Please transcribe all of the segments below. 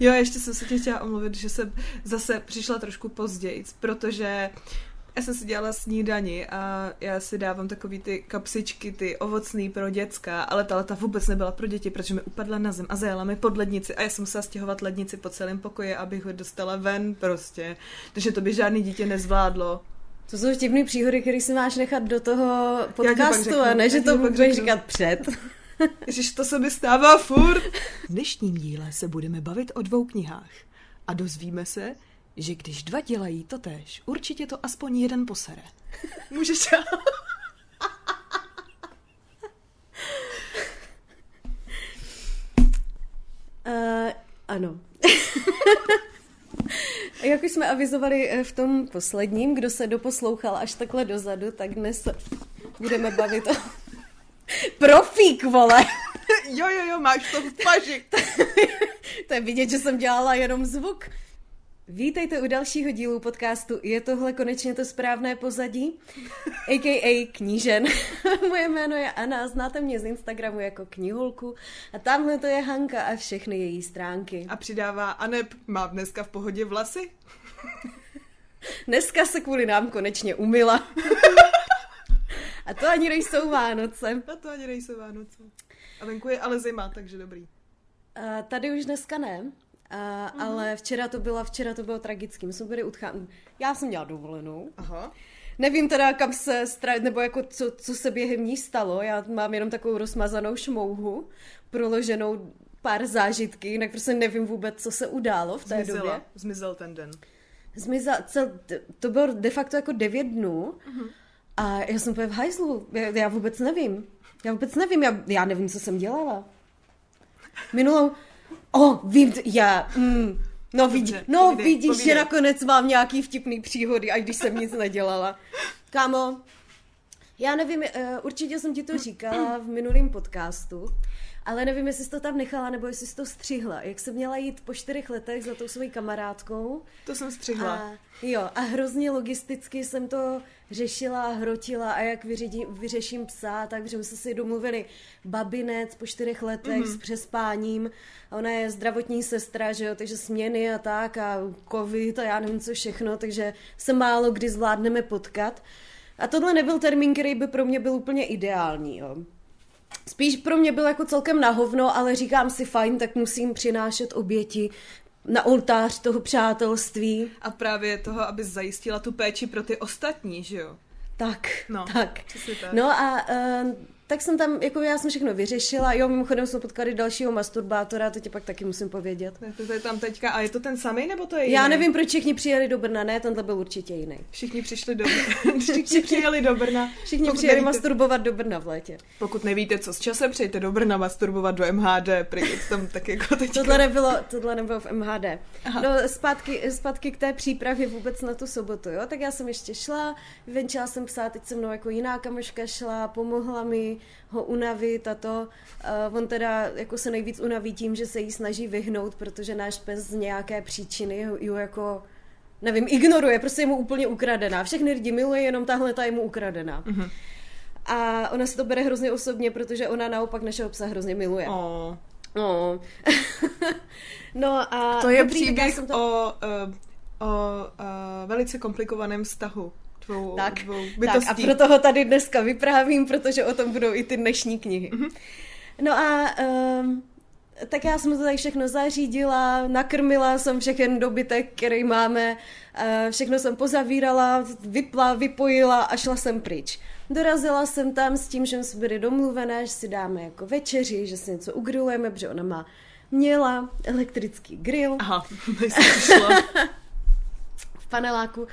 Jo, ještě jsem se tě chtěla omluvit, že jsem zase přišla trošku později, protože já jsem si dělala snídani a já si dávám takový ty kapsičky, ty ovocný pro děcka, ale ta leta vůbec nebyla pro děti, protože mi upadla na zem a zajela mi pod lednici a já jsem musela stěhovat lednici po celém pokoji, abych ho dostala ven prostě. Takže to by žádný dítě nezvládlo. To jsou vtipný příhody, který si máš nechat do toho podcastu a ne, že to budeš říkat před. Ježiš, to se mi stává furt. V dnešním díle se budeme bavit o dvou knihách a dozvíme se, že když dva dělají to tež, určitě to aspoň jeden posere. Můžeš já? uh, ano. Jak už jsme avizovali eh, v tom posledním, kdo se doposlouchal až takhle dozadu, tak dnes budeme bavit o... Profík, vole! jo, jo, jo, máš to v paži. to je vidět, že jsem dělala jenom zvuk. Vítejte u dalšího dílu podcastu Je tohle konečně to správné pozadí? A.k.a. knížen. Moje jméno je Anna, znáte mě z Instagramu jako knihulku a tamhle to je Hanka a všechny její stránky. A přidává Aneb, má dneska v pohodě vlasy? dneska se kvůli nám konečně umila. A to ani nejsou Vánoce. A to ani nejsou Vánoce. A venku je ale zima, takže dobrý. A tady už dneska ne. A, mm-hmm. Ale včera to bylo, včera to bylo tragický. My jsme byli utchá... Já jsem měla dovolenou. Aha. Nevím teda, kam se, stra... nebo jako co, co se během ní stalo. Já mám jenom takovou rozmazanou šmouhu, proloženou pár zážitky, jinak prostě nevím vůbec, co se událo v té Zmizela. době. Zmizel ten den. Zmizel, cel, to bylo de facto jako devět dnů uh-huh. A já jsem úplně v hajzlu, já, já vůbec nevím. Já vůbec nevím, já, já nevím, co jsem dělala. Minulou, O, oh, vím, já, mm, no, vidí, no povídej, vidíš, povídej. že nakonec mám nějaký vtipný příhody, a když jsem nic nedělala. Kámo, já nevím, uh, určitě jsem ti to říkala v minulém podcastu, ale nevím, jestli jsi to tam nechala, nebo jestli jsi to střihla. Jak jsem měla jít po čtyřech letech za tou svojí kamarádkou. To jsem střihla. A, jo, a hrozně logisticky jsem to řešila, hrotila a jak vyřídím, vyřeším psa, takže jsme si domluvili babinec po čtyřech letech mm-hmm. s přespáním. A ona je zdravotní sestra, že jo, takže směny a tak a covid a já nevím co všechno, takže se málo kdy zvládneme potkat. A tohle nebyl termín, který by pro mě byl úplně ideální, jo. Spíš pro mě byl jako celkem na hovno, ale říkám si fajn, tak musím přinášet oběti na oltář toho přátelství. A právě toho, aby zajistila tu péči pro ty ostatní, že jo? Tak, no, tak. tak. No a uh, tak jsem tam, jako já jsem všechno vyřešila. Jo, mimochodem jsme potkali dalšího masturbátora, to ti pak taky musím povědět. Ne, to je tam teďka, a je to ten samý, nebo to je jiný? Já nevím, proč všichni přijeli do Brna, ne, tenhle byl určitě jiný. Všichni přišli do Brna. všichni přijeli do Brna. Všichni Pokud přijeli nevíte... masturbovat do Brna v létě. Pokud nevíte, co s časem, přejte do Brna masturbovat do MHD, prý tam tak jako teďka. Tohle nebylo, tohle nebylo v MHD. Aha. No, zpátky, zpátky k té přípravě vůbec na tu sobotu, jo, tak já jsem ještě šla, vyvenčila jsem psát, teď se mnou jako jiná kamoška šla, pomohla mi, ho unavit a to. Uh, on teda jako se nejvíc unaví tím, že se jí snaží vyhnout, protože náš pes z nějaké příčiny ju jako nevím, ignoruje, prostě je mu úplně ukradená. Všechny lidi miluje, jenom tahle ta je mu ukradená. Mm-hmm. A ona si to bere hrozně osobně, protože ona naopak našeho psa hrozně miluje. Oh. Oh. no a... To je příběh to... o, uh, o uh, velice komplikovaném vztahu dvou, tak, dvou bytostí. Tak a proto ho tady dneska vyprávím, protože o tom budou i ty dnešní knihy. Mm-hmm. No a um, tak já jsem to tady všechno zařídila, nakrmila jsem všechen dobytek, který máme, uh, všechno jsem pozavírala, vypla, vypojila a šla jsem pryč. Dorazila jsem tam s tím, že jsme byli domluvené, že si dáme jako večeři, že si něco ugrilujeme, protože ona má měla elektrický grill. Aha, v paneláku.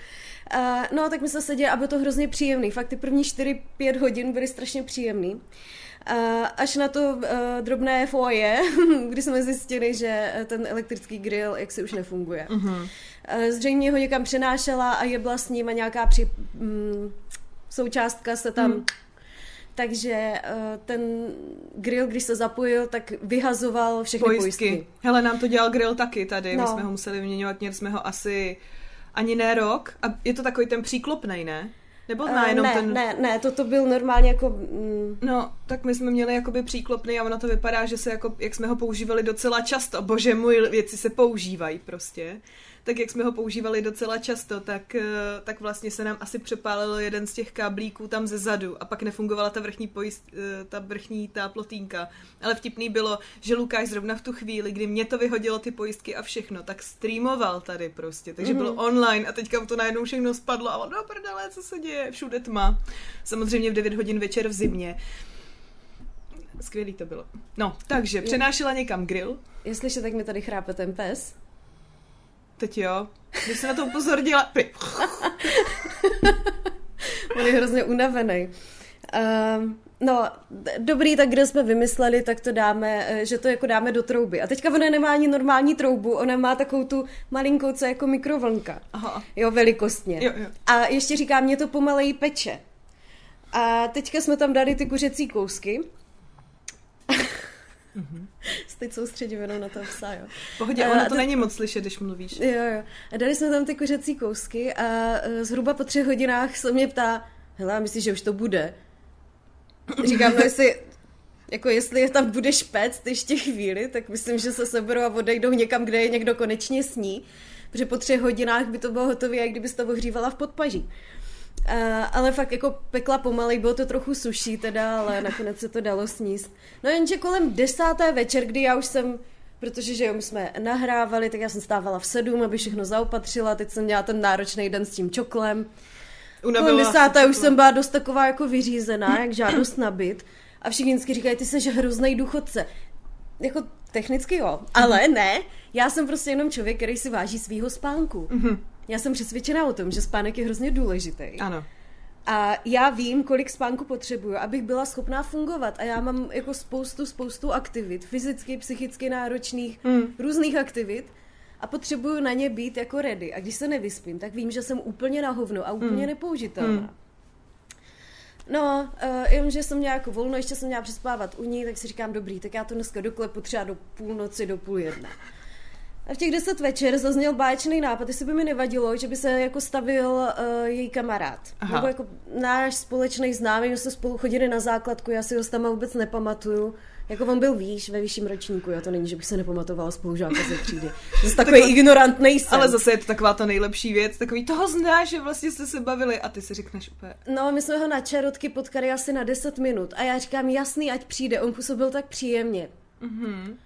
Uh, no, tak my jsme seděli a bylo to hrozně příjemný. Fakt ty první 4-5 hodin byly strašně příjemný. Uh, až na to uh, drobné foje, kdy jsme zjistili, že ten elektrický grill jak si už nefunguje. Uh, zřejmě ho někam přenášela a je s ním a nějaká při, um, součástka se tam... Hmm. Takže uh, ten grill, když se zapojil, tak vyhazoval všechny pojistky. pojistky. Hele, nám to dělal grill taky tady. No. My jsme ho museli vyměňovat, měli jsme ho asi ani ne rok. A je to takový ten příklopnej, ne? Nebo má jenom ne, ten... ne, ne, to, to byl normálně jako... Mm, No, tak my jsme měli jakoby příklopný a ono to vypadá, že se jako, jak jsme ho používali docela často, bože můj, věci se používají prostě, tak jak jsme ho používali docela často, tak, eh, tak vlastně se nám asi přepálil jeden z těch káblíků tam ze zadu a pak nefungovala ta vrchní pojist, eh, ta vrchní ta plotínka. Ale vtipný bylo, že Lukáš zrovna v tu chvíli, kdy mě to vyhodilo ty pojistky a všechno, tak streamoval tady prostě, takže mm-hmm. byl online a teďka mu to najednou všechno spadlo a on, no prdele, co se děje, všude tma. Samozřejmě v 9 hodin večer v zimě. Skvělý to bylo. No, takže přenášela někam grill. jestli tak mi tady chrápe ten pes. Teď jo. Když se na to upozornila... On je hrozně unavený. Um, no, dobrý, tak kde jsme vymysleli, tak to dáme, eh, že to jako dáme do trouby. A teďka ona nemá ani normální troubu, ona má takovou tu malinkou, co je jako mikrovlnka. Aha. Jo, velikostně. Jo, jo. A ještě říká, mě to pomaleji peče. A teďka jsme tam dali ty kuřecí kousky. Mhm. Teď soustředím jenom na to psa, jo. Pohodě, ono to není moc slyšet, když mluvíš. Jo, jo. A dali jsme tam ty kuřecí kousky a eh, zhruba po třech hodinách se mě ptá, hele, myslíš, že už to bude? Říkám, no jestli, jako jestli je tam bude špec ještě chvíli, tak myslím, že se seberou a odejdou někam, kde je někdo konečně sní. Protože po třech hodinách by to bylo hotové, jak kdyby to ohřívala v podpaží. Uh, ale fakt jako pekla pomalej, bylo to trochu suší teda, ale nakonec se to dalo sníst. No jenže kolem desáté večer, kdy já už jsem, protože že jo, my jsme nahrávali, tak já jsem stávala v sedm, aby všechno zaopatřila, teď jsem měla ten náročný den s tím čoklem. Kolem desáté už jsem byla dost taková jako vyřízená, jak žádost na byt. A všichni vždycky říkají, ty jsi hrozný důchodce. Jako technicky jo, ale ne. Já jsem prostě jenom člověk, který si váží svýho spánku. Já jsem přesvědčená o tom, že spánek je hrozně důležitý. Ano. A já vím, kolik spánku potřebuju, abych byla schopná fungovat. A já mám jako spoustu, spoustu aktivit, fyzicky, psychicky náročných, Hmm. různých aktivit a potřebuju na ně být jako ready. A když se nevyspím, tak vím, že jsem úplně na hovno a úplně Hmm. nepoužitelná. Hmm. No, uh, jenomže jsem měla jako volno, ještě jsem měla přespávat u ní, tak si říkám, dobrý, tak já to dneska doklepu třeba do půlnoci, do půl jedné. A v těch deset večer zazněl báječný nápad, jestli by mi nevadilo, že by se jako stavil uh, její kamarád. Aha. Nebo jako náš společný známý, že jsme spolu chodili na základku, já si ho tam vůbec nepamatuju. Jako on byl výš, ve vyšším ročníku, jo, to není, že bych se nepamatovala spolužáka ze třídy. Zase takový ignorant nejsem. Ale zase je to taková ta nejlepší věc, takový toho znáš, že vlastně jste se bavili a ty si řekneš úplně, No, my jsme ho na čarotky potkali asi na 10 minut a já říkám, jasný, ať přijde, on působil tak příjemně. mhm.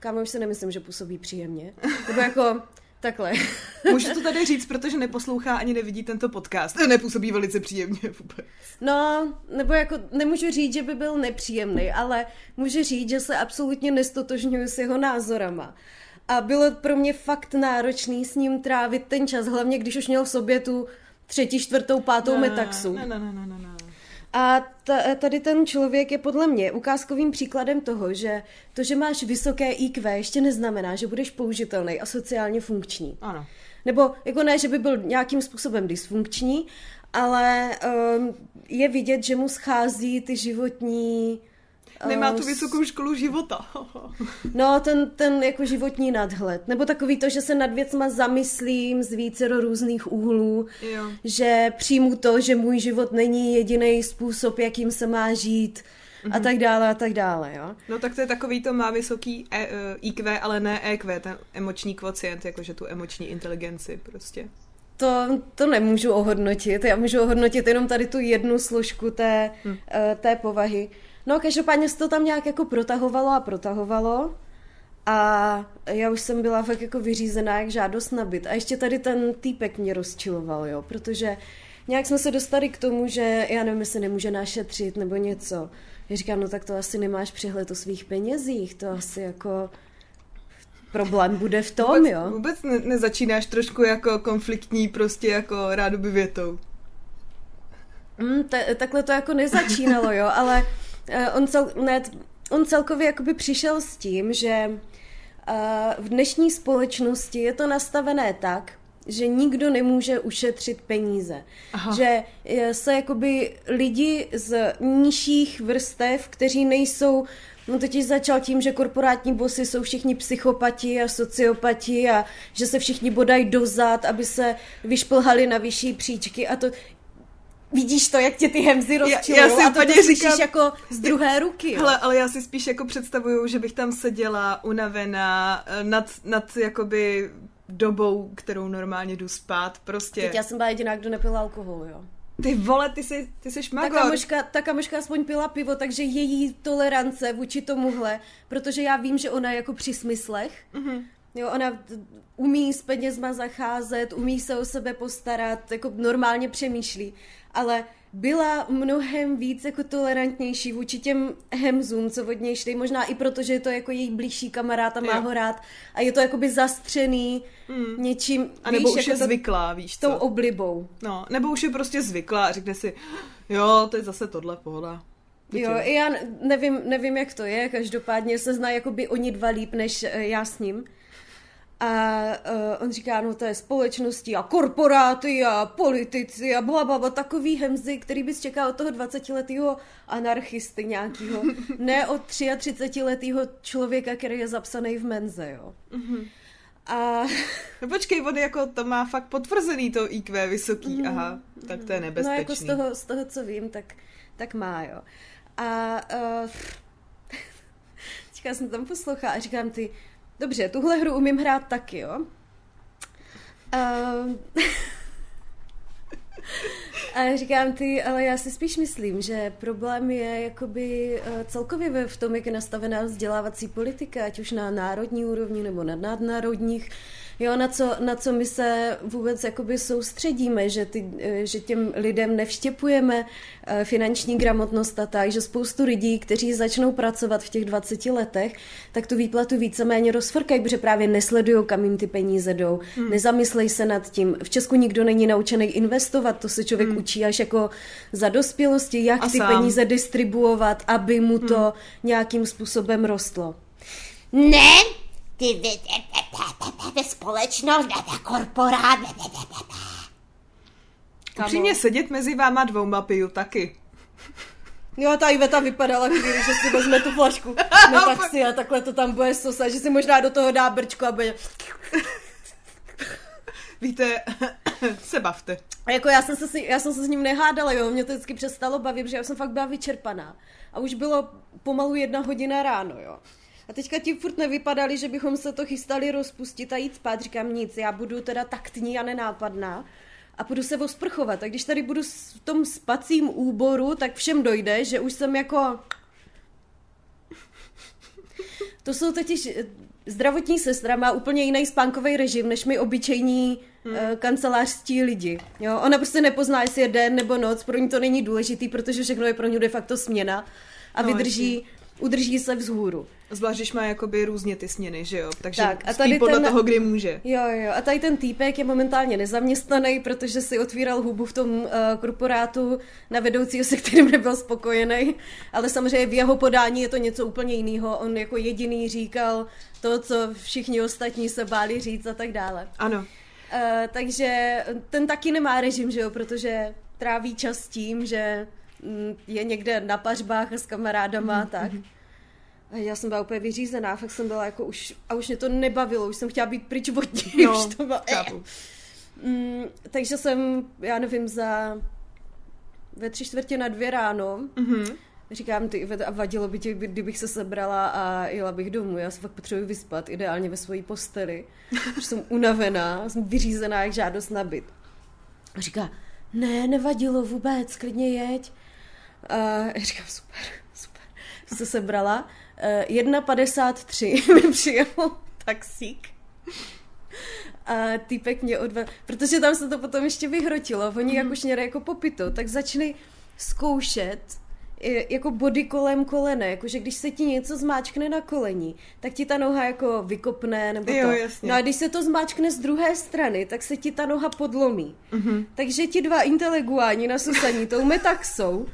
Kámo, už si nemyslím, že působí příjemně. Nebo jako takhle. Můžu to tady říct, protože neposlouchá ani nevidí tento podcast. Nepůsobí velice příjemně vůbec. No, nebo jako nemůžu říct, že by byl nepříjemný, ale můžu říct, že se absolutně nestotožňuji s jeho názorama. A bylo pro mě fakt náročný s ním trávit ten čas, hlavně když už měl v sobě tu třetí, čtvrtou, pátou metaxu. Ne, ne, ne, ne, ne, ne. A ta, tady ten člověk je podle mě ukázkovým příkladem toho, že to, že máš vysoké IQ, ještě neznamená, že budeš použitelný a sociálně funkční. Ano. Nebo jako ne, že by byl nějakým způsobem dysfunkční, ale um, je vidět, že mu schází ty životní... Nemá uh, tu vysokou školu života. No, ten, ten jako životní nadhled. Nebo takový to, že se nad věcma zamyslím z vícero různých úhlů, jo. že přijmu to, že můj život není jediný způsob, jakým se má žít a tak dále a tak dále, jo. No tak to je takový, to má vysoký e, e, IQ, ale ne EQ, ten emoční kvocient, jakože tu emoční inteligenci prostě. To, to nemůžu ohodnotit, já můžu ohodnotit jenom tady tu jednu složku té, Hm. hmm. té povahy. No, každopádně se to tam nějak jako protahovalo a protahovalo a já už jsem byla fakt jako vyřízená jak žádost na byt. A ještě tady ten týpek mě rozčiloval, jo, protože nějak jsme se dostali k tomu, že já nevím, jestli nemůže našetřit nebo něco. Já říkám, no tak to asi nemáš přehled o svých penězích, to asi jako problém bude v tom, vůbec, jo. Vůbec ne, nezačínáš trošku jako konfliktní, prostě jako rádoby větou. Mm, te, takhle to jako nezačínalo, jo, ale on, cel, ne, on celkově jakoby přišel s tím, že uh, v dnešní společnosti je to nastavené tak, že nikdo nemůže ušetřit peníze. Aha. Že eh, se jakoby lidi z nižších vrstev, kteří nejsou No totiž začal tím, že korporátní bosy jsou všichni psychopati a sociopati a že se všichni bodají dozad, aby se vyšplhali na vyšší příčky a to vidíš to, jak tě ty hemzy rozčilují já si a to, to říkám- jako z druhé ruky. Jo. Hele, ale já si spíš jako představuju, že bych tam seděla unavená eh, nad, nad jakoby dobou, kterou normálně jdu spát, prostě. Teď já jsem byla jediná, kdo nepil alkohol, jo. Ty vole, ty jsi, ty jsi Ta magor. kamoška, ta kamoška aspoň pila pivo, takže její tolerance vůči tomuhle, protože já vím, že ona je jako při smyslech, Mhm. jo, ona umí s penězma zacházet, umí se o sebe postarat, jako normálně přemýšlí, ale byla mnohem víc jako tolerantnější vůči těm hemzům, co od něj šli, možná i proto, že je to jako její blížší kamarád a má Jo. ho rád a je to jakoby zastřený Mm. něčím, A nebo víš, už jako je to- zvyklá, víš tou co? oblibou. No, nebo už je prostě zvyklá a řekne si, jo, to je zase tohle pohoda. Teď Jo, i já nevím, nevím, jak to je, každopádně se zná jakoby oni dva líp, než eh, já s ním. A uh, on říká, no to je společnosti a korporáty a politici a bla, bla, bla takový hemzy, který bys čekal od toho 20-letého anarchisty nějakýho, ne od 33-letého člověka, který je zapsaný v menze, jo. A No počkej, on jako to má fakt potvrzený to IQ vysoký, aha, tak to je nebezpečný. No jako z toho, z toho co vím, tak, tak má, jo. A uh, teďka jsem tam poslouchala a říkám ty, dobře, tuhle hru umím hrát taky, jo. Uh, a říkám ty, ale já si spíš myslím, že problém je jakoby uh, celkově v tom, jak je nastavená vzdělávací politika, ať už na národní úrovni nebo na nadnárodních, jo, na co, na co my se vůbec jakoby soustředíme, že, ty, že těm lidem nevštěpujeme eh, finanční gramotnost a tak, že spoustu lidí, kteří začnou pracovat v těch 20 letech, tak tu výplatu víceméně rozfrkají, protože právě nesledují, kam jim ty peníze jdou, hmm. nezamyslej se nad tím. V Česku nikdo není naučený investovat, to se člověk hmm. učí až jako za dospělosti, jak A ty sám. peníze distribuovat, aby mu to hmm. nějakým způsobem rostlo. Ne, ty vy, vy, vy, vy, společnost, vy, vy, korporát, vy, vy, vy, vy. Upřímně sedět mezi váma dvouma piju taky. Jo, ta Iveta vypadala chvíli, že si vezme tu flašku na taxi a takhle to tam bude sosat, že si možná do toho dá brčko a bude... Víte, se bavte. A jako já jsem, se, si- já jsem se s ním nehádala, jo, mě to vždycky přestalo bavit, protože já jsem fakt byla vyčerpaná. A už bylo pomalu jedna hodina ráno, jo. A teďka ti furt nevypadali, že bychom se to chystali rozpustit a jít spát. Říkám nic, já budu teda taktní a nenápadná a půjdu se osprchovat. A když tady budu v tom spacím úboru, tak všem dojde, že už jsem jako... To jsou totiž... eh, Zdravotní sestra má úplně jiný spánkový režim, než my obyčejní hmm. kancelářští lidi. Jo? Ona prostě nepozná, jestli je den nebo noc, pro ní to není důležitý, protože všechno je pro ní de facto směna a No, vydrží, udrží se vzhůru. Zvlášť, když má jakoby různě ty směny, že jo? Takže Tak, a tady podle ten- toho, kdy může. Jo, jo, a tady ten týpek je momentálně nezaměstnaný, protože si otvíral hubu v tom uh, korporátu na vedoucího, se kterým nebyl spokojený, ale samozřejmě v jeho podání je to něco úplně jiného. On jako jediný říkal to, co všichni ostatní se báli říct a tak dále. Ano. Uh, takže ten taky nemá režim, že jo, protože tráví čas tím, že je někde na pařbách s kamarádama a tak. A já jsem byla úplně vyřízená, fakt jsem byla jako už, a už mě to nebavilo, už jsem chtěla být pryč od ní, No, už to bylo, chápu. Mm, takže jsem, já nevím, za ve tři čtvrtě na dvě ráno, Mhm. říkám, ty a vadilo by ti, kdybych se sebrala a jela bych domů, já se fakt potřebuji vyspat, ideálně ve své posteli, protože jsem unavená, jsem vyřízená jak žádost na byt. A říká, ne, nevadilo vůbec, klidně jeď. A já říkám, super, super. Jsem se sebrala. Eh, 1.53 mi přijel taxík. A týpek mě odvedl, protože tam se to potom ještě vyhrotilo. Oni jak už měli jako popito, tak začali zkoušet jako body kolem kolene, jakože když se ti něco zmáčkne na kolení, tak ti ta noha jako vykopne, nebo Jo, to. jasně. No a když se to zmáčkne z druhé strany, tak se ti ta noha podlomí. Mm-hmm. Takže ti dva inteleguáni na susaní tou metaxou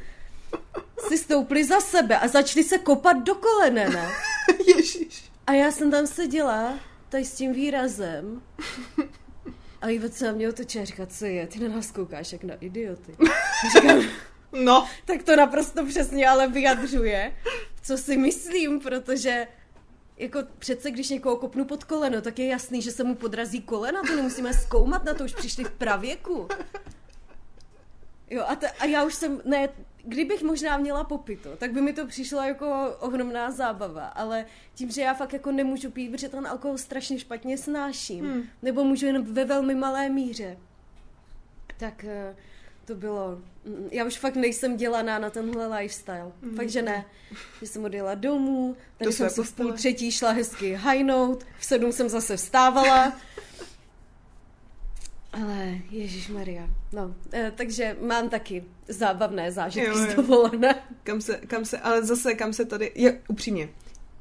si stoupli za sebe a začali se kopat do kolene, ne? Ježíš. A já jsem tam seděla, tady s tím výrazem. A Ivet se na mě otočila a říká, co je, ty na nás koukáš jak na idioty. Říkám, No, tak to naprosto přesně ale vyjadřuje, co si myslím, protože jako přece, když někoho kopnu pod koleno, tak je jasný, že se mu podrazí kolena, to nemusíme zkoumat, na to už přišli v pravěku. Jo, a, ta, a já už jsem, ne, kdybych možná měla popito, tak by mi to přišlo jako ohromná zábava, ale tím, že já fakt jako nemůžu pít, protože ten alkohol strašně špatně snáším, hmm. nebo můžu jen ve velmi malé míře, tak eh, to bylo, mm, já už fakt nejsem dělaná na tenhle lifestyle, hmm. fakt že ne, že jsem odjela domů, tady Do jsem si v půl třetí šla hezky hajnout, v sedm jsem zase vstávala, ale Ježíš Maria. No, eh, takže mám taky zábavné zážitky Jo, jo. z dovolené. Kam se, kam se, ale zase kam se tady, je, upřímně,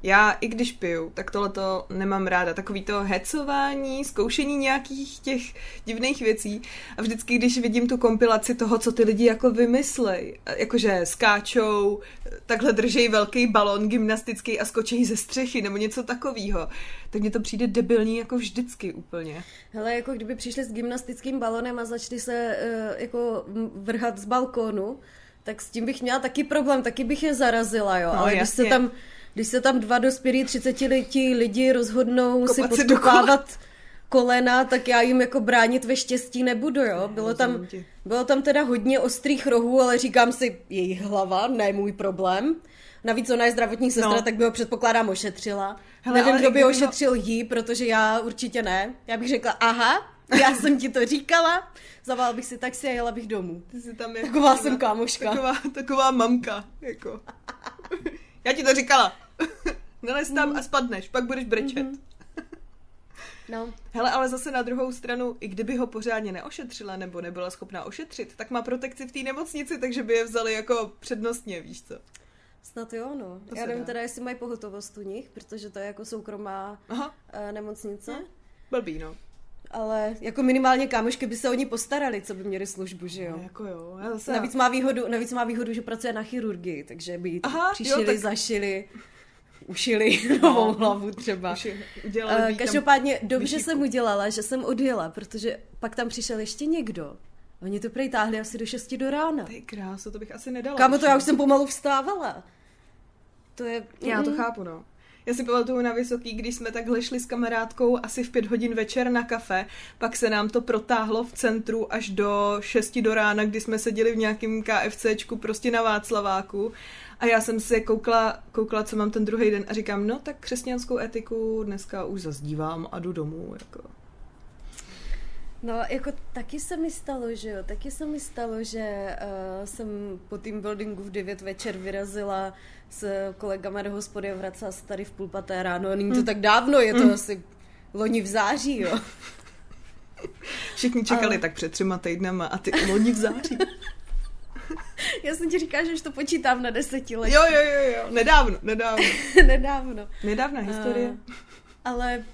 já i když piju, tak tohleto nemám ráda. Takový to hecování, zkoušení nějakých těch divných věcí. A vždycky, když vidím tu kompilaci toho, co ty lidi jako vymyslej, jakože skáčou, takhle držej velký balon gymnastický a skočí ze střechy nebo něco takového, tak mně to přijde debilní jako vždycky úplně. Hele, jako kdyby přišli s gymnastickým balonem a začali se uh, jako vrhat z balkónu, tak s tím bych měla taky problém, taky bych je zarazila, jo. No, Ale když se jasně. tam když se tam dva dospělí 30 letí lidi rozhodnou Kopat si podkopávat kolena, tak já jim jako bránit ve štěstí nebudu, jo. Bylo tam, bylo tam teda hodně ostrých rohů, ale říkám si, jejich hlava, ne můj problém. Navíc ona je zdravotní sestra, No. tak by ho předpokládám ošetřila. Hele, Nevím, kdo by ho- ošetřil jí, protože já určitě ne. Já bych řekla, aha, já jsem ti to říkala, zavolala bych si taxi a jela bych domů. Ty jsi tam jako Taková jsem kámoška. Taková, taková mamka, jako. Já ti to říkala. Nelez tam Mm. a spadneš, pak budeš brečet. Mhm. No, Hele, ale zase na druhou stranu, i kdyby ho pořádně neošetřila nebo nebyla schopná ošetřit, tak má protekci v té nemocnici, takže by je vzali jako přednostně, víš co. snad jo, no. To já nevím dá. teda, jestli mají pohotovost u nich, protože to je jako soukromá Aha, uh, nemocnice. Hm. blbý, no. Ale jako minimálně kámošky by se o ní postarali, co by měli službu, že jo. no jako jo, já zase... Navíc má, výhodu, navíc má výhodu, že pracuje na chirurgii, takže by to Aha, jo, přišili, tak- zašili, ušili novou hlavu třeba. Udělali Uh, tam každopádně dobře vyšívku. jsem udělala, že jsem odjela, protože pak tam přišel ještě někdo. Oni to prej táhli asi do 6 do rána. Ty krásu, to bych asi nedala. Kámo, to já už jsem pomalu vstávala. To je... Já to Mm-mm. chápu, no. Já si pamatuju na Vysoký, když jsme takhle šli s kamarádkou asi v pět hodin večer na kafe, pak se nám to protáhlo v centru až do 6 do rána, kdy jsme seděli v nějakém KFCčku prostě na Václaváku a já jsem se koukla, koukla, co mám ten druhý den a říkám, no tak křesťanskou etiku dneska už zazdívám a jdu domů, jako. No, jako taky se mi stalo, že jo, taky se mi stalo, že uh, jsem po team buildingu v 9 večer vyrazila s kolegama do hospody a vracela se tady v půl paté ráno. Není to tak dávno, je to asi loni v září, jo. Všichni čekali Ale- tak před třema týdnama a ty loni v září. Já jsem ti říkala, že už to počítám na desetiletí. Jo, jo, jo, jo, nedávno, nedávno. Nedávno. Nedávna historie. Uh, ale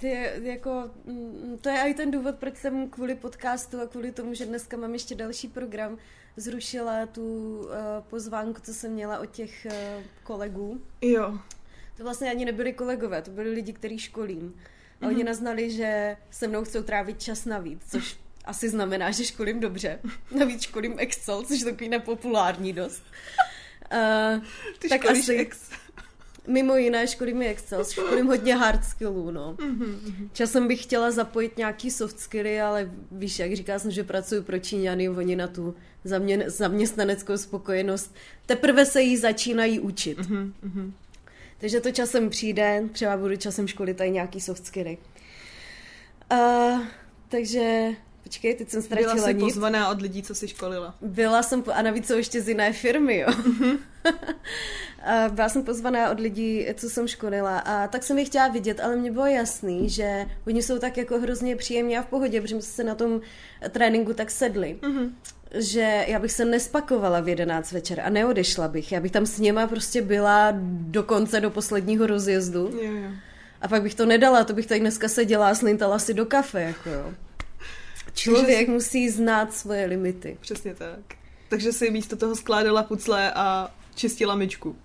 to je, jako, mm, to je i ten důvod, proč jsem kvůli podcastu a kvůli tomu, že dneska mám ještě další program, zrušila tu uh, pozvánku, co jsem měla od těch uh, kolegů. Jo. To vlastně ani nebyli kolegové, to byli lidi, který školím. A Mhm. oni naznali, že se mnou chcou trávit čas navíc, což asi znamená, že školím dobře. Navíc školím Excel, což je takový nepopulární dost. Uh, Ty Tak asi- ex. Mimo jiné školím i Excel, školím hodně hard skillů, no. Časem bych chtěla zapojit nějaký soft skilly, ale víš, jak říká jsem, že pracuji pro Číňany, oni na tu zamě- zaměstnaneckou spokojenost teprve se jí začínají učit. Mhm, Takže to časem přijde, třeba budu časem školit tady nějaký soft skilly. Uh, takže, počkej, teď jsem Byla ztratila jsi nit. pozvaná od lidí, co jsi školila. Byla jsem, a navíc jsou ještě z jiné firmy, jo. A Byla jsem pozvaná od lidí, co jsem školila a tak jsem je chtěla vidět, ale mně bylo jasný, že oni jsou tak jako hrozně příjemní a v pohodě, protože jsme se na tom tréninku tak sedli, mm-hmm. že já bych se nespakovala v 11 večer a neodešla bych. Já bych tam s něma prostě byla do konce, do posledního rozjezdu Jo, jo. a pak bych to nedala, to bych tady dneska seděla a slintala si do kafe, jako jo. Člověk musí znát svoje limity. Přesně tak. Takže si místo toho skládala pucle a čistila myčku.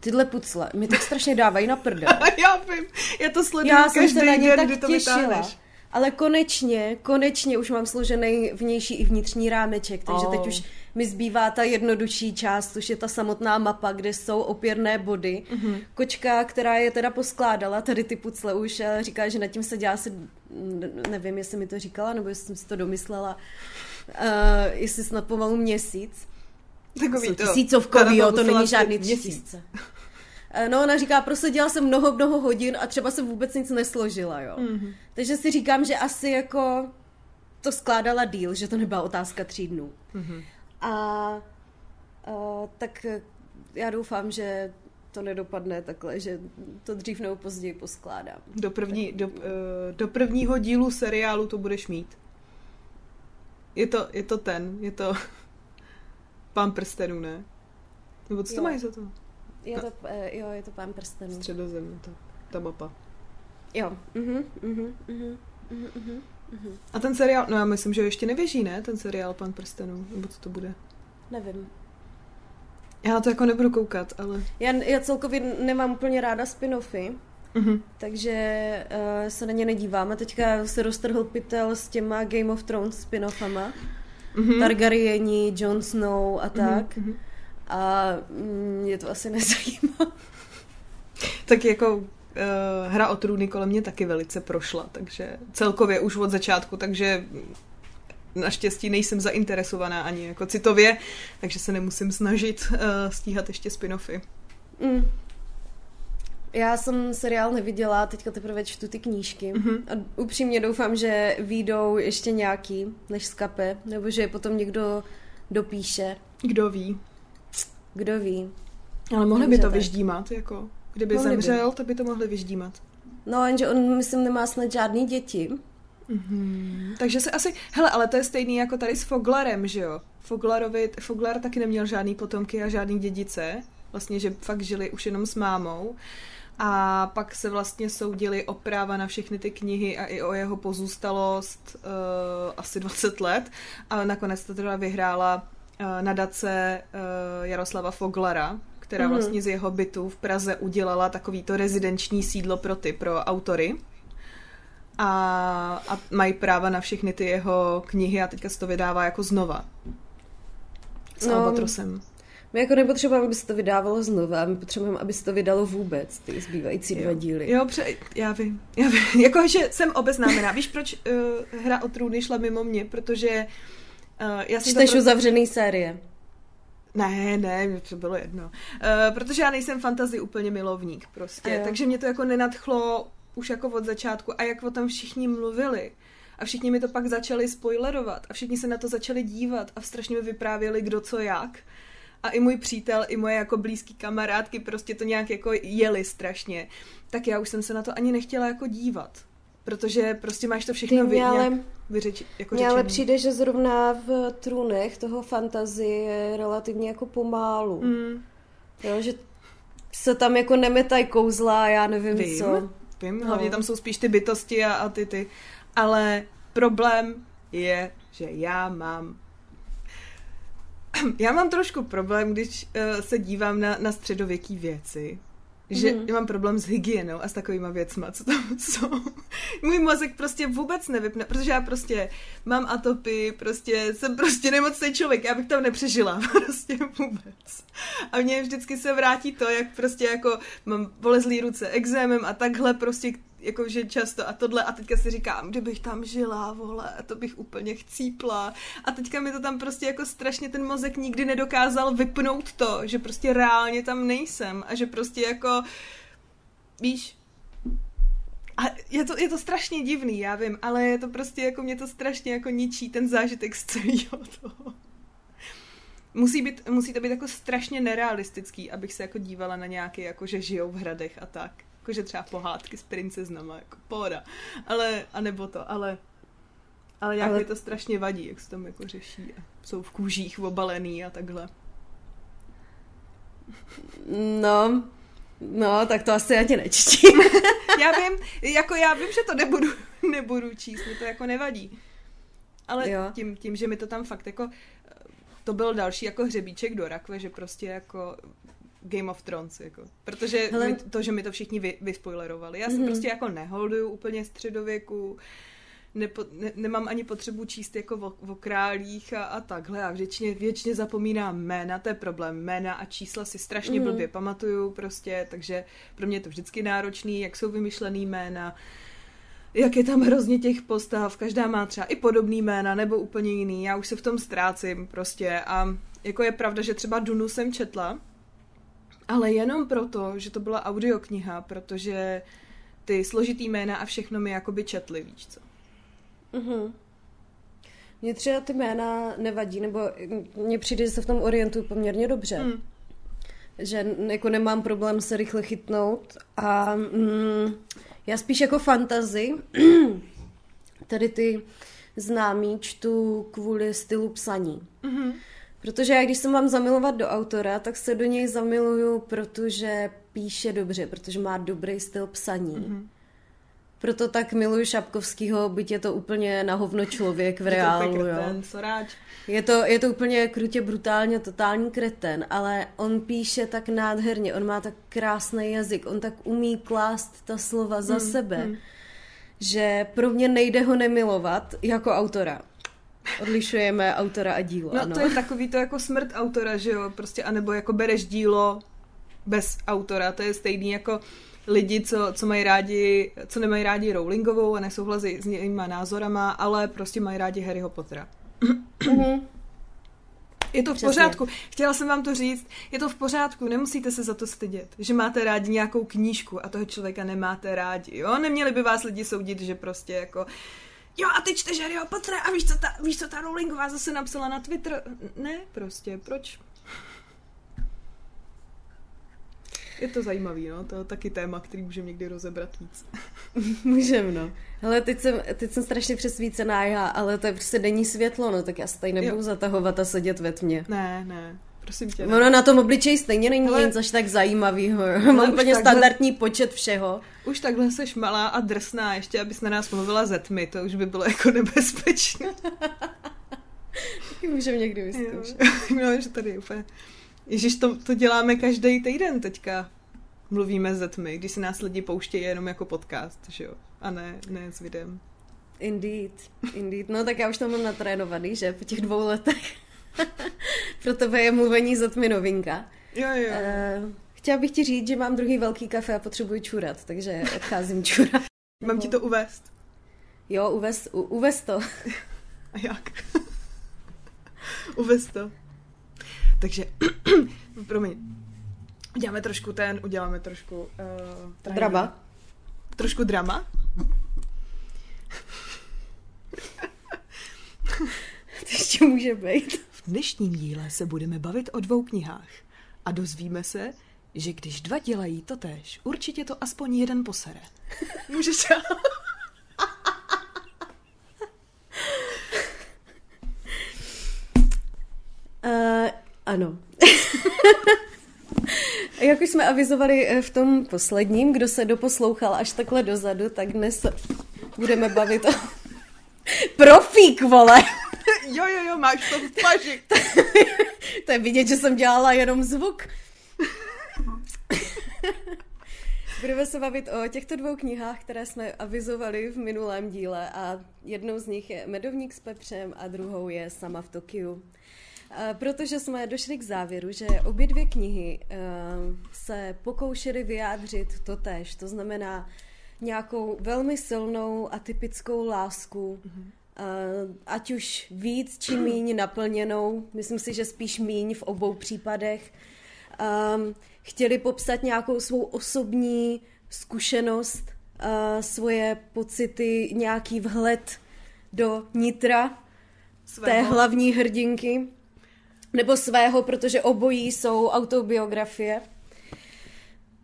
Tyhle pucle mi tak strašně dávají na prdel. já vím, já to sleduju Já jsem každý se na ně den, tak kdy to těšila. vytáhneš. Ale konečně, konečně už mám složený vnější i vnitřní rámeček, takže Oh. teď už mi zbývá ta jednodušší část, už je ta samotná mapa, kde jsou opěrné body. Mm-hmm. Kočka, která je teda poskládala, tady ty pucle už eh, říká, že nad tím se dělá asi, nevím, jestli mi to říkala, nebo jestli jsem si to domyslela, jestli snad pomalu měsíc. Takový to. tisícovkový, jo, to není žádný tři tisíce. Eh, No, ona říká, prostě dělala jsem mnoho, mnoho hodin a třeba se vůbec nic nesložila, jo. Mhm. Mm-hmm. Takže si říkám, že asi jako to skládala díl, že to nebyla otázka tří dnů. Mhm. Mm-hmm. A, a tak eh, já doufám, že to nedopadne takhle, že to dřív nebo později poskládám. Do, první, do, uh, do prvního dílu seriálu to budeš mít. Je to, je to ten, je to pán prstenů, ne? Nebo co to Jo. mají za to? Je to, eh, jo, je to pán prstenů. Středozemě, ta, ta mapa. Jo. Mhm, mhm, mhm, mhm, mhm. A ten seriál, no já myslím, že ještě neběží, ne? Ten seriál Pan prstenů, nebo co to bude? Nevím. Já na to jako nebudu koukat, ale... Já, já celkově nemám úplně ráda spin-offy, Mhm. takže uh, se na ně nedívám. A teďka se roztrhl pytel s těma Game of Thrones spin-offama. Mhm. Targaryeni, Jon Snow a tak. Mhm. A mm, mě to asi nezajímá. Tak jako uh, hra o trůny kolem mě taky velice prošla, takže celkově už od začátku, takže naštěstí nejsem zainteresovaná ani jako citově, takže se nemusím snažit uh, stíhat ještě spin-offy. Mm. Já jsem seriál neviděla, teďka teprve čtu ty knížky. Mhm. A upřímně doufám, že výjdou ještě nějaký, než skape, nebo že je potom někdo dopíše. Kdo ví. Kdo ví. Ale mohli by to tak. vyždímat, jako kdyby Mohli by. zemřel, tak by to mohli vyždímat. No, jenže on, myslím, nemá snad žádný děti. Mhm. Takže se asi, hele, ale to je stejný jako tady s Foglarem, že jo? Foglarovi, Foglar taky neměl žádný potomky a žádný dědice, vlastně, že fakt žili už jenom s mámou. A pak se vlastně soudili o práva na všechny ty knihy a i o jeho pozůstalost uh, asi 20 let. A nakonec to teda vyhrála uh, nadace uh, Jaroslava Foglara, která Mhm. vlastně z jeho bytu v Praze udělala takovýto rezidenční sídlo pro ty, pro autory a, a mají práva na všechny ty jeho knihy a teďka se to vydává jako znova. S No. Albatrosem. My jako nepotřebujeme, aby se to vydávalo znova, my potřebujeme, aby se to vydalo vůbec, ty zbývající dva díly. Jo, pře- já vím. Já vím. jako, že jsem obeznámená. Víš, proč uh, hra o trůny šla mimo mě? Protože uh, já jsem Čteš to uzavřený série. Ne, ne, mě to bylo jedno. Uh, protože já nejsem fantasy úplně milovník prostě, takže mě to jako nenadchlo už jako od začátku a jak o tom všichni mluvili. A všichni mi to pak začali spoilerovat a všichni se na to začali dívat a strašně mi vyprávěli kdo co jak. A i můj přítel, i moje jako blízký kamarádky prostě to nějak jako jeli strašně. Tak já už jsem se na to ani nechtěla jako dívat. Protože prostě máš to všechno Ty vy, mě ale- nějak vyřeči, jako Mně ale přijde, že zrovna v trůnech toho fantazy je relativně jako pomálu. Mm, Jo, že se tam jako nemetají kouzla, já nevím Vím, co. vím, No. hlavně tam jsou spíš ty bytosti a, a ty ty. Ale problém je, že já mám já mám trošku problém, když uh, se dívám na, na středověký věci. Že mm. mám problém s hygienou a s takovýma věcma, co tam jsou. Můj mozek prostě vůbec nevypne, protože já prostě mám atopy, prostě jsem prostě nemocný člověk, já bych tam nepřežila, prostě vůbec. A mně vždycky se vrátí to, jak prostě jako mám bolezlý ruce exémem a takhle prostě jakože často a tohle a teďka si říkám, kdybych tam žila, vole, to bych úplně chcípla. A teďka mi to tam prostě jako strašně ten mozek nikdy nedokázal vypnout to, že prostě reálně tam nejsem a že prostě jako, víš, a je to, je to strašně divný, já vím, ale je to prostě jako mě to strašně jako ničí ten zážitek z celého toho. Musí, být, musí to být jako strašně nerealistický, abych se jako dívala na nějaké, jako že žijou v hradech a tak. Jakože třeba pohádky s princeznama, jako pohoda. Ale, a nebo to, ale ale jak Ale- mi to strašně vadí, jak se tam jako řeší. A jsou v kůžích obalený a takhle. No, no, tak to asi ani nečtím. Já vím, jako já vím, že to nebudu, nebudu číst, mi to jako nevadí. Ale Jo. tím, tím, že mi to tam fakt jako, to byl další jako hřebíček do rakve, že prostě jako Game of Thrones, jako. Protože Hele. Mi, to, že mi to všichni vy, vyspoilerovali. Já jsem Mhm. prostě jako neholduju úplně středověku, nepo, ne, nemám ani potřebu číst jako o, o králích a, a takhle. A většině, většině zapomínám jména, to je problém. Jména a čísla si strašně Mhm. blbě pamatuju prostě, takže pro mě je to vždycky náročný, jak jsou vymyšlený jména. jak je tam hrozně těch postav, každá má třeba i podobný jména nebo úplně jiný, já už se v tom ztrácím prostě a jako je pravda, že třeba Dunu jsem četla, ale jenom proto, že to byla audiokniha, protože ty složitý jména a všechno mi jakoby četli, víš co. Mhm. Mně třeba ty jména nevadí, nebo mně přijde, že se v tom orientuju poměrně dobře. Hmm. Že jako nemám problém se rychle chytnout a mm, já spíš jako fantazy tady ty známý čtu kvůli stylu psaní. Mhm. Protože já když se mám zamilovat do autora, tak se do něj zamiluju, protože píše dobře, protože má dobrý styl psaní. Mm-hmm. Proto tak miluju Šapkovskýho, byť je to úplně na hovno člověk v Je to reálu. úplně jo. Je to, je to úplně krutě, brutálně, totální kreten, ale on píše tak nádherně, on má tak krásný jazyk, on tak umí klást ta slova za sebe, že pro mě nejde ho nemilovat jako autora. Odlišujeme autora a dílo, No ano. to je takový to jako smrt autora, že jo, prostě, anebo jako bereš dílo bez autora, to je stejný jako lidi, co, co mají rádi, co nemají rádi Rowlingovou a nesouhlasí s jejíma názorama, ale prostě mají rádi Harryho Pottera. Mhm. Je to v Přesně. pořádku. Chtěla jsem vám to říct. Je to v pořádku, nemusíte se za to stydět, že máte rádi nějakou knížku a toho člověka nemáte rádi, jo? Neměli by vás lidi soudit, že prostě jako Jo, a ty čteš Harryho Pottera a víš, co ta, víš, co ta Rowlingová zase napsala na Twitter? Ne, prostě, proč? Je to zajímavý, no, to je taky téma, který můžeme někdy rozebrat víc. Můžem, no. Hele, teď jsem, teď jsem strašně přesvícená já, ale to je prostě denní světlo, no, tak já se tady nebudu Jo. zatahovat a sedět ve tmě. Ne, ne, prosím tě. Ne. Ono na tom obličeji stejně není Hele. nic až tak zajímavého. Ale Mám úplně takhle- standardní počet všeho. Už takhle seš malá a drsná, ještě abys na nás mluvila ze tmy, to už by bylo jako nebezpečné. Taky můžeme někdy Jo. vyzkoušet. no, že tady úplně... Ježíš, to, to děláme každý týden teďka. Mluvíme ze tmy, když si nás lidi pouštějí jenom jako podcast, že jo? A ne, ne s videem. Indeed, indeed. No tak já už to mám natrénovaný, že po těch dvou letech. Pro tebe je mluvení za tmy novinka. Jo, jo. Uh, chtěla bych ti říct, že mám druhý velký kafe a potřebuji čurat, takže odcházím čurat. Mám ti to uvést. Jo, uvez, u, uvez to. A jak? uvést to. Takže, promiň. Uděláme trošku ten, uděláme trošku... Uh, Drama. Trošku drama? To ještě může být. V dnešním díle se budeme bavit o dvou knihách a dozvíme se, že když dva dělají to tež, určitě to aspoň jeden posere. Můžeš Uh, ano. Jak už jsme avizovali eh, v tom posledním, kdo se doposlouchal až takhle dozadu, tak dnes budeme bavit o... Profík, vole! Jo, jo, jo, máš to v paži. to je vidět, že jsem dělala jenom zvuk. Budeme se bavit o těchto dvou knihách, které jsme avizovali v minulém díle a jednou z nich je Medovník s pepřem a druhou je Sama v Tokiu. A Protože jsme došli k závěru, že obě dvě knihy eh, se pokoušely vyjádřit to tež, to znamená nějakou velmi silnou a typickou lásku, eh, ať už víc či míň naplněnou, myslím si, že spíš míň v obou případech, um, chtěli popsat nějakou svou osobní zkušenost, uh, svoje pocity, nějaký vhled do nitra té Svého. hlavní hrdinky, nebo svého, protože obojí jsou autobiografie.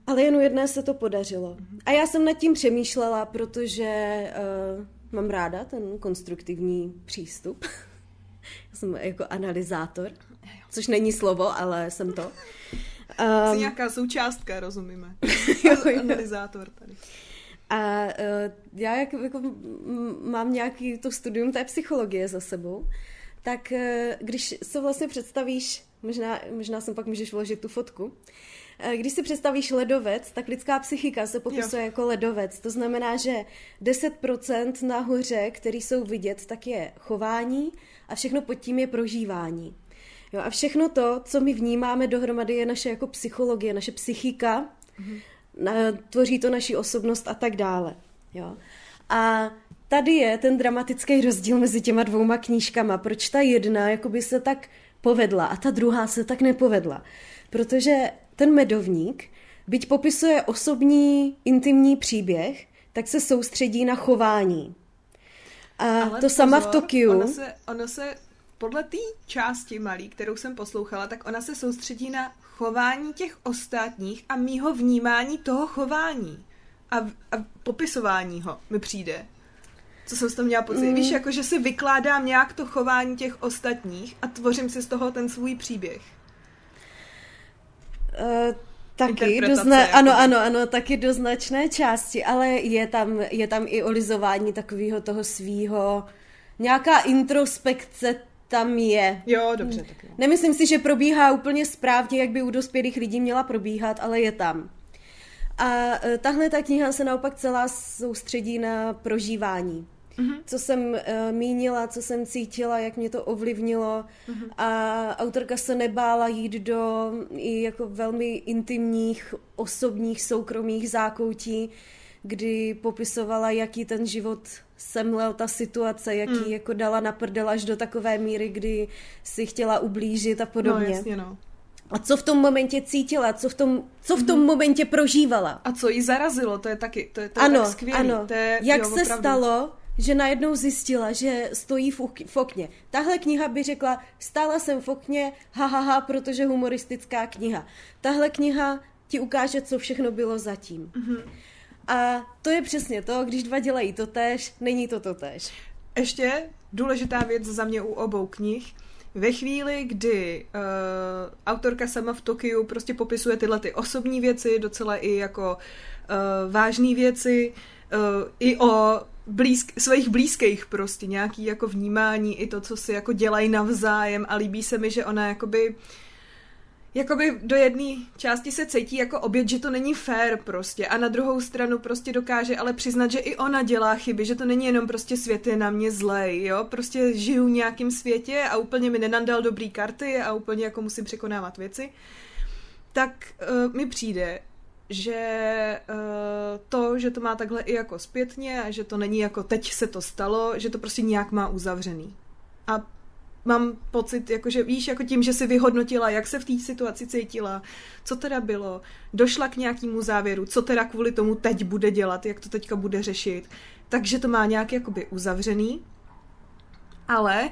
Ale jen u jedné se to podařilo. A já jsem nad tím přemýšlela, protože uh, mám ráda ten konstruktivní přístup. já jsem jako analyzátor, což není slovo, ale jsem to. Jsi Um, nějaká součástka, rozumíme. Jo, jo. Analyzátor tady. A uh, já jak jako mám nějaký to studium té psychologie za sebou, tak uh, když se vlastně představíš, možná, možná jsem pak můžeš vložit tu fotku, když si představíš ledovec, tak lidská psychika se popisuje Jo. jako ledovec. To znamená, že 10% nahoře, který jsou vidět, tak je chování a všechno pod tím je prožívání. Jo, a všechno to, co my vnímáme dohromady, je naše jako psychologie, naše psychika, na, tvoří to naši osobnost a tak dále. Jo. A tady je ten dramatický rozdíl mezi těma dvouma knížkama. Proč ta jedna jakoby se tak povedla a ta druhá se tak nepovedla. Protože ten medovník, byť popisuje osobní, intimní příběh, tak se soustředí na chování. A Ale to sama v pozor, Tokiu. Ono se, ono se podle té části malý, kterou jsem poslouchala, tak ona se soustředí na chování těch ostatních a mýho vnímání toho chování. A, a popisování ho mi přijde. Co jsem z toho měla pocit? Mm. Víš, jako že si vykládám nějak to chování těch ostatních a tvořím si z toho ten svůj příběh. Uh, taky do zna- jakoby. ano, ano, ano, taky do značné části, ale je tam, je tam i olizování takového toho svýho, nějaká introspekce tam je. Jo, dobře, tak jo. Nemyslím si, že probíhá úplně správně, jak by u dospělých lidí měla probíhat, ale je tam. A e, tahle ta kniha se naopak celá soustředí na prožívání. Mm-hmm. Co jsem uh, mínila, co jsem cítila, jak mě to ovlivnilo mm-hmm. a autorka se nebála jít do i jako velmi intimních, osobních, soukromých zákoutí, kdy popisovala, jaký ten život semlel ta situace, jaký mm. jako dala na prdel až do takové míry, kdy si chtěla ublížit a No, podobně. jasně, no. A co v tom momentě cítila, co v tom, co v tom mm. momentě prožívala. A co jí zarazilo, to je taky, to je, to je ano, tak skvělý. ano. To je, Jak jo, se opravdu. stalo, že najednou zjistila, že stojí v, okně. Tahle kniha by řekla, stála jsem v okně, ha, ha, ha, protože humoristická kniha. Tahle kniha ti ukáže, co všechno bylo zatím. Mhm. Mm-hmm. A to je přesně to, když dva dělají to tež, není to to tež. Ještě důležitá věc za mě u obou knih. Ve chvíli, kdy uh, autorka sama v Tokiu prostě popisuje tyhle ty osobní věci, docela i jako uh, vážné věci, uh, i o blízk, svých blízkých prostě, nějaký jako vnímání, i to, co si jako dělají navzájem a líbí se mi, že ona jakoby jakoby do jedné části se cítí jako oběť, že to není fair prostě a na druhou stranu prostě dokáže ale přiznat, že i ona dělá chyby, že to není jenom prostě svět je na mě zlej, jo, prostě žiju v nějakým světě a úplně mi nenandal dobrý karty a úplně jako musím překonávat věci, tak uh, mi přijde, že uh, to, že to má takhle i jako zpětně a že to není jako teď se to stalo, že to prostě nějak má uzavřený. A mám pocit, jako že víš, jako tím, že si vyhodnotila, jak se v té situaci cítila, co teda bylo, došla k nějakému závěru, co teda kvůli tomu teď bude dělat, jak to teďka bude řešit, takže to má nějak jakoby uzavřený, ale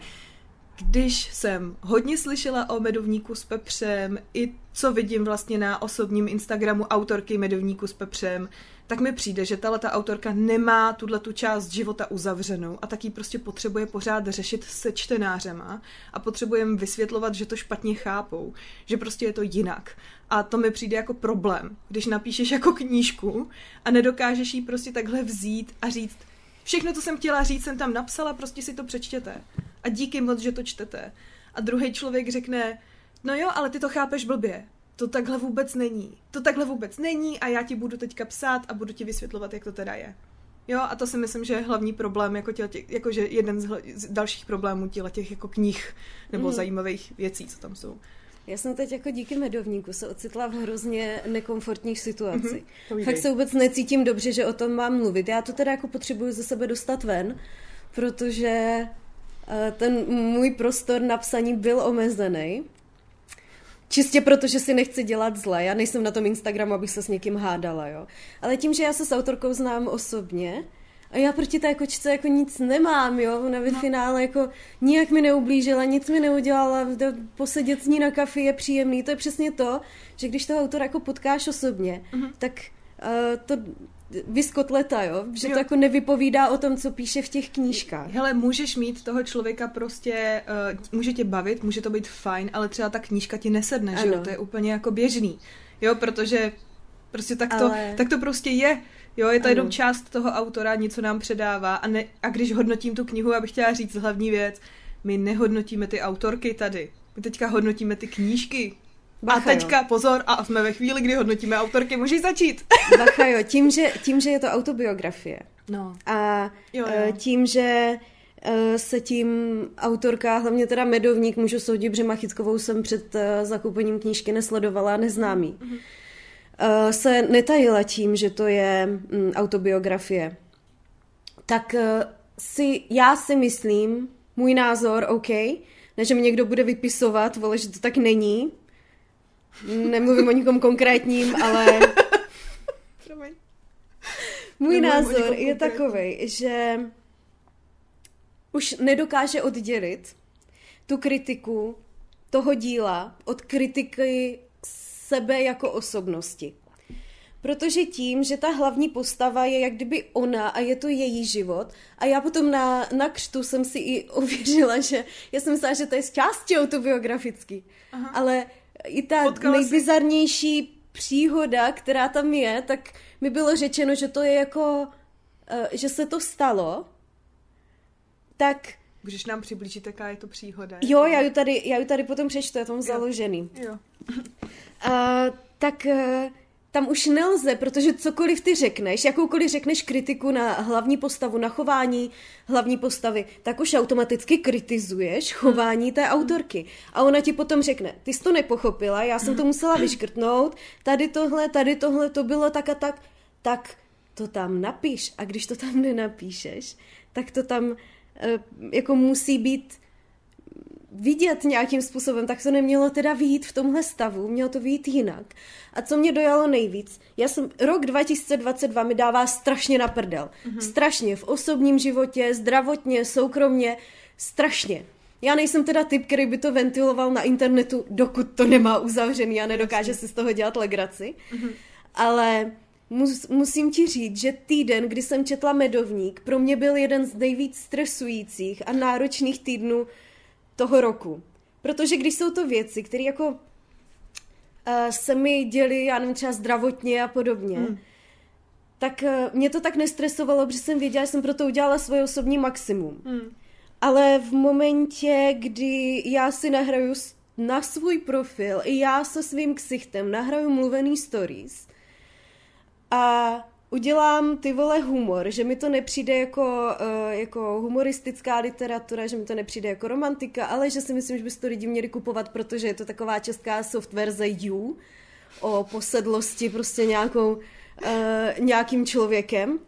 když jsem hodně slyšela o medovníku s pepřem, i co vidím vlastně na osobním Instagramu autorky medovníku s pepřem, tak mi přijde, že tahle ta autorka nemá tuhle tu část života uzavřenou a taky prostě potřebuje pořád řešit se čtenářema a potřebuje jim vysvětlovat, že to špatně chápou, že prostě je to jinak. A to mi přijde jako problém, když napíšeš jako knížku a nedokážeš ji prostě takhle vzít a říct, všechno, co jsem chtěla říct, jsem tam napsala, prostě si to přečtěte. A díky moc, že to čtete. A druhý člověk řekne, no jo, ale ty to chápeš blbě. To takhle vůbec není. To takhle vůbec není a já ti budu teďka psát a budu ti vysvětlovat, jak to teda je. Jo, a to si myslím, že je hlavní problém, jako, těch, jako že jeden z, hl- z dalších problémů těle těch jako knih nebo mm. zajímavých věcí, co tam jsou. Já jsem teď jako díky medovníku se ocitla v hrozně nekomfortních situacích. Mhm, povídej. Fakt se vůbec necítím dobře, že o tom mám mluvit. Já to teda jako potřebuju ze sebe dostat ven, protože eh, ten můj prostor na psaní byl omezený. Čistě proto, že si nechci dělat zle. Já nejsem na tom Instagramu, abych se s někým hádala, jo. Ale tím, že já se s autorkou znám osobně, a já proti té kočce jako nic nemám, jo. Ona ve no. finále jako nijak mi neublížila, nic mi neudělala, posedět s ní na kafi je příjemný. To je přesně to, že když toho autora jako potkáš osobně, mm-hmm. tak uh, to vyskotleta, jo. Že Jo. to jako nevypovídá o tom, co píše v těch knížkách. Hele, můžeš mít toho člověka prostě, uh, může tě bavit, může to být fajn, ale třeba ta knížka ti nesedne, že jo? Ano. To je úplně jako běžný. Jo, protože prostě tak to, Ale- tak to prostě je. Jo, je to Ano. jenom část toho autora, něco nám předává a, ne, a když hodnotím tu knihu, já bych chtěla říct hlavní věc, my nehodnotíme ty autorky tady. My teďka hodnotíme ty knížky. Bacha, a jo. teďka, pozor, a jsme ve chvíli, kdy hodnotíme autorky, můžeš začít. Bacha, jo, tím že, tím, že je to autobiografie. No. A Jo, eh, jo. tím, že eh, se tím autorka, hlavně teda Medovník, můžu soudit, protože Machickovou jsem před eh, zakoupením knížky nesledovala, neznámý. Mhm. Eh, Se netajila tím, že to je mm, autobiografie. tak si, já si myslím, můj názor, OK, ne, že mi někdo bude vypisovat, vole, že to tak není. Nemluvím o nikom konkrétním, ale Promiň. můj Nemluvím názor je takový, že už nedokáže oddělit tu kritiku toho díla od kritiky sebe jako osobnosti. Protože tím, že ta hlavní postava je jak kdyby ona a je to její život a já potom na, na křtu jsem si i ověřila, že já jsem myslela, že to je z části autobiografický, Aha. ale i ta Potkala jsi- nejbizarnější příhoda, která tam je, tak mi bylo řečeno, že to je jako, eh, že se to stalo, tak Můžeš nám přiblížit, jaká je to příhoda? jo, já ju tady, já ju tady potom přečtu, já to mám založený. Jo. A, tak eh, tam už nelze, protože cokoliv ty řekneš, jakoukoliv řekneš kritiku na hlavní postavu, na chování hlavní postavy, tak už automaticky kritizuješ chování té autorky. A ona ti potom řekne, ty jsi to nepochopila, já jsem to musela vyškrtnout, tady tohle, tady tohle, to bylo tak a tak, tak to tam napiš. A když to tam nenapíšeš, tak to tam eh, jako musí být vidět nějakým způsobem, tak to nemělo teda vyjít v tomhle stavu, mělo to vyjít jinak. A co mě dojalo nejvíc, já jsem, rok 2022 mi dává strašně na prdel. Mm-hmm. Strašně, v osobním životě, zdravotně, soukromně, strašně. Já nejsem teda typ, který by to ventiloval na internetu, dokud to nemá uzavřený a nedokáže si z toho dělat legraci. Mm-hmm. Ale mus, musím ti říct, že týden, kdy jsem četla Medovník, pro mě byl jeden z nejvíc stresujících a náročných týdnů toho roku. Protože když jsou to věci, které jako uh, se mi děly, já nevím, třeba zdravotně a podobně, hmm. tak uh, mě to tak nestresovalo, protože jsem věděla, že jsem pro to udělala svoje osobní maximum. Hmm. Ale v momentě, kdy já si nahraju na svůj profil, i já se svým ksichtem nahraju mluvený stories a udělám ty vole humor, že mi to nepřijde jako, uh, jako humoristická literatura, že mi to nepřijde jako romantika, ale že si myslím, že by to lidi měli kupovat, protože je to taková česká soft verze You o posedlosti prostě nějakou, uh, nějakým člověkem,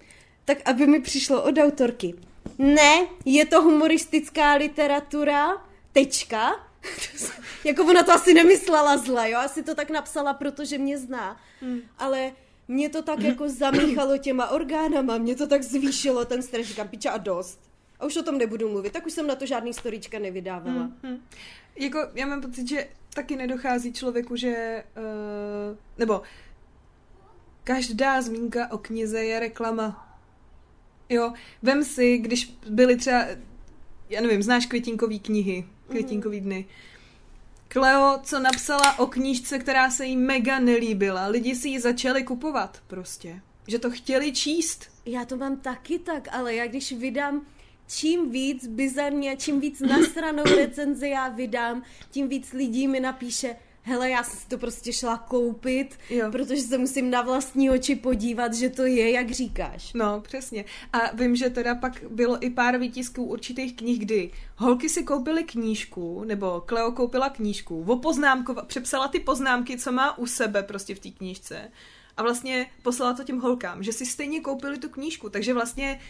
tak aby mi přišlo od autorky. Ne, je to humoristická literatura, tečka. jako ona to asi nemyslela zle, jo, asi to tak napsala, protože mě zná. Hmm. Ale mě to tak jako zamíchalo těma orgánama, mě to tak zvýšilo ten stres, říkám, piča a dost. A už o tom nebudu mluvit, tak už jsem na to žádný storíčka nevydávala. Hmm. Hmm. Jako, já mám pocit, že taky nedochází člověku, že... Uh, nebo každá zmínka o knize je reklama. Jo, vem si, když byly třeba, já nevím, znáš květinkový knihy, květinkový dny. Kleo, co napsala o knížce, která se jí mega nelíbila, lidi si ji začali kupovat prostě. Že to chtěli číst. Já to mám taky tak, ale já když vydám čím víc bizarně, čím víc nasranou recenzi já vydám, tím víc lidí mi napíše, hele, já jsem si to prostě šla koupit, Jo. protože se musím na vlastní oči podívat, že to je, jak říkáš. No, přesně. A vím, že teda pak bylo i pár výtisků určitých knih, kdy holky si koupily knížku, nebo Kleo koupila knížku, opoznámkova, přepsala ty poznámky, co má u sebe prostě v té knížce a vlastně poslala to těm holkám, že si stejně koupili tu knížku, takže vlastně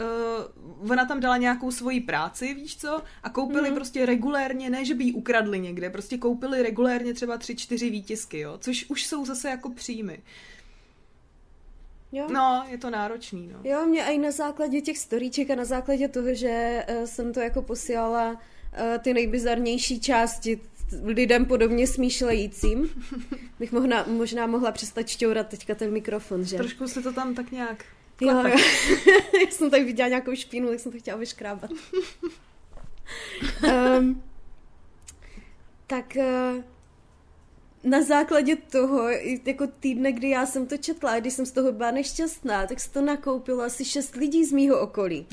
uh, ona tam dala nějakou svoji práci, víš co, a koupili mm. prostě regulérně, ne, že by ji ukradli někde, prostě koupili regulérně třeba tři, čtyři výtisky, jo, což už jsou zase jako příjmy. Jo? No, je to náročný, no. Jo, mě i na základě těch storíček a na základě toho, že uh, jsem to jako posílala uh, ty nejbizarnější části lidem podobně smýšlejícím, bych mohla, možná mohla přestat šťourat teďka ten mikrofon, že? Trošku se to tam tak nějak Jo, jo. Já jsem tady viděla nějakou špínu, tak jsem to chtěla vyškrábat. um, tak uh, na základě toho, jako týdne, kdy já jsem to četla, a když jsem z toho byla nešťastná, tak se to nakoupilo asi šest lidí z mýho okolí.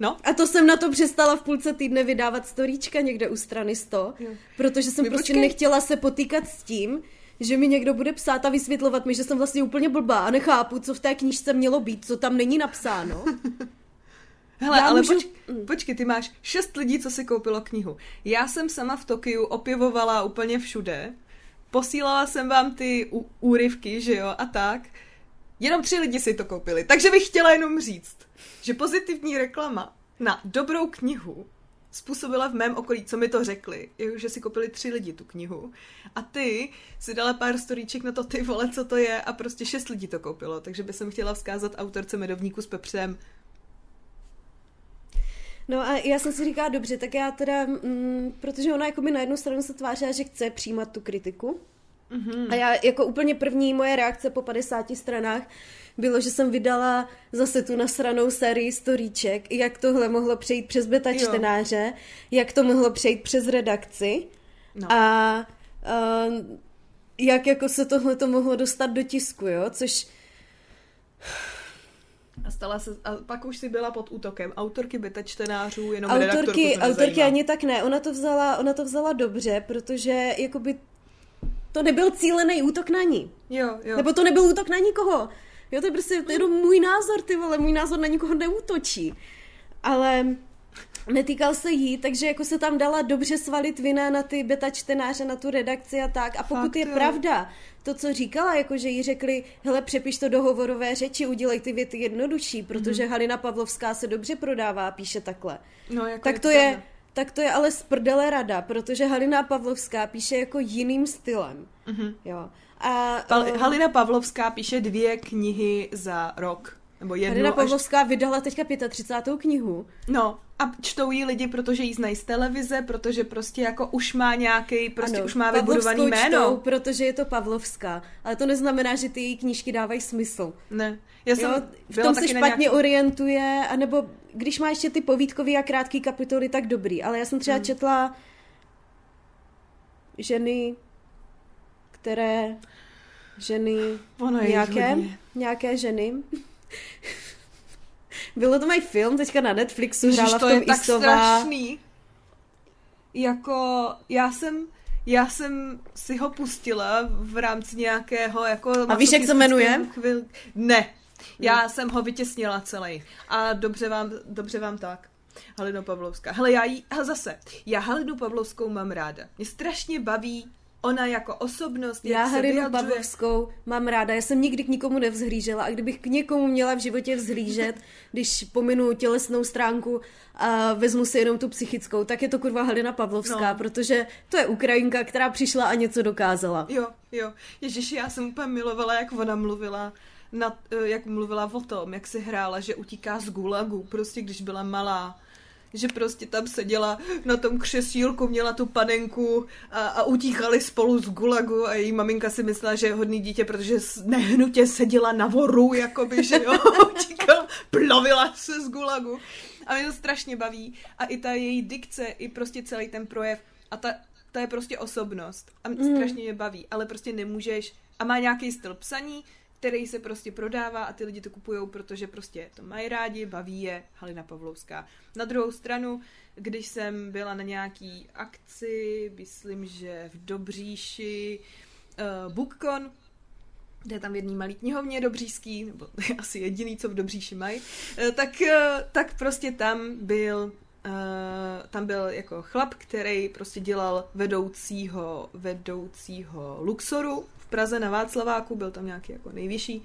No, A to jsem na to přestala v půlce týdne vydávat storíčka někde u strany 100, Jo. protože jsem My prostě počkej. nechtěla se potýkat s tím, že mi někdo bude psát a vysvětlovat mi, že jsem vlastně úplně blbá a nechápu, co v té knížce mělo být, co tam není napsáno. hele, Já ale můžu- poč- počkej, ty máš šest lidí, co si koupilo knihu. Já jsem sama v Tokiu opěvovala úplně všude. Posílala jsem vám ty ú- úryvky, že jo, a tak. Jenom tři lidi si to koupili. Takže bych chtěla jenom říct, že pozitivní reklama na dobrou knihu způsobila v mém okolí, co mi to řekli, je, že si koupili tři lidi tu knihu a ty si dala pár storíček na to, ty vole, co to je a prostě šest lidí to koupilo, takže bych chtěla vzkázat autorce Medovníku s pepřem, No a já jsem si říkala, dobře, tak já teda, mm, protože ona jako mi na jednu stranu se tvářila, že chce přijímat tu kritiku. Mm-hmm. A já jako úplně první moje reakce po 50 stranách bylo, že jsem vydala zase tu nasranou sérii storíček, jak tohle mohlo přejít přes beta jo. čtenáře, jak to mohlo přejít přes redakci no. a uh, jak jako se tohle to mohlo dostat do tisku, jo, což a stala se, a pak už si byla pod útokem. Autorky beta čtenářů, jenom autorky, autorky ani tak ne. Ona to, vzala, ona to vzala dobře, protože jakoby to nebyl cílený útok na ní. Jo, jo. Nebo to nebyl útok na nikoho. Jo, to je prostě to je jenom můj názor, ty vole, můj názor na nikoho neútočí. Ale netýkal se jí, takže jako se tam dala dobře svalit vina na ty beta čtenáře, na tu redakci a tak. A pokud Fakt, je jo. pravda, to, co říkala, jako že jí řekli, hele, přepiš to do hovorové řeči, udělej ty věty jednodušší, protože mm-hmm. Halina Pavlovská se dobře prodává, píše takhle. No, jako tak je to je, tak to je ale sprdele rada, protože Halina Pavlovská píše jako jiným stylem. Mm-hmm. Jo. A, Pal- uh, Halina Pavlovská píše dvě knihy za rok. Nebo jednu Halina Pavlovská až... vydala teďka 35. knihu. No, a čtou jí lidi, protože jí znají z televize, protože prostě jako už má nějaký, prostě ano, už má vybudovaný jméno. Čtou, protože je to Pavlovská, ale to neznamená, že ty její knížky dávají smysl. Ne. Já jsem jo, v tom se špatně nějaký... orientuje, anebo když má ještě ty povídkové a krátké kapitoly, tak dobrý. Ale já jsem třeba hmm. četla ženy, které ženy ono nějaké, nějaké ženy bylo to mají film teďka na Netflixu, Ježiš, hrála to v tom je tak strašný. Jako, já jsem, já jsem si ho pustila v rámci nějakého jako... A víš, jak se jmenuje? Chvil... Ne, já jsem ho vytěsnila celý. A dobře vám, dobře vám tak. Halina Pavlovská. Hele, já jí, zase, já Halinu Pavlovskou mám ráda. Mě strašně baví ona jako osobnost, Já Harinu Pavlovskou mám ráda, já jsem nikdy k nikomu nevzhlížela a kdybych k někomu měla v životě vzhlížet, když pominu tělesnou stránku a vezmu si jenom tu psychickou, tak je to kurva Halina Pavlovská, no. protože to je Ukrajinka, která přišla a něco dokázala. Jo, jo. Ježiši, já jsem úplně milovala, jak ona mluvila na, eh, jak mluvila o tom, jak si hrála, že utíká z gulagu, prostě když byla malá že prostě tam seděla na tom křesílku, měla tu panenku a, a utíkali spolu z gulagu a její maminka si myslela, že je hodný dítě, protože nehnutě seděla na voru, jakoby, že jo, utíkala, plovila se z gulagu. A mě to strašně baví. A i ta její dikce, i prostě celý ten projev. A ta, ta je prostě osobnost. A mm. strašně mě baví. Ale prostě nemůžeš... A má nějaký styl psaní, který se prostě prodává a ty lidi to kupují, protože prostě to mají rádi, baví je Halina Pavlovská. Na druhou stranu, když jsem byla na nějaký akci, myslím, že v Dobříši, uh, BookCon, kde je tam jedný malý knihovně dobříský, nebo asi jediný, co v Dobříši mají, uh, tak, uh, tak prostě tam byl Uh, tam byl jako chlap, který prostě dělal vedoucího, vedoucího Luxoru Praze na Václaváku, byl tam nějaký jako nejvyšší.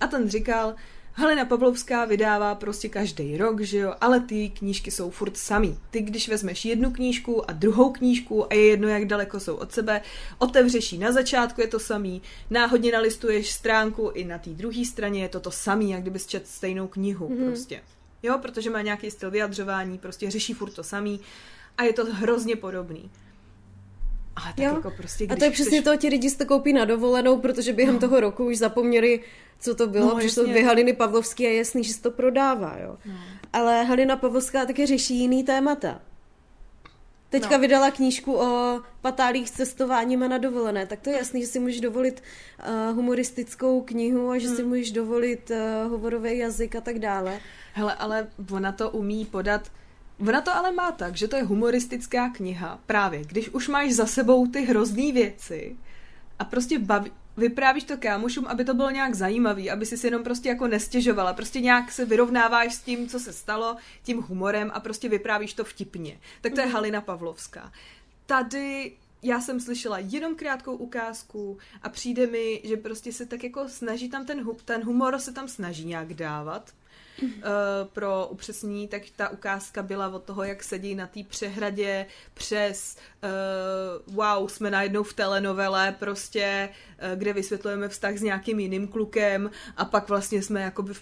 A ten říkal, Helena Pavlovská vydává prostě každý rok, že jo, ale ty knížky jsou furt samý. Ty, když vezmeš jednu knížku a druhou knížku a je jedno, jak daleko jsou od sebe, otevřeš ji na začátku, je to samý, náhodně nalistuješ stránku i na té druhé straně je to to samý, jak kdybys čet stejnou knihu mm-hmm. prostě. Jo, protože má nějaký styl vyjadřování, prostě řeší furt to samý a je to hrozně podobný. A tak jo. jako prostě, a to je přesně chceš... to, ti lidi to koupí na dovolenou, protože během no. toho roku už zapomněli, co to bylo, no, protože jsou dvě Haliny Pavlovské a je jasný, že se to prodává, jo. No. Ale Halina Pavlovská taky řeší jiný témata. Teďka no. vydala knížku o patálích s cestováním a na dovolené, tak to je jasný, že si můžeš dovolit uh, humoristickou knihu a že hmm. si můžeš dovolit uh, hovorový jazyk a tak dále. Hele, ale ona to umí podat Ona to ale má tak, že to je humoristická kniha. Právě, když už máš za sebou ty hrozný věci a prostě baví, vyprávíš to kámošům, aby to bylo nějak zajímavý, aby si si jenom prostě jako nestěžovala. Prostě nějak se vyrovnáváš s tím, co se stalo, tím humorem a prostě vyprávíš to vtipně. Tak to je. Halina Pavlovská. Tady já jsem slyšela jenom krátkou ukázku a přijde mi, že prostě se tak jako snaží tam ten, hu- ten humor se tam snaží nějak dávat. Uh, pro upřesnění, tak ta ukázka byla od toho, jak sedí na té přehradě přes uh, wow, jsme najednou v telenovele prostě, uh, kde vysvětlujeme vztah s nějakým jiným klukem a pak vlastně jsme jakoby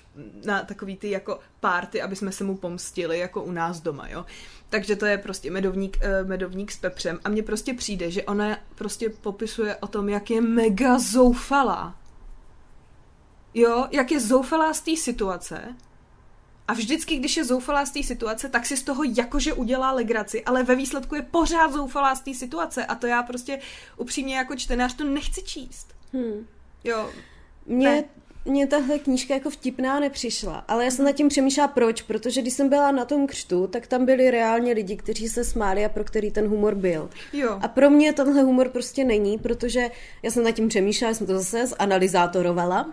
na takový ty jako párty, aby jsme se mu pomstili, jako u nás doma, jo. Takže to je prostě medovník, medovník s pepřem a mně prostě přijde, že ona prostě popisuje o tom, jak je mega zoufalá. Jo, jak je zoufalá z té situace a vždycky, když je zoufalá z té situace, tak si z toho jakože udělá legraci, ale ve výsledku je pořád zoufalá z té situace a to já prostě upřímně jako čtenář to nechci číst. Hmm. Jo, Mně, Ne. mně tahle knížka jako vtipná nepřišla, ale já jsem nad tím přemýšlela proč, protože když jsem byla na tom křtu, tak tam byli reálně lidi, kteří se smáli a pro který ten humor byl. jo. A pro mě tenhle humor prostě není, protože já jsem nad tím přemýšlela, jsem to zase zanalizátorovala.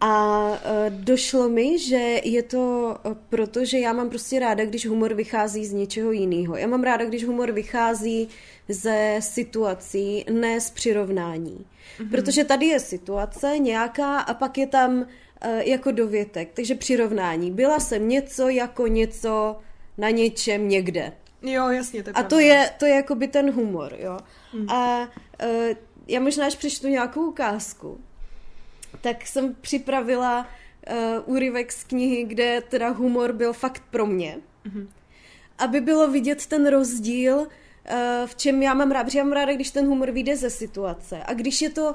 A e, došlo mi, že je to e, proto, že já mám prostě ráda, když humor vychází z něčeho jiného. Já mám ráda, když humor vychází ze situací, ne z přirovnání. Mm-hmm. Protože tady je situace nějaká a pak je tam e, jako dovětek. Takže přirovnání. Byla jsem něco jako něco na něčem někde. Jo, jasně, to je A to je, to je jakoby ten humor, jo. Mm. A já možná, až přečtu nějakou ukázku, tak jsem připravila uh, úryvek z knihy, kde teda humor byl fakt pro mě. Mm-hmm. Aby bylo vidět ten rozdíl, uh, v čem já mám rád, protože já mám ráda, když ten humor vyjde ze situace. A když je to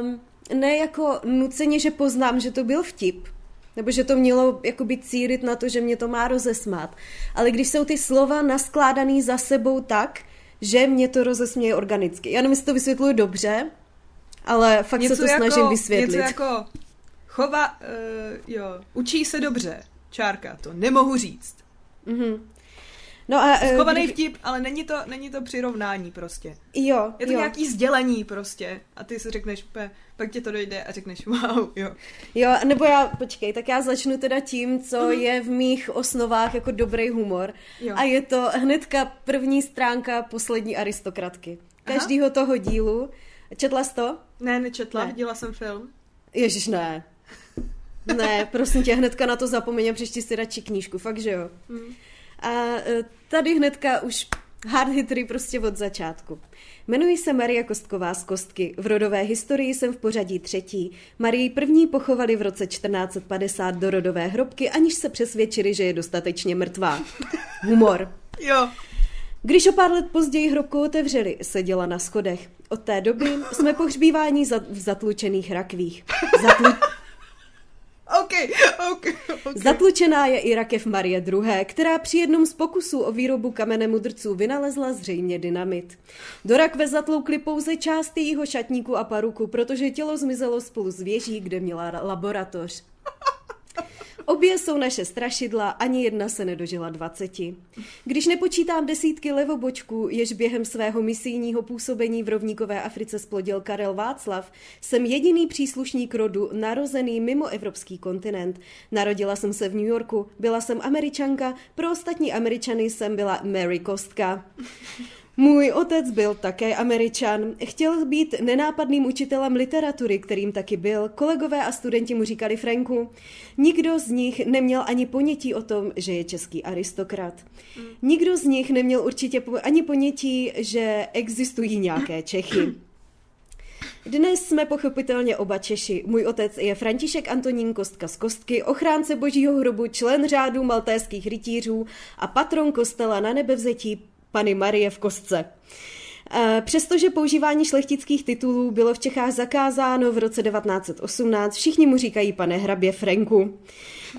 um, ne jako nuceně, že poznám, že to byl vtip, nebo že to mělo jakoby cílit na to, že mě to má rozesmát. Ale když jsou ty slova naskládaný za sebou tak, že mě to rozesměje organicky. Já nevím, jestli to vysvětluju dobře, ale fakt se to snažím vysvětlit. Něco jako chova, uh, jo, učí se dobře, čárka, to nemohu říct. Mhm. No a, eh, Schovaný vtip, ale není to, není to přirovnání prostě. Jo, Je to jo. nějaký sdělení prostě a ty si řekneš, pe, pak ti to dojde a řekneš wow, jo. Jo, nebo já, počkej, tak já začnu teda tím, co mm. je v mých osnovách jako dobrý humor. Jo. A je to hnedka první stránka poslední aristokratky. Aha. Každýho toho dílu. Četla jsi to? Ne, nečetla, Ne. viděla jsem film. Ježiš, ne. Ne, prosím tě, hnedka na to zapomeň a přečti si radši knížku, fakt, že jo. Hmm. A e, tady hnedka už hard hitry prostě od začátku. Jmenuji se Marie Kostková z Kostky. V rodové historii jsem v pořadí třetí. Marii první pochovali v roce 1450 do rodové hrobky, aniž se přesvědčili, že je dostatečně mrtvá. Humor. Jo. Když o pár let později hrobku otevřeli, seděla na schodech. Od té doby jsme pohřbíváni za, v zatlučených rakvích. Zatlu, OK, OK, OK. Zatlučená je i rakev Marie II., která při jednom z pokusů o výrobu kamene mudrců vynalezla zřejmě dynamit. Do rakve zatloukli pouze část jejího šatníku a paruku, protože tělo zmizelo spolu s věží, kde měla laboratoř. Obě jsou naše strašidla, ani jedna se nedožila dvaceti. Když nepočítám desítky levobočků, jež během svého misijního působení v rovníkové Africe splodil Karel Václav, jsem jediný příslušník rodu narozený mimo evropský kontinent. Narodila jsem se v New Yorku, byla jsem američanka, pro ostatní američany jsem byla Mary Kostka. Můj otec byl také američan. Chtěl být nenápadným učitelem literatury, kterým taky byl. Kolegové a studenti mu říkali Franku. Nikdo z nich neměl ani ponětí o tom, že je český aristokrat. Nikdo z nich neměl určitě ani ponětí, že existují nějaké Čechy. Dnes jsme pochopitelně oba Češi. Můj otec je František Antonín Kostka z Kostky, ochránce božího hrobu, člen řádu maltéských rytířů a patron kostela na nebevzetí Pany Marie v Kostce. Eh, Přestože používání šlechtických titulů bylo v Čechách zakázáno v roce 1918, všichni mu říkají pane hrabě Franku.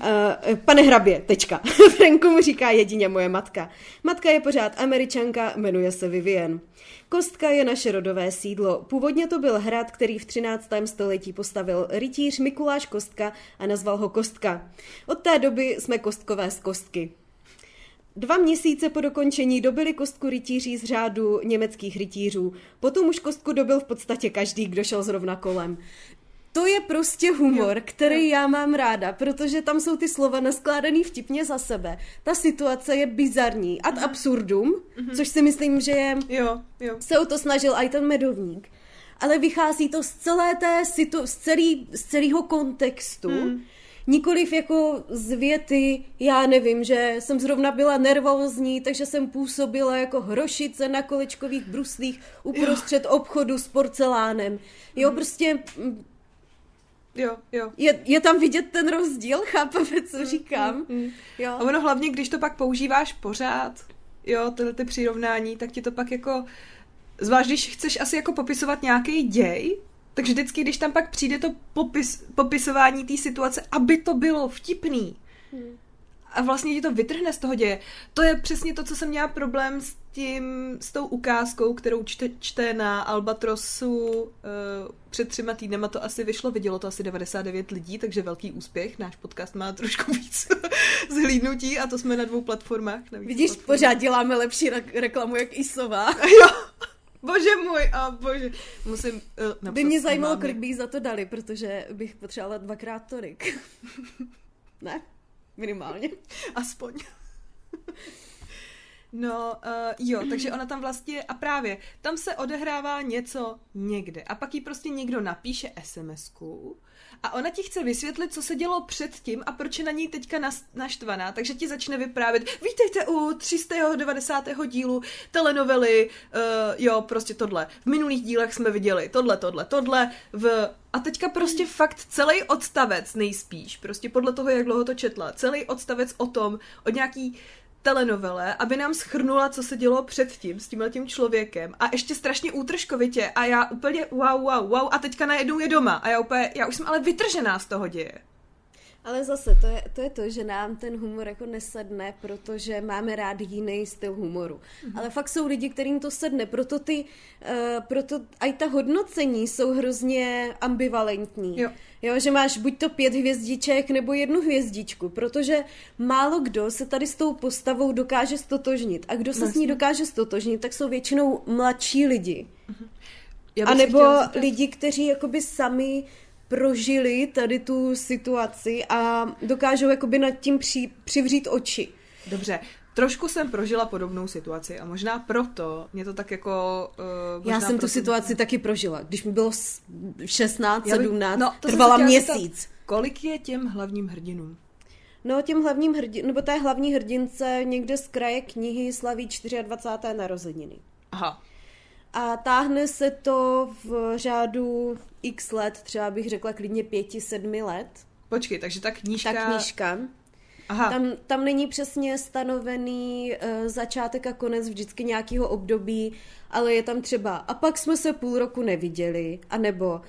Eh, Pane hrabě, tečka. Franku mu říká jedině moje matka. Matka je pořád američanka, jmenuje se Vivien. Kostka je naše rodové sídlo. Původně to byl hrad, který v 13. století postavil rytíř Mikuláš Kostka a nazval ho Kostka. Od té doby jsme kostkové z Kostky. Dva měsíce po dokončení dobili kostku rytíří z řádu německých rytířů. Potom už kostku dobil v podstatě každý, kdo šel zrovna kolem. to je prostě humor, jo, který jo. já mám ráda, protože tam jsou ty slova naskládaný vtipně za sebe. Ta situace je bizarní, ad uh-huh. absurdum, uh-huh. což si myslím, že je, jo, jo. se o to snažil i ten medovník. Ale vychází to z celé té situ- z, celý, z celého kontextu. Hmm. Nikoliv jako z věty, já nevím, že jsem zrovna byla nervózní, takže jsem působila jako hrošice na kolečkových bruslích uprostřed jo. obchodu s porcelánem. Jo, hmm. prostě mm, Jo, jo. Je, je tam vidět ten rozdíl, chápeme, co mm, říkám. Mm, mm. Jo. A ono hlavně, když to pak používáš pořád, jo, tyhle ty přirovnání, tak ti to pak jako, zvlášť když chceš asi jako popisovat nějaký děj, takže vždycky, když tam pak přijde to popis, popisování té situace, aby to bylo vtipný, hmm a vlastně ti to vytrhne z toho děje. To je přesně to, co jsem měla problém s tím, s tou ukázkou, kterou čte, čte na Albatrosu uh, před třema týdnema to asi vyšlo, vidělo to asi 99 lidí, takže velký úspěch. Náš podcast má trošku víc zhlídnutí a to jsme na dvou platformách. Na Vidíš, platformách. pořád děláme lepší re- reklamu jak Isová. jo. Bože můj, a bože. Musím uh, By mě zajímalo, kolik by za to dali, protože bych potřebovala dvakrát tolik. ne? Minimálně. Aspoň. No, uh, jo, takže ona tam vlastně, a právě, tam se odehrává něco někde a pak jí prostě někdo napíše SMS-ku a ona ti chce vysvětlit, co se dělo předtím a proč je na ní teďka naštvaná, takže ti začne vyprávět, vítejte u 390. dílu telenovely, uh, jo, prostě tohle. V minulých dílech jsme viděli tohle, tohle, tohle, v... A teďka prostě fakt celý odstavec nejspíš, prostě podle toho, jak dlouho to četla, celý odstavec o tom, od nějaký telenovele, aby nám schrnula, co se dělo předtím s tímhle tím člověkem. A ještě strašně útržkovitě. A já úplně wow, wow, wow. A teďka najednou je doma. A já úplně, já už jsem ale vytržená z toho děje. Ale zase, to je, to je to, že nám ten humor jako nesedne, protože máme rád jiný styl humoru. Mm-hmm. Ale fakt jsou lidi, kterým to sedne, proto ty, uh, proto i ta hodnocení jsou hrozně ambivalentní. Jo. jo. že máš buď to pět hvězdiček nebo jednu hvězdičku, protože málo kdo se tady s tou postavou dokáže stotožnit. A kdo se Vlastně. s ní dokáže stotožnit, tak jsou většinou mladší lidi. Mm-hmm. A nebo lidi, kteří jakoby sami prožili tady tu situaci a dokážou jakoby nad tím při, přivřít oči. Dobře, trošku jsem prožila podobnou situaci a možná proto mě to tak jako... Uh, Já jsem proto... tu situaci taky prožila. Když mi bylo 16, 17, no, to trvala měsíc. Zeptat, kolik je těm hlavním hrdinům? No, těm hlavním hrdin, nebo té hlavní hrdince někde z kraje knihy slaví 24. narozeniny. Aha. A táhne se to v řádu x let, třeba bych řekla klidně pěti, sedmi let. Počkej, takže ta knížka... Ta knížka. Aha. Tam, tam není přesně stanovený uh, začátek a konec vždycky nějakého období, ale je tam třeba a pak jsme se půl roku neviděli, anebo uh,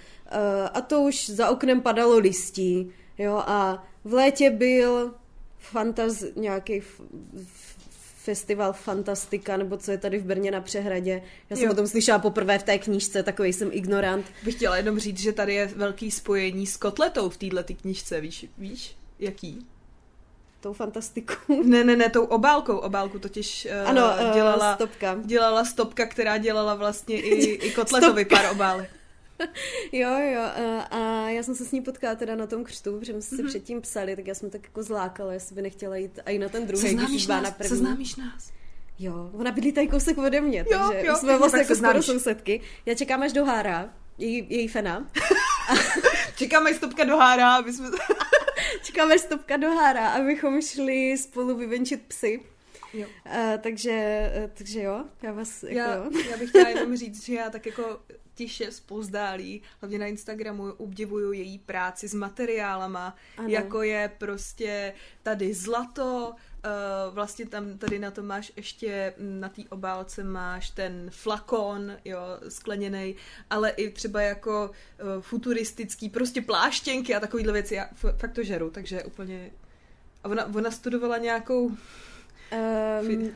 a to už za oknem padalo listí, jo, a v létě byl fantaz, nějaký f, f, festival Fantastika, nebo co je tady v Brně na Přehradě. Já jsem jo. o tom slyšela poprvé v té knížce, takový jsem ignorant. Bych chtěla jenom říct, že tady je velký spojení s kotletou v této knížce, víš, víš, jaký? tou fantastikou. Ne, ne, ne, tou obálkou. Obálku totiž uh, ano, uh, dělala, stopka. dělala stopka, která dělala vlastně i, i kotletovi pár obálek. jo, jo, a, já jsem se s ní potkala teda na tom křtu, protože jsme si mm-hmm. předtím psali, tak já jsem tak jako zlákala, jestli by nechtěla jít i na ten druhý, když byla na první. Seznámíš nás? Jo, ona bydlí tady kousek ode mě, jo, takže jo, jsme vlastně jako skoro sousedky. Já čekám až do Hára, její, její fena. Čekáme stopka do Hára, aby jsme... Čekáme stopka do Hára, abychom šli spolu vyvenčit psy. Jo. Uh, takže, uh, takže jo, já vás jako... Já, já bych chtěla jenom říct, že já tak jako tiše spozdálí, hlavně na Instagramu obdivuju její práci s materiálama, ano. jako je prostě tady zlato, Uh, vlastně tam tady na to máš ještě, na té obálce máš ten flakon, jo, skleněný, ale i třeba jako uh, futuristický, prostě pláštěnky a takovýhle věci, já fakt to žeru, takže úplně... A ona, ona studovala nějakou... Um,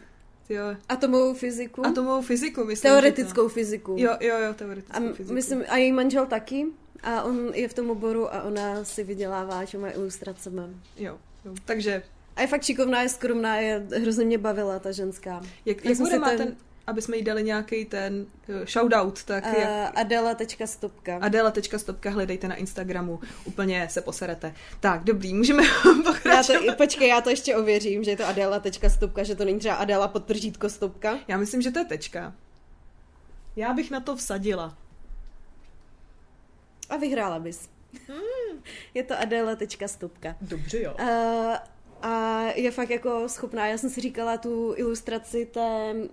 jo. Atomovou fyziku? Atomovou fyziku, myslím. Teoretickou to... fyziku. Jo, jo, jo, teoretickou a fyziku. Myslím, a její manžel taky. A on je v tom oboru a ona si vydělává, že má ilustracemi. Jo, jo. takže... A je fakt šikovná, je skromná, je hrozně mě bavila ta ženská. Jak, jak bude má ten... ten... aby jsme jí dali nějaký ten eh, shoutout, tak uh, jak... Adela.stopka. Adela.stopka hledejte na Instagramu, úplně se poserete. Tak, dobrý, můžeme Já pokračovat. to, počkej, já to ještě ověřím, že je to Adela.stopka, že to není třeba Adela podtržítko stopka. Já myslím, že to je tečka. Já bych na to vsadila. A vyhrála bys. Hmm. Je to Adela.stopka. Dobře, jo. Uh, a je fakt jako schopná. Já jsem si říkala tu ilustraci té mm,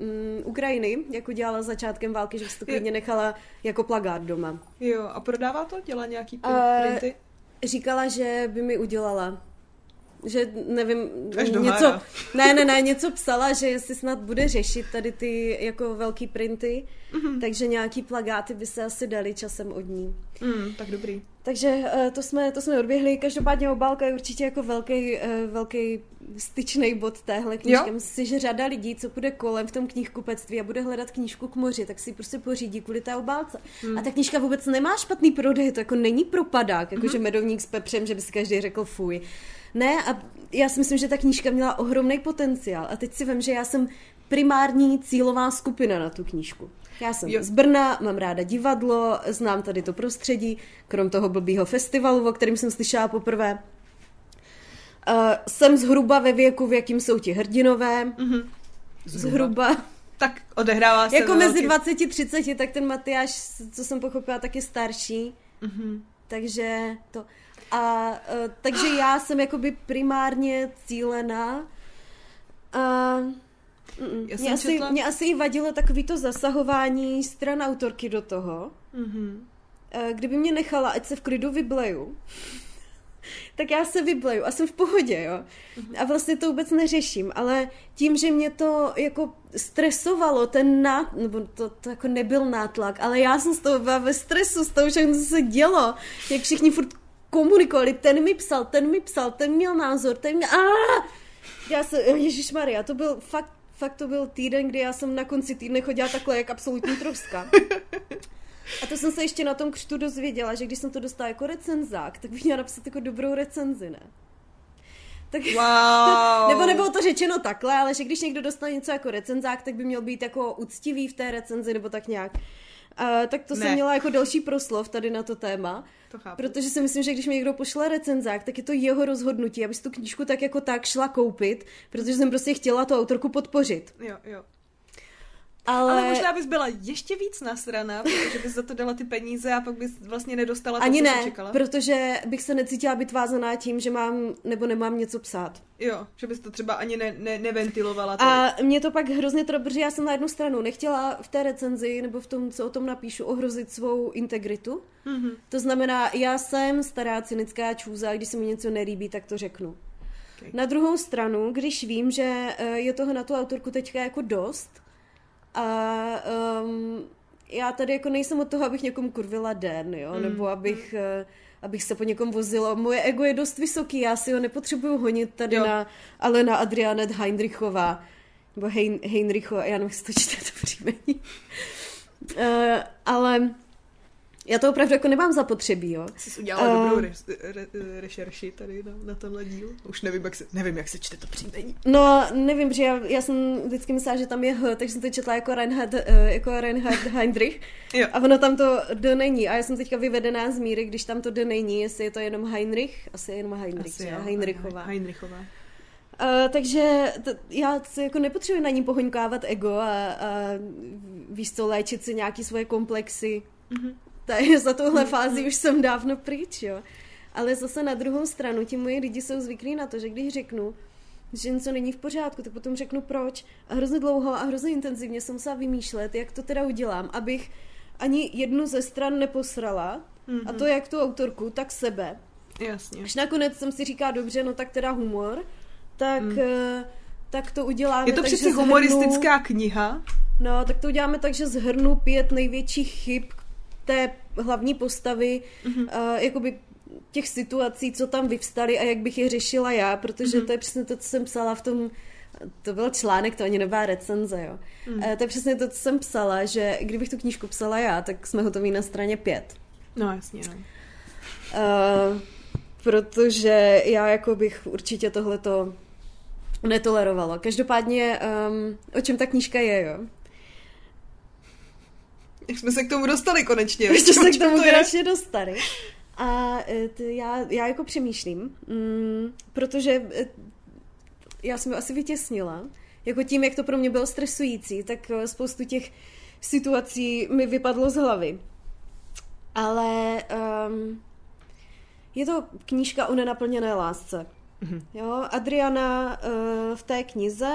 Ukrajiny, jako dělala začátkem války, že si to klidně nechala jako plagát doma. Jo, a prodává to? Dělá nějaký Eh, pr- printy? Říkala, že by mi udělala. Že nevím, Až něco, hára. ne, ne, ne, něco psala, že jestli snad bude řešit tady ty jako velký printy, Mhm. takže nějaký plagáty by se asi dali časem od ní. Mm, tak dobrý. Takže eh, to jsme, to jsme odběhli. Každopádně obálka je určitě jako velký, eh, velký styčný bod téhle knížky. Myslím si, že řada lidí, co půjde kolem v tom knihkupectví a bude hledat knížku k moři, tak si prostě pořídí kvůli té obálce. Hmm. A ta knížka vůbec nemá špatný prodej, to jako není propadák, jakože medovník s pepřem, že by si každý řekl fuj. Ne, a já si myslím, že ta knížka měla ohromný potenciál. A teď si vím, že já jsem primární cílová skupina na tu knížku. Já jsem Jo. z Brna, mám ráda divadlo, znám tady to prostředí, krom toho blbýho festivalu, o kterém jsem slyšela poprvé. Uh, jsem zhruba ve věku, v jakým jsou ti hrdinové. Mhm. Zhruba. Tak odehrává se Jako mezi velkým- 20 a 30, tak ten Matyáš, co jsem pochopila, tak je starší. Mhm. Takže to. A uh, takže já jsem jakoby primárně cílená. A mm, Já mě, asi, četla- mě asi i vadilo takový to zasahování stran autorky do toho. Mhm. Eh, Kdyby mě nechala, ať se v klidu vybleju, tak já se vybleju a jsem v pohodě, jo. A vlastně to vůbec neřeším, ale tím, že mě to jako stresovalo, ten nát, nebo to, to jako nebyl nátlak, ale já jsem z toho byla ve stresu, z toho všechno, co se dělo, jak všichni furt komunikovali, ten mi psal, ten mi psal, ten měl názor, ten měl... Aaa! Já se, Ježíš Maria, to byl fakt, fakt to byl týden, kdy já jsem na konci týdne chodila takhle, jak absolutní troska. A to jsem se ještě na tom křtu dozvěděla, že když jsem to dostala jako recenzák, tak bych měla napsat jako dobrou recenzi, ne? Tak, Wow. nebo nebylo to řečeno takhle, ale že když někdo dostane něco jako recenzák, tak by měl být jako úctivý v té recenzi, nebo tak nějak. Uh, tak to Ne. jsem měla jako další proslov tady na to téma. To chápu. Protože si myslím, že když mi někdo pošle recenzák, tak je to jeho rozhodnutí, aby si tu knížku tak jako tak šla koupit, protože jsem prostě chtěla tu autorku podpořit. Jo, jo. Ale, Ale možná bys byla ještě víc nasraná, protože bys za to dala ty peníze a pak bys vlastně nedostala to, ani co ne, čekala. protože bych se necítila být vázaná tím, že mám nebo nemám něco psát. Jo, že bys to třeba ani ne, ne, neventilovala. tolik. A mě to pak hrozně to, protože já jsem na jednu stranu nechtěla v té recenzi nebo v tom, co o tom napíšu, ohrozit svou integritu. Mhm. To znamená, já jsem stará cynická čůza, když se mi něco nelíbí, tak to řeknu. Okay. Na druhou stranu, když vím, že eh, je toho na tu autorku teďka jako dost a um, já tady jako nejsem od toho, abych někomu kurvila den, jo, mm. nebo abych, mm. abych se po někom vozila. Moje ego je dost vysoký, já si ho nepotřebuju honit tady Jo. na Alena Adrianet Heinrichová, nebo Hein, Heinricho, já nevím, se to čte to příjmení. uh, ale já to opravdu jako nemám zapotřebí, jo. Jsi udělala Eh. dobrou re, re, rešerši tady na, na tenhle díl. Už nevím, jak se, nevím, jak se čte to příjmení. No, nevím, že já, já jsem vždycky myslela, že tam je H, takže jsem to četla jako Reinhard, uh, jako Reinhard Heinrich. Jo. A ono tam to D není. A já jsem teďka vyvedená z míry, když tam to D není, jestli je to jenom Heinrich, asi je jenom Heinrich, Asi jo, Heinrichová. Heinrichová. Uh, takže t- já si jako nepotřebuji na ní pohoňkávat ego a, a víš co, léčit si nějaký svoje komplexy. Mhm. Mm-hmm. za touhle mm-hmm. fázi už jsem dávno pryč, jo. Ale zase na druhou stranu, ti moji lidi jsou zvyklí na to, že když řeknu, že něco není v pořádku, tak potom řeknu proč. A hrozně dlouho a hrozně intenzivně jsem musela vymýšlet, jak to teda udělám, abych ani jednu ze stran neposrala, mm-hmm. a to jak tu autorku, tak sebe. Jasně. Až nakonec jsem si říká, dobře, no tak teda humor, tak, mm. tak to uděláme. Je to přeci že zhrnu- humoristická kniha. No, tak to uděláme tak, že zhrnu pět největších chyb té hlavní postavy, mm-hmm. uh, jakoby těch situací, co tam vyvstaly a jak bych je řešila já, protože mm-hmm. to je přesně to, co jsem psala v tom, to byl článek, to ani nebyla recenze, jo. Mm. Uh, to je přesně to, co jsem psala, že kdybych tu knížku psala já, tak jsme hotoví na straně pět. No jasně, no. Uh, protože já jako bych určitě tohleto netolerovala. Každopádně, um, o čem ta knížka je, jo? Jak jsme se k tomu dostali konečně. Ještě se k tomu to konečně dostali. A e, t, já, já jako přemýšlím, mm, protože e, já jsem ho asi vytěsnila. Jako tím, jak to pro mě bylo stresující, tak e, spoustu těch situací mi vypadlo z hlavy. Ale um, je to knížka o nenaplněné lásce. Mm-hmm. Jo, Adriana uh, v té knize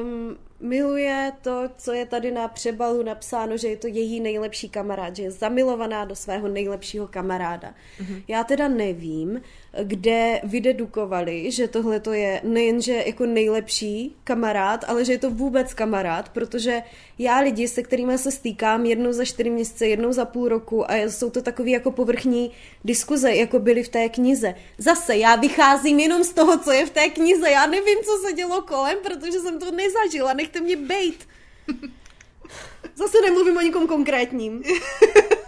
um, miluje to, co je tady na přebalu napsáno, že je to její nejlepší kamarád, že je zamilovaná do svého nejlepšího kamaráda. Mm-hmm. Já teda nevím, kde vydedukovali, že tohle to je nejenže jako nejlepší kamarád, ale že je to vůbec kamarád, protože já lidi, se kterými se stýkám jednou za čtyři měsíce, jednou za půl roku a jsou to takový jako povrchní diskuze, jako byly v té knize. Zase, já vycházím jenom z toho, co je v té knize, já nevím, co se dělo kolem, protože jsem to nezažila, nechte mě bejt. Zase nemluvím o nikom konkrétním.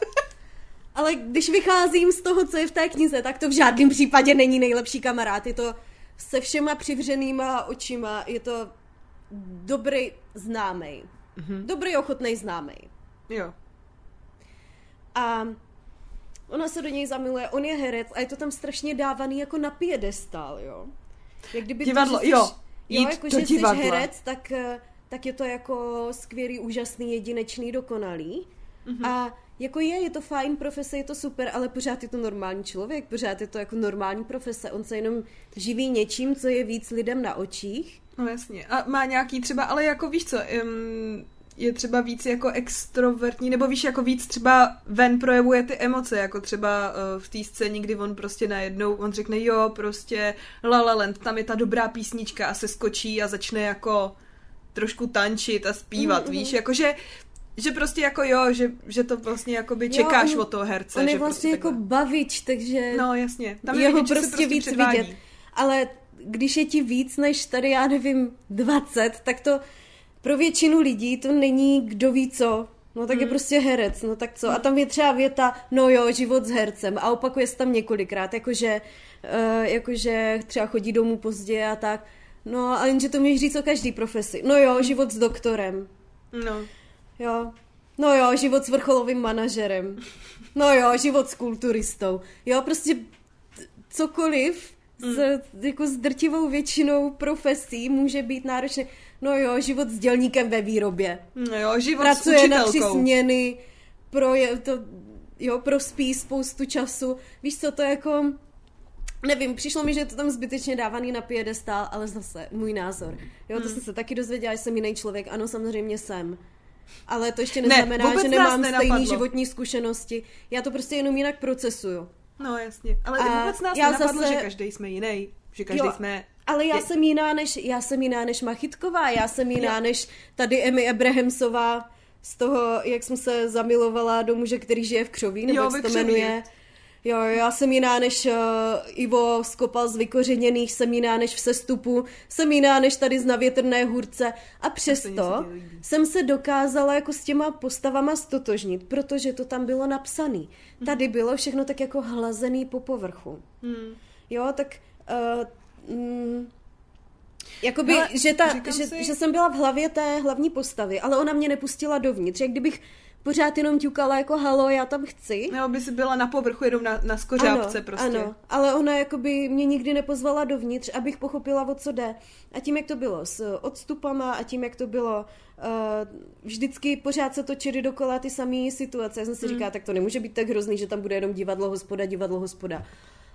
Ale když vycházím z toho, co je v té knize, tak to v žádném případě není nejlepší kamarád. Je to se všema přivřenýma očima, je to dobrý známej. Mm-hmm. Dobrý ochotný známej. Jo. A ona se do něj zamiluje, on je herec a je to tam strašně dávaný jako na piedestal, jo. Jak kdyby Divadlo, to, že jsi, jo. Jo, Jít jako, do že jsi divadla. herec, tak, eh, tak je to jako skvělý, úžasný, jedinečný, dokonalý. Mm-hmm. A jako je, je to fajn profese, je to super, ale pořád je to normální člověk, pořád je to jako normální profese. On se jenom živí něčím, co je víc lidem na očích. No jasně. A má nějaký třeba, ale jako víš co, um, je třeba víc jako extrovertní, nebo víš, jako víc třeba ven projevuje ty emoce, jako třeba uh, v té scéně, kdy on prostě najednou, on řekne jo, prostě La La Land, tam je ta dobrá písnička a se skočí a začne jako trošku tančit a zpívat, Mhm, víš, jakože že prostě jako jo, že, že to vlastně jakoby čekáš on- od toho herce. On je že vlastně prostě jako takhle. bavič, takže No jasně, tam je jeho vidět, prostě, prostě víc předvádí. vidět. Ale když je ti víc než tady, já nevím, 20, tak to pro většinu lidí to není kdo ví co. No tak je Hmm. prostě herec, no tak co? A tam je třeba věta, no jo, život s hercem a opakuje se tam několikrát, jakože, uh, jakože třeba chodí domů pozdě a tak. No a jenže to můžeš říct o každý profesi. No jo, život s doktorem. No. Jo. No jo, život s vrcholovým manažerem. No jo, život s kulturistou. Jo, prostě cokoliv s, jako s drtivou většinou profesí může být náročný. No jo, život s dělníkem ve výrobě. No jo, život Pracuje s na tři učitelkou. směny, pro je, to, jo, prospí spoustu času. Víš co, to jako... Nevím, přišlo mi, že je to tam zbytečně dávaný na piedestál, ale zase, můj názor. Jo, to Hmm. jsem se taky dozvěděla, že jsem jiný člověk. Ano, samozřejmě jsem. Ale to ještě Ne, neznamená, vůbec že nemám stejné životní zkušenosti. Já to prostě jenom jinak procesuju. No jasně, ale A vůbec nás já nenapadlo, zase- že každý jsme jiný, že každý Jo, jsme... Ale já Je- jsem jiná než, já jsem jiná než Machytková, já jsem jiná Jo. než tady Emmy Abrahamsová z toho, jak jsem se zamilovala do muže, který žije v Křoví, nebo Jo, jak se to Křoví. Jo, já jsem jiná než uh, Ivo Skopal z Vykořeněných, jsem jiná než v Sestupu, jsem jiná než tady z Navětrné hůrce a přesto jsem se dokázala jako s těma postavama stotožnit, protože to tam bylo napsané. Tady bylo všechno tak jako hlazený po povrchu. Hmm. Jo, tak uh, mm, jakoby, Hele, že, ta, že, si- že jsem byla v hlavě té hlavní postavy, ale ona mě nepustila dovnitř. Jak kdybych pořád jenom ťukala jako halo, já tam chci. Nebo by si byla na povrchu jenom na, na skořápce ano, prostě. ano, ale ona jakoby mě nikdy nepozvala dovnitř, abych pochopila, o co jde. A tím, jak to bylo s odstupama a tím, jak to bylo uh, vždycky pořád se točily dokola ty samé situace. Já jsem si Hmm. říkala, tak to nemůže být tak hrozný, že tam bude jenom divadlo, hospoda, divadlo, hospoda.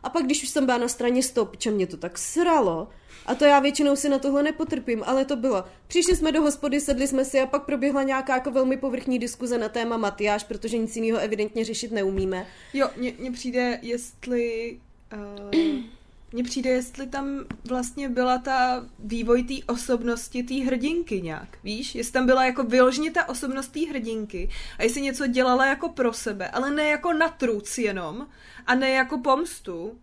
A pak, když už jsem byla na straně stop, čo mě to tak sralo, a to já většinou si na tohle nepotrpím, ale to bylo. Přišli jsme do hospody, sedli jsme si a pak proběhla nějaká jako velmi povrchní diskuze na téma Matyáš, protože nic jiného evidentně řešit neumíme. Jo, mně přijde, jestli... Uh, mně přijde, jestli tam vlastně byla ta vývoj té osobnosti té hrdinky nějak, víš? Jestli tam byla jako vyloženě ta osobnost té hrdinky a jestli něco dělala jako pro sebe, ale ne jako na truc jenom a ne jako pomstu,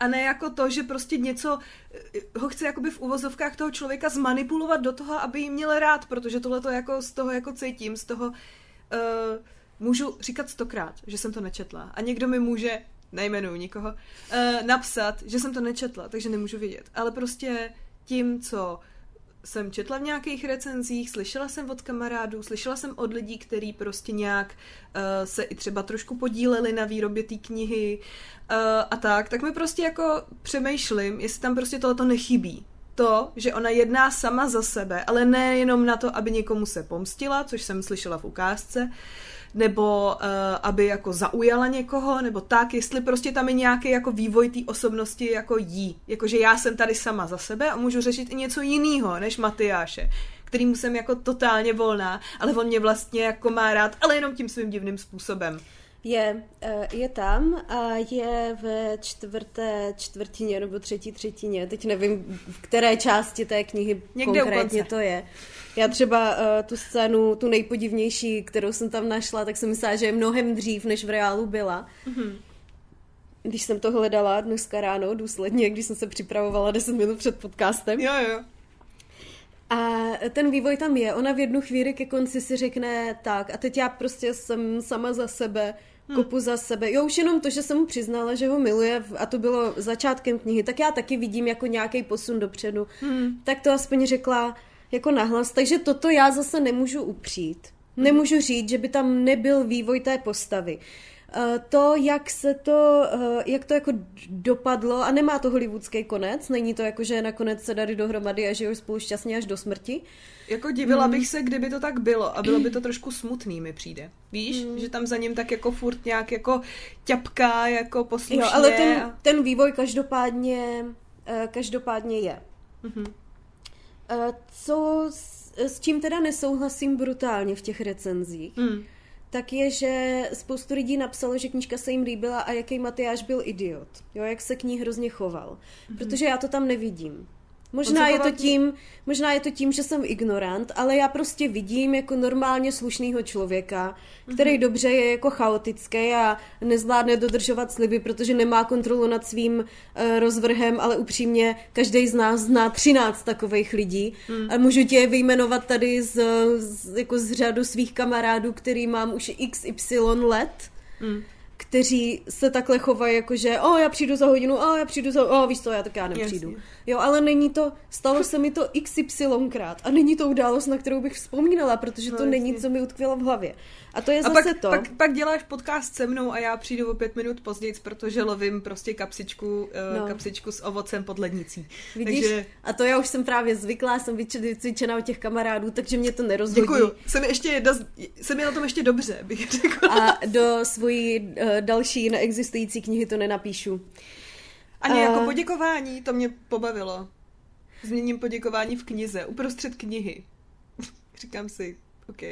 a ne jako to, že prostě něco eh, ho chce jakoby v uvozovkách toho člověka zmanipulovat do toho, aby jí měl rád, protože tohle to jako z toho jako cítím, z toho uh, můžu říkat stokrát, že jsem to nečetla a někdo mi může, nejmenuji nikoho, uh, napsat, že jsem to nečetla, takže nemůžu vědět. Ale prostě tím, co jsem četla v nějakých recenzích, slyšela jsem od kamarádů, slyšela jsem od lidí, kteří prostě nějak uh, se i třeba trošku podíleli na výrobě té knihy uh, a tak, tak mi prostě jako přemýšlím, jestli tam prostě tohleto nechybí. To, že ona jedná sama za sebe, ale nejenom na to, aby někomu se pomstila, což jsem slyšela v ukázce, nebo uh, aby jako zaujala někoho, nebo tak, jestli prostě tam je nějaký jako vývoj té osobnosti jako jí. Jakože já jsem tady sama za sebe a můžu řešit i něco jiného než Matyáše kterýmu jsem jako totálně volná, ale on mě vlastně jako má rád, ale jenom tím svým divným způsobem. Je, eh, je tam a je ve čtvrté čtvrtině nebo třetí třetině. Teď nevím, v které části té knihy Někde konkrétně to je. Já třeba uh, tu scénu, tu nejpodivnější, kterou jsem tam našla, tak jsem myslela, že je mnohem dřív, než v reálu byla. Mm-hmm. Když jsem to hledala dneska ráno důsledně, když jsem se připravovala 10 minut před podcastem. Jo, jo. A ten vývoj tam je. Ona v jednu chvíli ke konci si řekne tak a teď já prostě jsem sama za sebe, kopu hmm. za sebe. Jo, už jenom to, že jsem mu přiznala, že ho miluje a to bylo začátkem knihy, tak já taky vidím jako nějaký posun dopředu. Hmm. Tak to aspoň řekla jako nahlas. Takže toto já zase nemůžu upřít. Hmm. Nemůžu říct, že by tam nebyl vývoj té postavy. Eh, to, jak se to, eh, jak to jako dopadlo, a nemá to hollywoodský konec, není to jako, že nakonec se dali dohromady a žijou spolu šťastně až do smrti. Jako divila mm. bych se, kdyby to tak bylo a bylo by to trošku smutný, mi přijde. Víš, mm. že tam za ním tak jako furt nějak jako ťapká, jako poslušně. Jo, ale ten, ten vývoj každopádně, eh, každopádně je. Mm-hmm. Co, s, s čím teda nesouhlasím brutálně v těch recenzích, mm tak je, že spoustu lidí napsalo, že knížka se jim líbila a jaký Matyáš byl idiot. Jo, jak se k ní hrozně choval. Mm-hmm. Protože já to tam nevidím. Možná je, to tím, možná je to tím, že jsem ignorant, ale já prostě vidím jako normálně slušného člověka, který mm-hmm. dobře je jako chaotický a nezvládne dodržovat sliby, protože nemá kontrolu nad svým uh, rozvrhem, ale upřímně každý z nás zná 13 takových lidí mm. a můžu tě vyjmenovat tady z, z, jako z řadu svých kamarádů, který mám už XY let. Mm kteří se takhle chovají, jako že o, já přijdu za hodinu, o, já přijdu za, o, víš co, já tak já nepřijdu. Jasně. Jo, ale není to, stalo se mi to xykrát a není to událost, na kterou bych vzpomínala, protože to no, není, co mi utkvělo v hlavě. A to je a zase pak, to. Pak, pak děláš podcast se mnou a já přijdu o pět minut později, protože lovím prostě kapsičku, eh, no. kapsičku s ovocem pod lednicí. Vidíš? Takže... A to já už jsem právě zvyklá, jsem vycvičená od těch kamarádů, takže mě to nerozhodí. Děkuju. Jsem, ještě jedna, jsem je na tom ještě dobře, bych řekla. A do svojí uh, další neexistující knihy to nenapíšu. Ani uh... jako poděkování, to mě pobavilo. Změním poděkování v knize, uprostřed knihy. Říkám si, OK.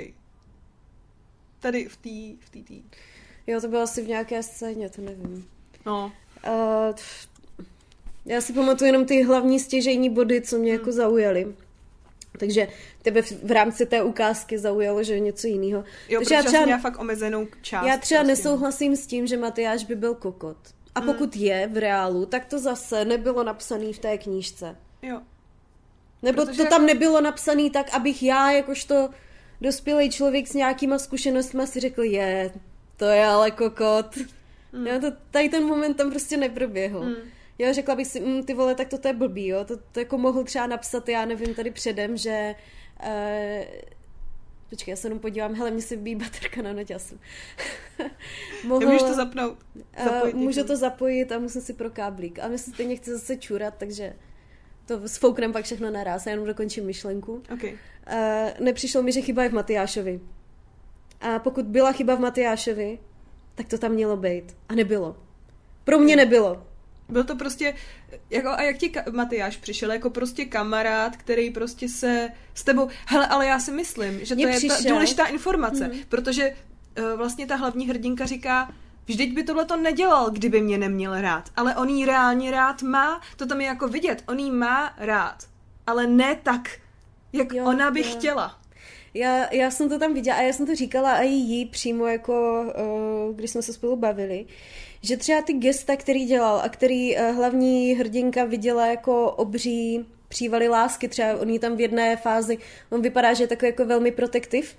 Tady v té v tý, tý. Jo, to bylo asi v nějaké scéně, to nevím. No. Uh, já si pamatuju jenom ty hlavní stěžejní body, co mě hmm. jako zaujaly. Takže tebe v, v rámci té ukázky zaujalo, že je něco jiného. Jo, Takže já třeba, já fakt omezenou část. Já třeba prostě. nesouhlasím s tím, že Matyáš by byl kokot. A hmm. pokud je v reálu, tak to zase nebylo napsané v té knížce. Jo. Nebo Protože to tam jako... nebylo napsané tak, abych já, jakožto dospělý člověk s nějakýma zkušenostmi si řekl, je, to je ale kokot. Mm. Jo, to, tady ten moment tam prostě neproběhl. Mm. Jo, řekla bych si, mm, ty vole, tak to, to je blbý, jo. To, to jako mohl třeba napsat, já nevím, tady předem, že... Uh, Počkej, já se jenom podívám, hele, mě se vybíjí baterka na noťasu. Mohl, Můžeš to zapnout? Zapojit uh, můžu to zapojit a musím si pro káblík. A my se stejně chci zase čurat, takže to sfouknem pak všechno naraz, já jenom dokončím myšlenku. Okay. Uh, nepřišlo mi, že chyba je v Matyášovi. A pokud byla chyba v Matyášovi, tak to tam mělo být. A nebylo. Pro mě nebylo. Byl to prostě, jako, a jak ti Matyáš přišel, jako prostě kamarád, který prostě se s tebou, hele, ale já si myslím, že to Mně je přišel. ta důležitá informace, hmm. protože uh, vlastně ta hlavní hrdinka říká, Vždyť by tohle to nedělal, kdyby mě neměl rád. Ale on jí reálně rád má, to tam je jako vidět, on jí má rád. Ale ne tak, jak jo, ona by jo. chtěla. Já, já jsem to tam viděla a já jsem to říkala i jí přímo jako, uh, když jsme se spolu bavili, že třeba ty gesta, který dělal a který uh, hlavní hrdinka viděla jako obří přívaly lásky, třeba on jí tam v jedné fázi, on vypadá, že je takový jako velmi protektiv,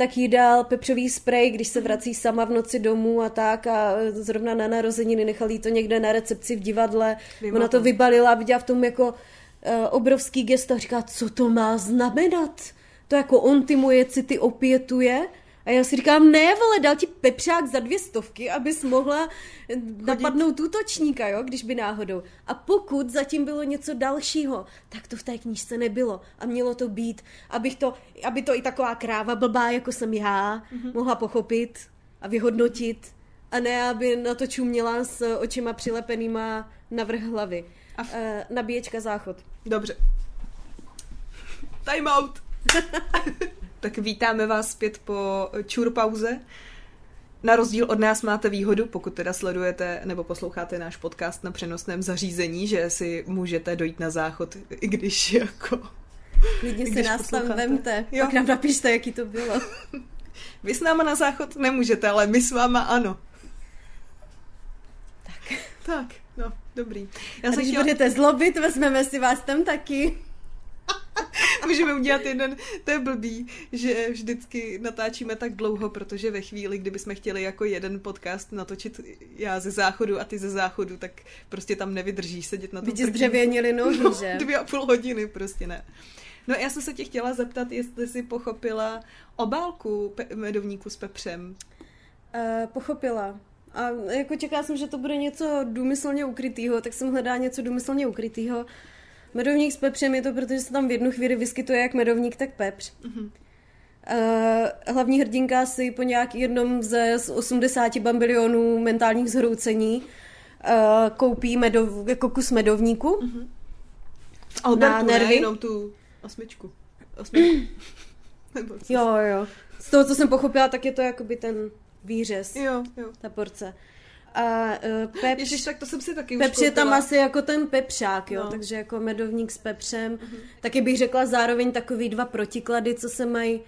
tak jí dal pepřový sprej, když se vrací sama v noci domů a tak a zrovna na narozeniny nechal jí to někde na recepci v divadle. Vím Ona to vybalila a viděla v tom jako uh, obrovský gesto a říká, co to má znamenat? To jako on ty moje city opětuje? A já si říkám, ne, vole, dal ti pepřák za dvě stovky, abys mohla napadnout útočníka, jo, když by náhodou. A pokud zatím bylo něco dalšího, tak to v té knížce nebylo. A mělo to být, abych to, aby to i taková kráva blbá, jako jsem já, mm-hmm. mohla pochopit a vyhodnotit. A ne, aby na to čuměla s očima přilepenýma na vrch hlavy. A v... uh, nabíječka záchod. Dobře. Time out. tak vítáme vás zpět po čur pauze. Na rozdíl od nás máte výhodu, pokud teda sledujete nebo posloucháte náš podcast na přenosném zařízení, že si můžete dojít na záchod, i když jako... Klidně si nás posloucháte. tam vemte, jo. pak nám napište, jaký to bylo. Vy s náma na záchod nemůžete, ale my s váma ano. Tak. Tak, no, dobrý. Já A když chtěla... budete zlobit, vezmeme si vás tam taky. Můžeme udělat jeden, to je blbý, že vždycky natáčíme tak dlouho, protože ve chvíli, kdyby jsme chtěli jako jeden podcast natočit já ze záchodu a ty ze záchodu, tak prostě tam nevydržíš sedět na tom. By zdřevěnili nohy, no, že? Dvě a půl hodiny, prostě ne. No já jsem se tě chtěla zeptat, jestli jsi pochopila obálku pe- medovníku s pepřem. Uh, pochopila. A jako čekala jsem, že to bude něco důmyslně ukrytého, tak jsem hledala něco důmyslně ukrytého. Medovník s pepřem je to, protože se tam v jednu chvíli vyskytuje jak medovník, tak pepř. Mm-hmm. Uh, hlavní hrdinka si po nějak jednom ze z 80 bambilionů mentálních zhroucení uh, koupí medov, jako kus medovníku. Mm-hmm. Albertu, na nervy. ne, jenom tu osmičku. osmičku. jo, jo. Z toho, co jsem pochopila, tak je to jakoby ten výřez. Jo, jo. Ta porce. A uh, pepř, Ježiš, tak to jsem si taky Pepř je tam asi jako ten pepřák, jo, no. takže jako medovník s pepřem. Uh-huh. Taky bych řekla zároveň takový dva protiklady, co se mají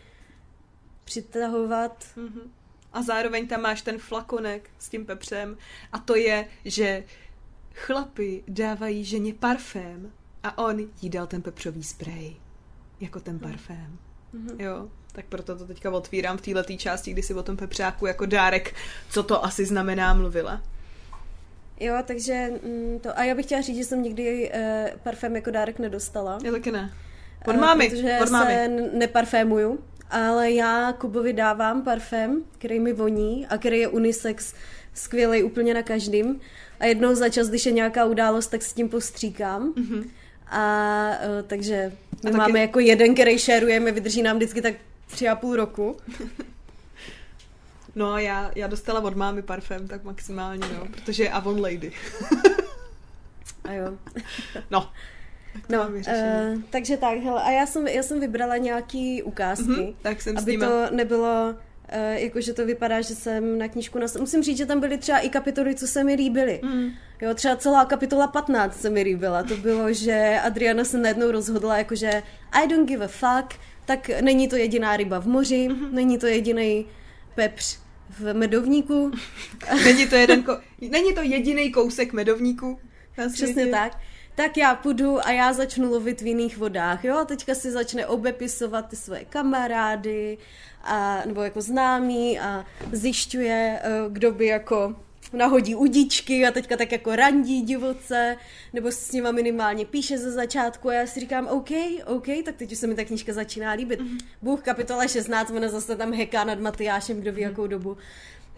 přitahovat. Uh-huh. A zároveň tam máš ten flakonek s tím pepřem a to je, že chlapi dávají ženě parfém a on jí dal ten pepřový sprej jako ten parfém. Uh-huh. Jo. Tak proto to teďka otvírám v této části, kdy si o tom pepřáku jako dárek, co to asi znamená, mluvila. Jo, takže mm, to. A já bych chtěla říct, že jsem nikdy uh, parfém jako dárek nedostala. Já taky ne. Od mámy. Uh, protože od mámy. se neparfémuju, ale já Kubovi dávám parfém, který mi voní a který je unisex skvělý úplně na každým. A jednou za čas, když je nějaká událost, tak s tím postříkám. Mm-hmm. A uh, takže my a máme jako jeden, který šerujeme, vydrží nám vždycky tak tři a půl roku. No a já, já dostala od mámy parfém, tak maximálně, no, protože je Avon Lady. a jo. no. No, uh, takže tak, hele, a já jsem, já jsem vybrala nějaký ukázky, mm-hmm, tak jsem aby to nebylo, uh, jakože to vypadá, že jsem na knížku nas... Musím říct, že tam byly třeba i kapitoly, co se mi líbily. Mm. Jo, třeba celá kapitola 15 se mi líbila. To bylo, že Adriana se najednou rozhodla, jakože I don't give a fuck, tak není to jediná ryba v moři, mm-hmm. není to jediný pepř v medovníku. není to, jeden ko- není to jediný kousek medovníku Přesně tak. Tak já půjdu a já začnu lovit v jiných vodách, jo? A teďka si začne obepisovat ty svoje kamarády, a, nebo jako známí a zjišťuje, eh, kdo by jako nahodí udičky a teďka tak jako randí divoce, nebo s nima minimálně píše ze začátku a já si říkám, OK, OK, tak teď už se mi ta knížka začíná líbit. Mm-hmm. Bůh kapitola 16, ona zase tam heká nad Matyášem, kdo ví mm-hmm. jakou dobu.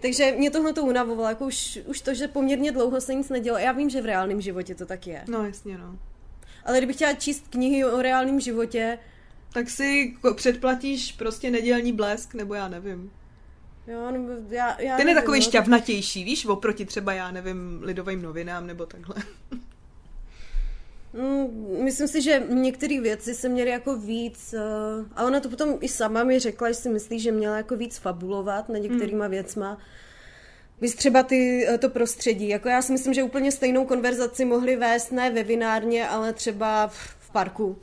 Takže mě tohle to unavovalo, jako už, už to, že poměrně dlouho se nic nedělo. Já vím, že v reálném životě to tak je. No jasně, no. Ale kdybych chtěla číst knihy o reálném životě, tak si předplatíš prostě nedělní blesk, nebo já nevím. Jo, nebo já, já Ten je takový no, šťavnatější, víš, oproti třeba, já nevím, lidovým novinám nebo takhle. Mm, myslím si, že některé věci se měly jako víc, uh, a ona to potom i sama mi řekla, že si myslí, že měla jako víc fabulovat na některýma mm. věcma. Víš třeba ty, eh, to prostředí. Jako já si myslím, že úplně stejnou konverzaci mohli vést ne ve vinárně, ale třeba v, v parku.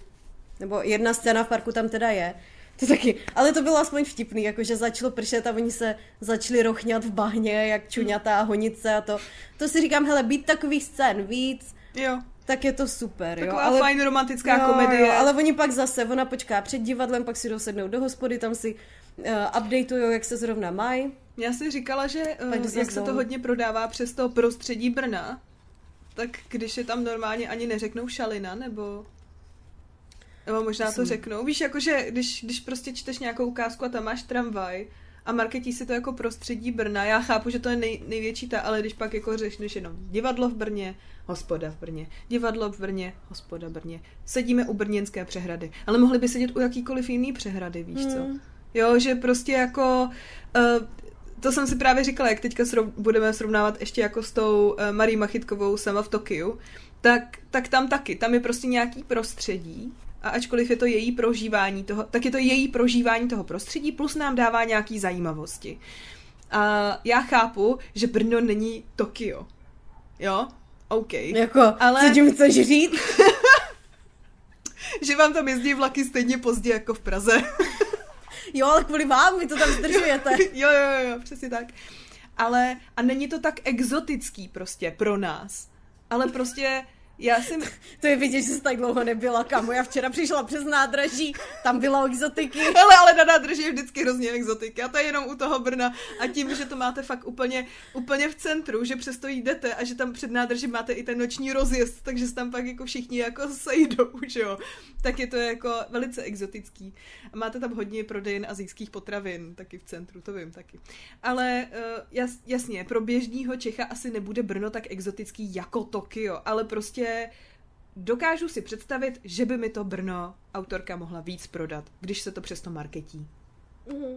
Nebo jedna scéna v parku tam teda je. To taky, ale to bylo aspoň vtipný, jakože začalo pršet a oni se začali rochňat v bahně, jak čuňatá a honice a to. To si říkám, hele, být takových scén víc, jo. tak je to super. Taková jo, ale, fajn romantická jo, komedie. Jo, ale oni pak zase, ona počká před divadlem, pak si dosednou do hospody, tam si uh, updateují, jak se zrovna mají. Já si říkala, že uh, jak se to hodně prodává přes to prostředí Brna, tak když je tam normálně ani neřeknou šalina, nebo Nebo možná to řeknou. Víš, jakože když, když prostě čteš nějakou ukázku a tam máš tramvaj a marketí si to jako prostředí Brna, já chápu, že to je nej, největší ta, ale když pak jako řešneš jenom divadlo v Brně, hospoda v Brně, divadlo v Brně, hospoda v Brně, sedíme u brněnské přehrady, ale mohli by sedět u jakýkoliv jiný přehrady, víš co? Hmm. Jo, že prostě jako... Uh, to jsem si právě říkala, jak teďka srov, budeme srovnávat ještě jako s tou uh, Marí Machytkovou sama v Tokiu, tak, tak tam taky, tam je prostě nějaký prostředí a ačkoliv je to její prožívání toho, tak je to její prožívání toho prostředí, plus nám dává nějaký zajímavosti. A já chápu, že Brno není Tokio. Jo? OK. Jako, Ale- co tím chceš říct? Že vám tam jezdí vlaky stejně pozdě jako v Praze. Jo, ale kvůli vám, vy to tam zdržujete. jo, jo, jo, přesně tak. Ale, a není to tak exotický prostě pro nás. Ale prostě, já si, To je vidět, že jsi tak dlouho nebyla, kamo. Já včera přišla přes nádraží, tam byla exotiky. Hele, ale na nádrži je vždycky hrozně exotika, to je jenom u toho Brna. A tím, že to máte fakt úplně, úplně v centru, že přesto jdete a že tam před nádrží máte i ten noční rozjezd, takže se tam pak jako všichni jako sejdou, že jo. Tak je to jako velice exotický. A máte tam hodně prodejen azijských potravin, taky v centru, to vím taky. Ale uh, jas, jasně, pro běžného Čecha asi nebude Brno tak exotický jako Tokio, ale prostě dokážu si představit, že by mi to Brno autorka mohla víc prodat, když se to přesto marketí.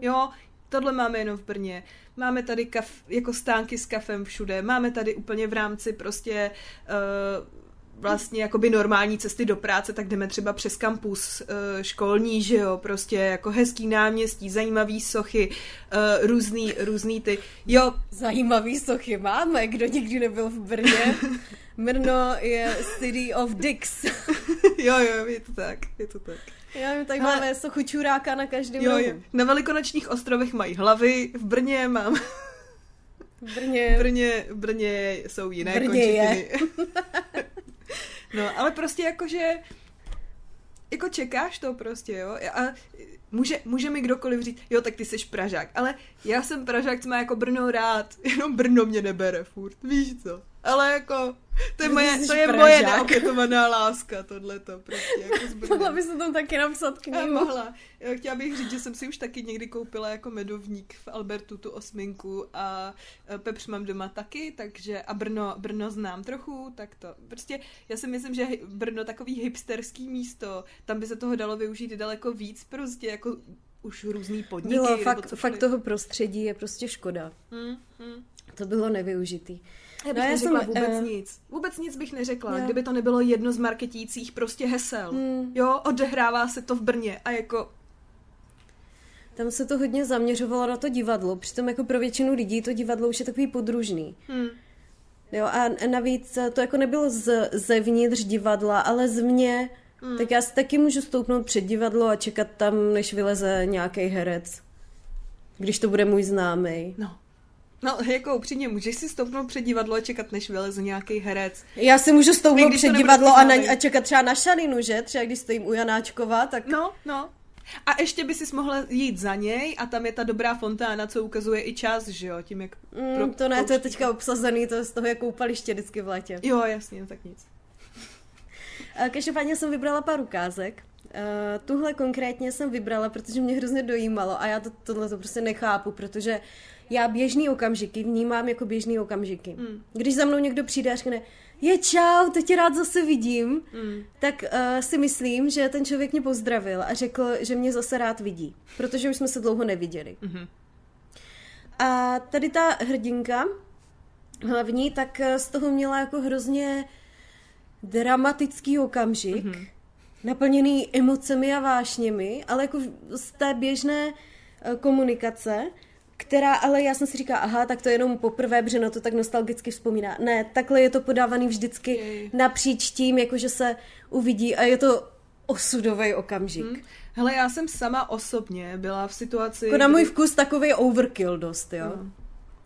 Jo, tohle máme jenom v Brně. Máme tady kaf, jako stánky s kafem všude. Máme tady úplně v rámci prostě uh, vlastně jakoby normální cesty do práce, tak jdeme třeba přes kampus uh, školní, že jo, prostě jako hezký náměstí, zajímavý sochy, uh, různý, různý ty, jo, Zajímavý sochy máme, kdo nikdy nebyl v Brně. Brno je city of dicks. jo, jo, je to tak, je to tak. Já vím, tak Hele. máme sochu čuráka na každém Jo, rohu. jo. Na velikonočních ostrovech mají hlavy, v Brně mám V Brně. V Brně, v Brně jsou jiné Brně končetiny. No, ale prostě jakože jako čekáš to prostě, jo, a může, může mi kdokoliv říct, jo, tak ty jsi Pražák, ale já jsem Pražák, co má jako Brno rád, jenom Brno mě nebere furt, víš co, ale jako, to je, moje, to je moje neopětovaná láska, tohleto, prostě, jako Mohla by se tam taky napsat knihu. mohla. Chtěla bych říct, že jsem si už taky někdy koupila jako medovník v Albertu tu osminku a e, pepř mám doma taky, takže a Brno, Brno znám trochu, tak to. Prostě já si myslím, že Brno takový hipsterský místo, tam by se toho dalo využít daleko víc, prostě jako už různý podniky. Bylo fakt, fakt toho prostředí je prostě škoda. Hmm, hmm. To bylo nevyužitý. Já bych No, no, já neřekla jsem, vůbec eh, nic. Vůbec nic bych neřekla, Jo. kdyby to nebylo jedno z marketících prostě hesel. Hmm. Jo, odehrává se to v Brně a jako Tam se to hodně zaměřovalo na to divadlo, přitom jako pro většinu lidí to divadlo už je takový podružný. hm, Jo, a navíc to jako nebylo z, zevnitř divadla, ale z mě. Hmm. Tak já si taky můžu stoupnout před divadlo a čekat tam, než vyleze nějaký herec. Když to bude můj známý. No. No, jako upřímně, můžeš si stoupnout před divadlo a čekat, než vyleze nějaký herec. Já si můžu stoupnout před divadlo a, na, a čekat třeba na Šalinu, že? Třeba když stojím u Janáčkova, tak No, no. A ještě by si mohla jít za něj a tam je ta dobrá fontána, co ukazuje i čas, že jo, tím jak... mm, to ne, to je teďka obsazený, to je z toho je koupaliště vždycky v létě. Jo, jasně, no tak nic. A Každopádně jsem vybrala pár ukázek. Uh, tuhle konkrétně jsem vybrala, protože mě hrozně dojímalo a já to, tohle to prostě nechápu, protože já běžný okamžiky vnímám jako běžný okamžiky. Mm. Když za mnou někdo přijde a řekne, je čau, to tě rád zase vidím, Mm. tak uh, si myslím, že ten člověk mě pozdravil a řekl, že mě zase rád vidí, protože už jsme se dlouho neviděli. Mhm. A tady ta hrdinka hlavní, tak eh, z toho měla jako hrozně dramatický okamžik, mm-hmm. naplněný emocemi a vášněmi, ale jako z té běžné eh, komunikace, která, ale já jsem si říkala, aha, tak to je jenom poprvé, protože na to tak nostalgicky vzpomíná. Ne, takhle je to podávaný vždycky Jej. napříč tím, jakože se uvidí a je to osudový okamžik. Hmm. Hele, já jsem sama osobně byla v situaci... Jako na můj vkus takový overkill dost, jo. No.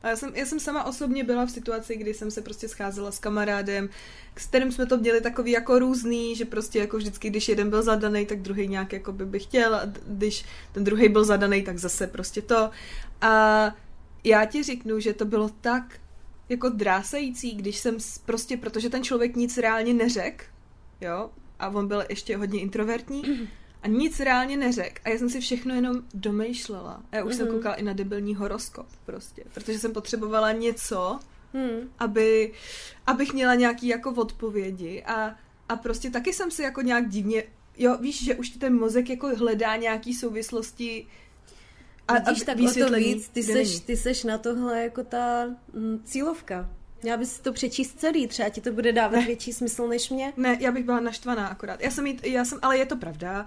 A já jsem, já jsem sama osobně byla v situaci, kdy jsem se prostě scházela s kamarádem, s kterým jsme to měli takový jako různý, že prostě jako vždycky, když jeden byl zadaný, tak druhý nějak jako by, by chtěl a když ten druhý byl zadaný, tak zase prostě to. A já ti řeknu, že to bylo tak jako drásající, když jsem prostě, protože ten člověk nic reálně neřekl, jo, a on byl ještě hodně introvertní a nic reálně neřekl. A já jsem si všechno jenom domýšlela. A já už mm-hmm. jsem Mhm. koukala i na debilní horoskop prostě, protože jsem potřebovala něco, Hmm. aby, abych měla nějaký jako odpovědi a, a prostě taky jsem si jako nějak divně, jo, víš, že už ti ten mozek jako hledá nějaký souvislosti a, Vidíš, a tak o to víc, ty seš, není. ty seš na tohle jako ta mm, cílovka. Já bys si to přečíst celý, třeba ti to bude dávat větší smysl než mě. Ne, já bych byla naštvaná akorát. Já jsem, jí, já jsem, ale je to pravda.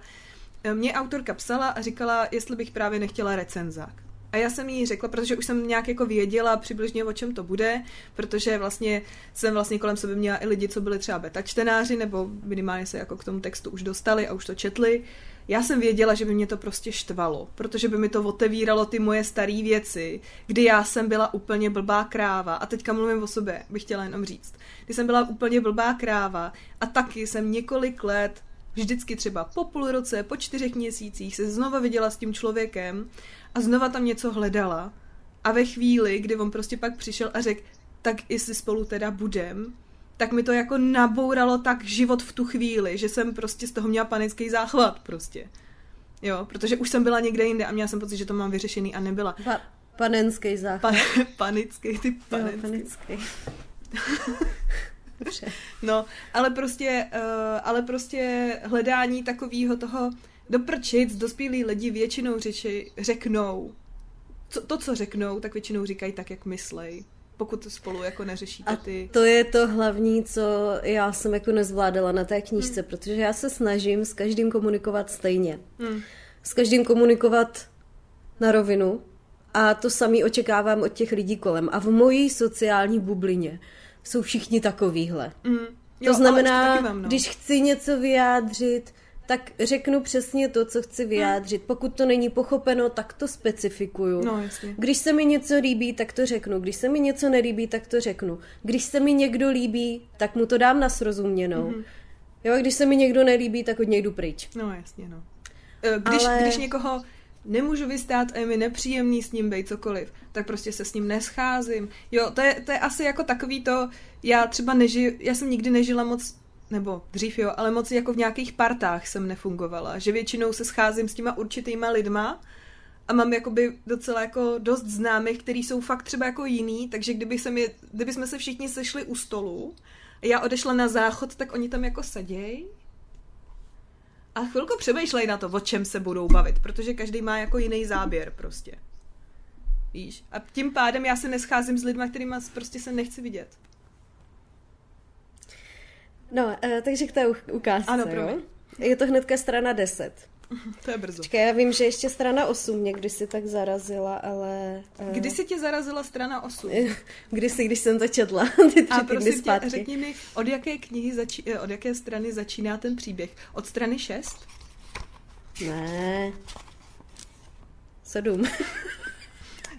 Mě autorka psala a říkala, jestli bych právě nechtěla recenzák. A já jsem jí řekla, protože už jsem nějak jako věděla přibližně o čem to bude, protože vlastně jsem vlastně kolem sebe měla i lidi, co byli třeba beta čtenáři, nebo minimálně se jako k tomu textu už dostali a už to četli. Já jsem věděla, že by mě to prostě štvalo, protože by mi to otevíralo ty moje staré věci, kdy já jsem byla úplně blbá kráva a teďka mluvím o sobě, bych chtěla jenom říct. Kdy jsem byla úplně blbá kráva a taky jsem několik let vždycky třeba po půl roce, po čtyřech měsících se znova viděla s tím člověkem a znova tam něco hledala a ve chvíli, kdy on prostě pak přišel a řekl, tak jestli spolu teda budem, tak mi to jako nabouralo tak život v tu chvíli, že jsem prostě z toho měla panický záchvat prostě. Jo, protože už jsem byla někde jinde a měla jsem pocit, že to mám vyřešený a nebyla. Pa, panenský záchod. Pa, panický, ty Jo, panický. panický. Dobře. No, ale prostě, uh, ale prostě hledání takového toho doprčit, dospělí lidi většinou řeči, řeknou, co, to, co řeknou, tak většinou říkají tak, jak myslej. Pokud spolu jako neřešíte A ty... to je to hlavní, co já jsem jako nezvládala na té knížce, protože já se snažím s každým komunikovat stejně. Hmm. S každým komunikovat na rovinu a to samý očekávám od těch lidí kolem. A v mojí sociální bublině jsou všichni takovýhle. Mm. To znamená, to mám, no. když chci něco vyjádřit, tak řeknu přesně to, co chci vyjádřit. Pokud to není pochopeno, tak to specifikuju. No, jasně. Když se mi něco líbí, tak to řeknu. Když se mi něco nelíbí, tak to řeknu. Když se mi někdo líbí, tak mu to dám na srozuměnou. Mhm. Mm-hmm. Jo, a když se mi někdo nelíbí, tak od něj jdu pryč. No, jasně, no. Eh, Když, Ale- když někoho nemůžu vystát a je mi nepříjemný s ním být cokoliv, tak prostě se s ním nescházím. Jo, to je, to je asi jako takový to, já třeba nežiju, já jsem nikdy nežila moc, nebo dřív jo, ale moc jako v nějakých partách jsem nefungovala, že většinou se scházím s těma určitýma lidma a mám jakoby docela jako dost známých, který jsou fakt třeba jako jiný, takže kdyby, se mi, kdyby jsme se všichni sešli u stolu a já odešla na záchod, tak oni tam jako seděj a chvilku přemýšlej na to, o čem se budou bavit, protože každý má jako jiný záběr prostě. Víš? A tím pádem já se nescházím s lidmi, kterými prostě se nechci vidět. No, eh, takže k té ukázce, Ano, promiň. Je to hnedka strana 10. To je brzo. Počkej, já vím, že ještě strana 8 někdy si tak zarazila, ale... eh, Kdy si tě zarazila strana 8? Kdysi, když jsem to četla, ty tři A prosím tě, zpátky. řekni mi, od jaké knihy začí, eh, od jaké strany začíná ten příběh? Od strany 6? Ne. Sedm.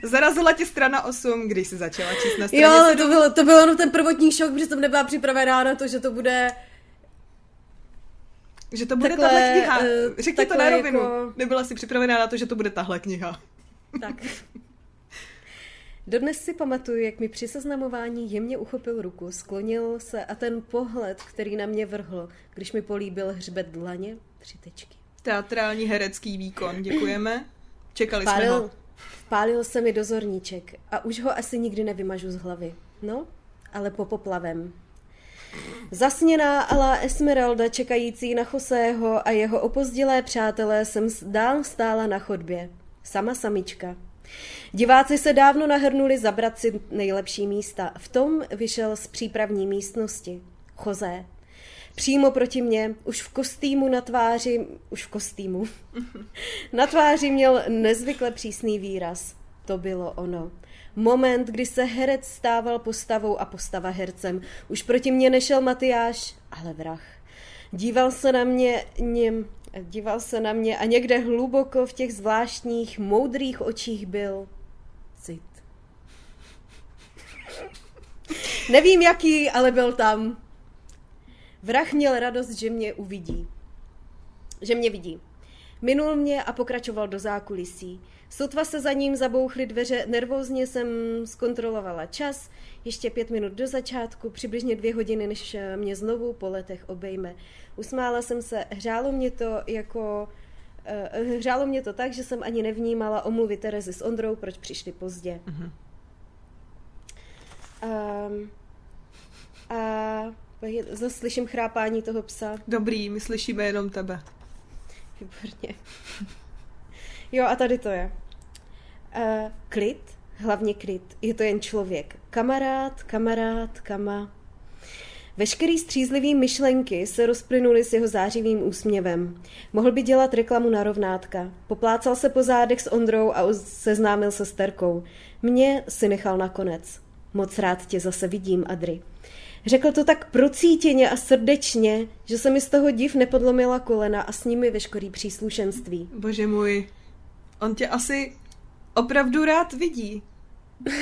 Zarazila tě strana 8, když jsi začala číst na straně Jo, ale 7? to bylo, to bylo jenom ten prvotní šok, protože jsem nebyla připravená na to, že to bude... Že to bude Takhle, tahle kniha. eh, Řekni to na rovinu. jako- Nebyla jsi připravená na to, že to bude tahle kniha. Tak. Dodnes si pamatuju, jak mi při seznamování jemně uchopil ruku, sklonil se a ten pohled, který na mě vrhl, když mi políbil hřbet dlaně, tři tečky. Teatrální herecký výkon, děkujeme. Čekali jsme Vpálil, ho. Vpálil se mi dozorníček a už ho asi nikdy nevymažu z hlavy. No, ale po poplavem. Zasněná Alá Esmeralda čekající na Chosého a jeho opozdilé přátelé jsem dál stála na chodbě. Sama samička. Diváci se dávno nahrnuli zabrat si nejlepší místa. V tom vyšel z přípravní místnosti. Chozé. Přímo proti mně, už v kostýmu na tváři, už v kostýmu. na tváři měl nezvykle přísný výraz. To bylo ono. Moment, kdy se herec stával postavou a postava hercem. Už proti mně nešel Matyáš, ale vrah. Díval se na mě, něm, díval se na mě a někde hluboko v těch zvláštních, moudrých očích byl cit. Nevím jaký, ale byl tam. Vrah měl radost, že mě uvidí. Že mě vidí. Minul mě a pokračoval do zákulisí. Sotva se za ním zabouchly dveře, nervózně jsem zkontrolovala čas, ještě pět minut do začátku, přibližně dvě hodiny, než mě znovu po letech obejme. Usmála jsem se, hřálo mě to jako... Uh, hřálo mě to tak, že jsem ani nevnímala omluvy Terezy s Ondrou, proč přišli pozdě. Mhm. Um, a zase slyším chrápání toho psa. Dobrý, my slyšíme jenom tebe. Výborně. Jo, a tady to je. Uh, klid, hlavně klid. Je to jen člověk. Kamarád, kamarád, kama. Veškerý střízlivý myšlenky se rozplynuly s jeho zářivým úsměvem. Mohl by dělat reklamu na rovnátka. Poplácal se po zádech s Ondrou a seznámil se s Terkou. Mě si nechal nakonec. Moc rád tě zase vidím, Adry. Řekl to tak procítěně a srdečně, že se mi z toho div nepodlomila kolena a s nimi veškerý příslušenství. Bože můj, on tě asi opravdu rád vidí.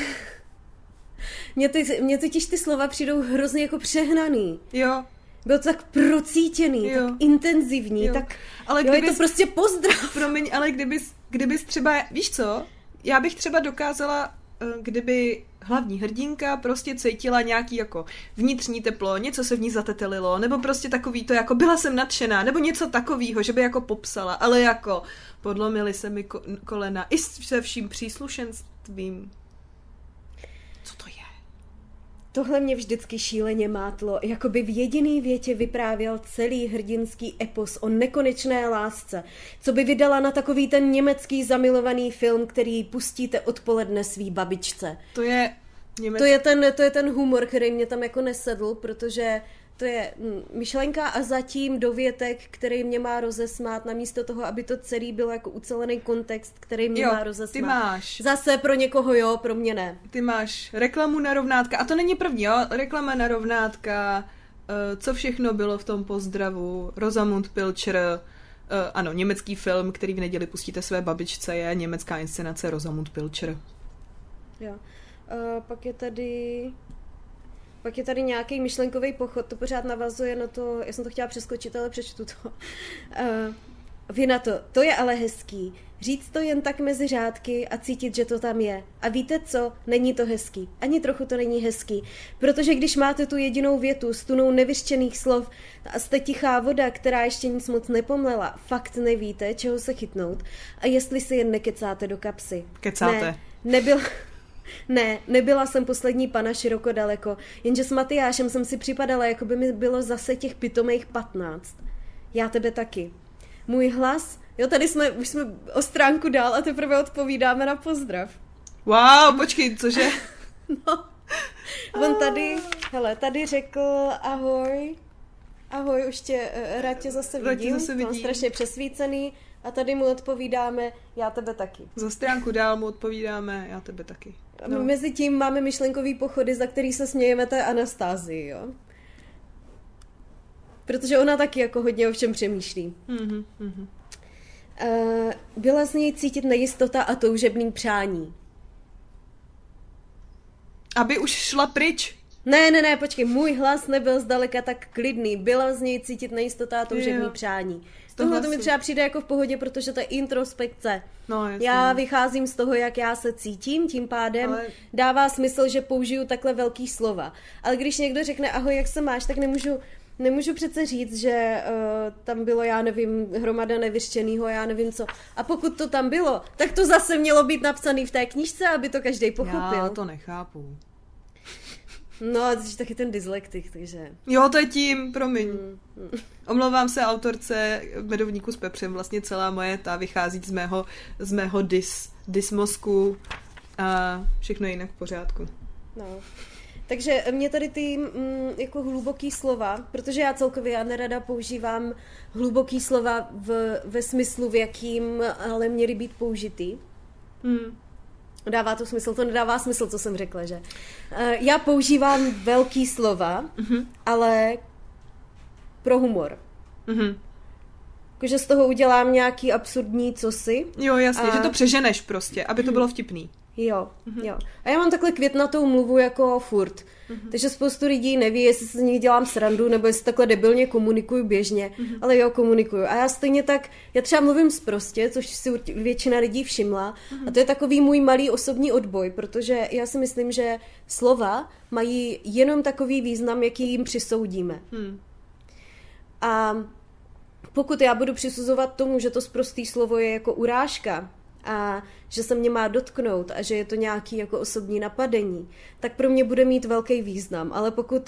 Mně, ty, mně totiž ty slova přijdou hrozně jako přehnaný. Jo. Byl to tak procítěný, jo. tak intenzivní, jo. tak ale jo, je to prostě pozdrav. Promiň, ale kdybys, kdybys třeba, víš co, já bych třeba dokázala, eh, kdyby hlavní hrdinka prostě cítila nějaký jako vnitřní teplo, něco se v ní zatetelilo, nebo prostě takový to jako byla jsem nadšená, nebo něco takového, že by jako popsala, ale jako podlomily se mi kolena i se vším příslušenstvím. Co to je? Tohle mě vždycky šíleně mátlo, jako by v jediný větě vyprávěl celý hrdinský epos o nekonečné lásce, co by vydala na takový ten německý zamilovaný film, který pustíte odpoledne svý babičce. To je Němec... To je, ten, to je ten humor, který mě tam jako nesedl, protože to je mm, myšlenka a zatím dovětek, který mě má rozesmát, namísto toho, aby to celý byl jako ucelený kontext, který mě jo, má rozesmát. ty máš. Zase pro někoho jo, pro mě ne. Ty máš reklamu na rovnátka, a to není první, jo, reklama na rovnátka, uh, co všechno bylo v tom pozdravu, Rosamund Pilcher, uh, ano, německý film, který v neděli pustíte své babičce, je německá inscenace Rosamund Pilcher. Jo. Uh, pak je tady pak je tady nějaký myšlenkový pochod, to pořád navazuje na to, já jsem to chtěla přeskočit, ale přečtu to. Uh, vy na to, to je ale hezký. Říct to jen tak mezi řádky a cítit, že to tam je. A víte co? Není to hezký. Ani trochu to není hezký. Protože když máte tu jedinou větu s tunou nevyřčených slov a jste tichá voda, která ještě nic moc nepomlela, fakt nevíte, čeho se chytnout. A jestli si jen nekecáte do kapsy. Kecáte. Ne, nebyl... Ne, nebyla jsem poslední pana široko daleko, jenže s Matyášem jsem si připadala, jako by mi bylo zase těch pitomých patnáct. Já tebe taky. Můj hlas, jo, tady jsme, už jsme o stránku dál a teprve odpovídáme na pozdrav. Wow, počkej, cože? no, on tady, hele, tady řekl ahoj, ahoj, už tě, eh, rád tě zase vidím, rád tě zase vidím. strašně přesvícený, a tady mu odpovídáme, já tebe taky. Za stránku dál mu odpovídáme, já tebe taky. No. Mezi tím máme myšlenkový pochody, za který se smějeme té Anastázii, jo? Protože ona taky jako hodně o všem přemýšlí. Mm-hmm, mm-hmm. Uh, byla z něj cítit nejistota a toužebný přání. Aby už šla pryč. Ne, ne, ne, počkej, můj hlas nebyl zdaleka tak klidný. Byla z něj cítit nejistota a toužebný jo. přání. Tohle to mi třeba přijde jako v pohodě, protože to je introspekce. No, jasně. Já vycházím z toho, jak já se cítím, tím pádem Ale... dává smysl, že použiju takhle velký slova. Ale když někdo řekne ahoj, jak se máš, tak nemůžu Nemůžu přece říct, že uh, tam bylo, já nevím, hromada nevyřčenýho, já nevím co. A pokud to tam bylo, tak to zase mělo být napsané v té knížce, aby to každý pochopil. Já to nechápu. No, a jsi taky ten dyslektik, takže... Jo, to je tím, promiň. Mm, mm. Omlouvám se autorce Medovníku s pepřem, vlastně celá moje ta vychází z mého, z mého dis, dismosku a všechno je jinak v pořádku. No. Takže mě tady ty mm, jako hluboký slova, protože já celkově já nerada používám hluboký slova v, ve smyslu, v jakým ale měly být použity. Hmm. Dává to smysl, to nedává smysl, co jsem řekla, že? Uh, já používám velký slova, mm-hmm. ale pro humor. Mm-hmm. Jakože z toho udělám nějaký absurdní cosi. Jo, jasně, a... že to přeženeš prostě, aby to bylo vtipný. Jo, jo. A já mám takhle květnatou mluvu jako furt. Takže spoustu lidí neví, jestli se z nich dělám srandu, nebo jestli takhle debilně komunikuju běžně, ale jo, komunikuju. A já stejně tak, já třeba mluvím zprostě, což si většina lidí všimla, a to je takový můj malý osobní odboj, protože já si myslím, že slova mají jenom takový význam, jaký jim přisoudíme. Hmm. A pokud já budu přisuzovat tomu, že to zprostý slovo je jako urážka a že se mě má dotknout a že je to nějaký jako osobní napadení, tak pro mě bude mít velký význam. Ale pokud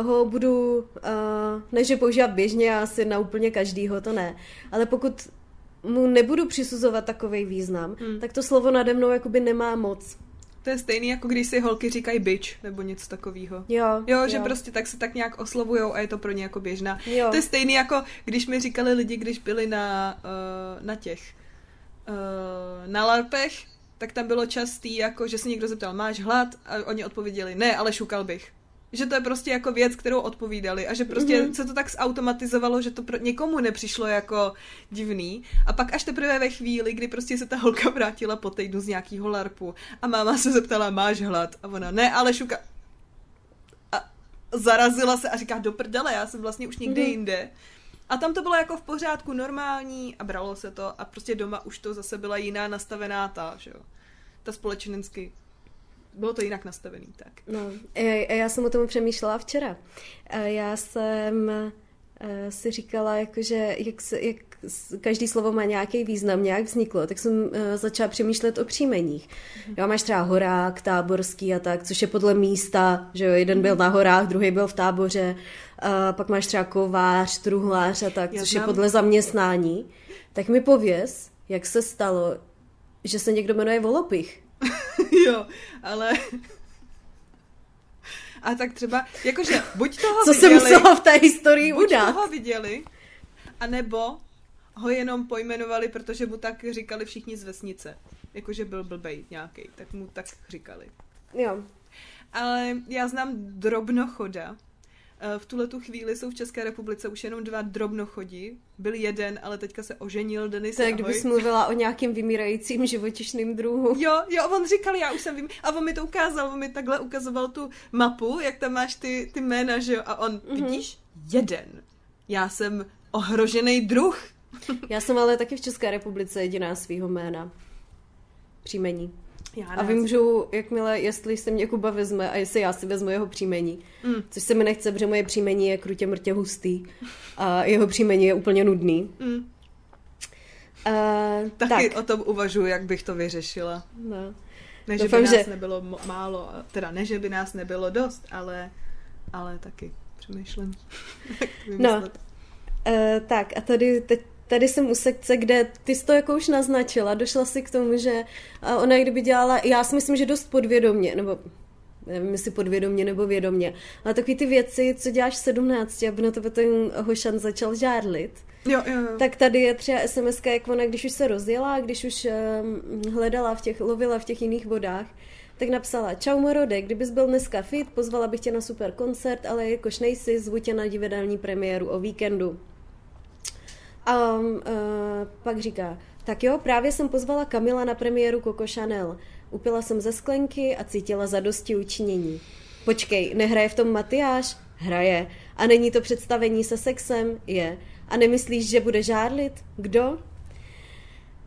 uh, ho budu, uh, ne že používat běžně, asi na úplně každýho, to ne, ale pokud mu nebudu přisuzovat takový význam, Hmm. tak to slovo nade mnou jakoby nemá moc. To je stejný, jako když si holky říkají bitch, nebo něco takového. Jo, Jo, že prostě tak se tak nějak oslovujou a je to pro ně jako běžná. Jo. To je stejný jako, když mi říkali lidi, když byli na, uh, na těch, na larpech, tak tam bylo častý, jako, že se někdo zeptal, máš hlad? A oni odpověděli, ne, ale šukal bych. Že to je prostě jako věc, kterou odpovídali a že prostě Mhm. mm-hmm. se to tak zautomatizovalo, že to pro někomu nepřišlo jako divný. A pak až teprve ve chvíli, kdy prostě se ta holka vrátila po týdnu z nějakého larpu a máma se zeptala, máš hlad? A ona, ne, ale šuka... A zarazila se a říká, do prdele, já jsem vlastně už někde Mhm. jinde. A tam to bylo jako v pořádku normální a bralo se to a prostě doma už to zase byla jiná nastavená ta, že jo. Ta společensky. Bylo to jinak nastavený, tak. No, já, já jsem o tom přemýšlela včera. A Já jsem si říkala, jakože jak, se, jak každý slovo má nějaký význam, nějak vzniklo, tak jsem eh, začala přemýšlet o příjmeních. Jo, máš třeba horák, táborský a tak, což je podle místa, že jo, jeden byl na horách, druhý byl v táboře, a pak máš třeba kovář, truhlář a tak, Já což je znám- podle zaměstnání. Tak mi pověz, jak se stalo, že se někdo jmenuje Volopich. jo, ale... A tak třeba, jakože buď toho Co se viděli, muselo v té historii buď udát? toho viděli, anebo ho jenom pojmenovali, protože mu tak říkali všichni z vesnice. Jakože byl blbej nějaký, tak mu tak říkali. Jo, Ale já znám drobnochoda. Eh, V tuhle tu chvíli jsou v České republice už jenom dva drobnochodi. Byl jeden, ale teďka se oženil Denis ahoj. kdybys mluvila o nějakým vymírajícím živočišným druhu. Jo, jo, on říkal, já už jsem vím, a on mi to ukázal, on mi takhle ukazoval tu mapu, jak tam máš ty, ty jména, že jo, a on, Mhm. vidíš, jeden. Já jsem ohrožený druh. Já jsem ale taky v České republice jediná svýho jména. Příjmení. Já A vymůžu, jakmile, jestli se mě Kuba vezme a jestli já si vezmu jeho příjmení. Mm. Což se mi nechce, protože moje příjmení je krutě mrtě hustý a jeho příjmení je úplně nudný. Mm, Uh, taky tak, o tom uvažuji, jak bych to vyřešila. no. Ne, že Doufám, by nás že- nebylo málo, teda ne, že by nás nebylo dost, ale, ale taky přemýšlím. No. Uh, tak a tady, teď, tady jsem u sekce, kde ty jsi to jako už naznačila, došla si k tomu, že ona kdyby dělala, já si myslím, že dost podvědomně, nebo nevím, jestli podvědomně nebo vědomně, ale takový ty věci, co děláš v 17, aby na tebe ten hošan začal žárlit, Jo, jo, jo. tak tady je třeba SMS, jak ona, když už se rozjela, když už um, hledala v těch, lovila v těch jiných vodách, tak napsala, čau Morode, kdybys byl dneska fit, pozvala bych tě na super koncert, ale jakož nejsi, zvu tě na divadelní premiéru o víkendu. A uh, pak říká, tak jo, právě jsem pozvala Kamila na premiéru Coco Chanel. Upila jsem ze sklenky a cítila zadosti učinění. Počkej, nehraje v tom Matyáš? Hraje. A není to představení se sexem? Je. A nemyslíš, že bude žárlit? Kdo?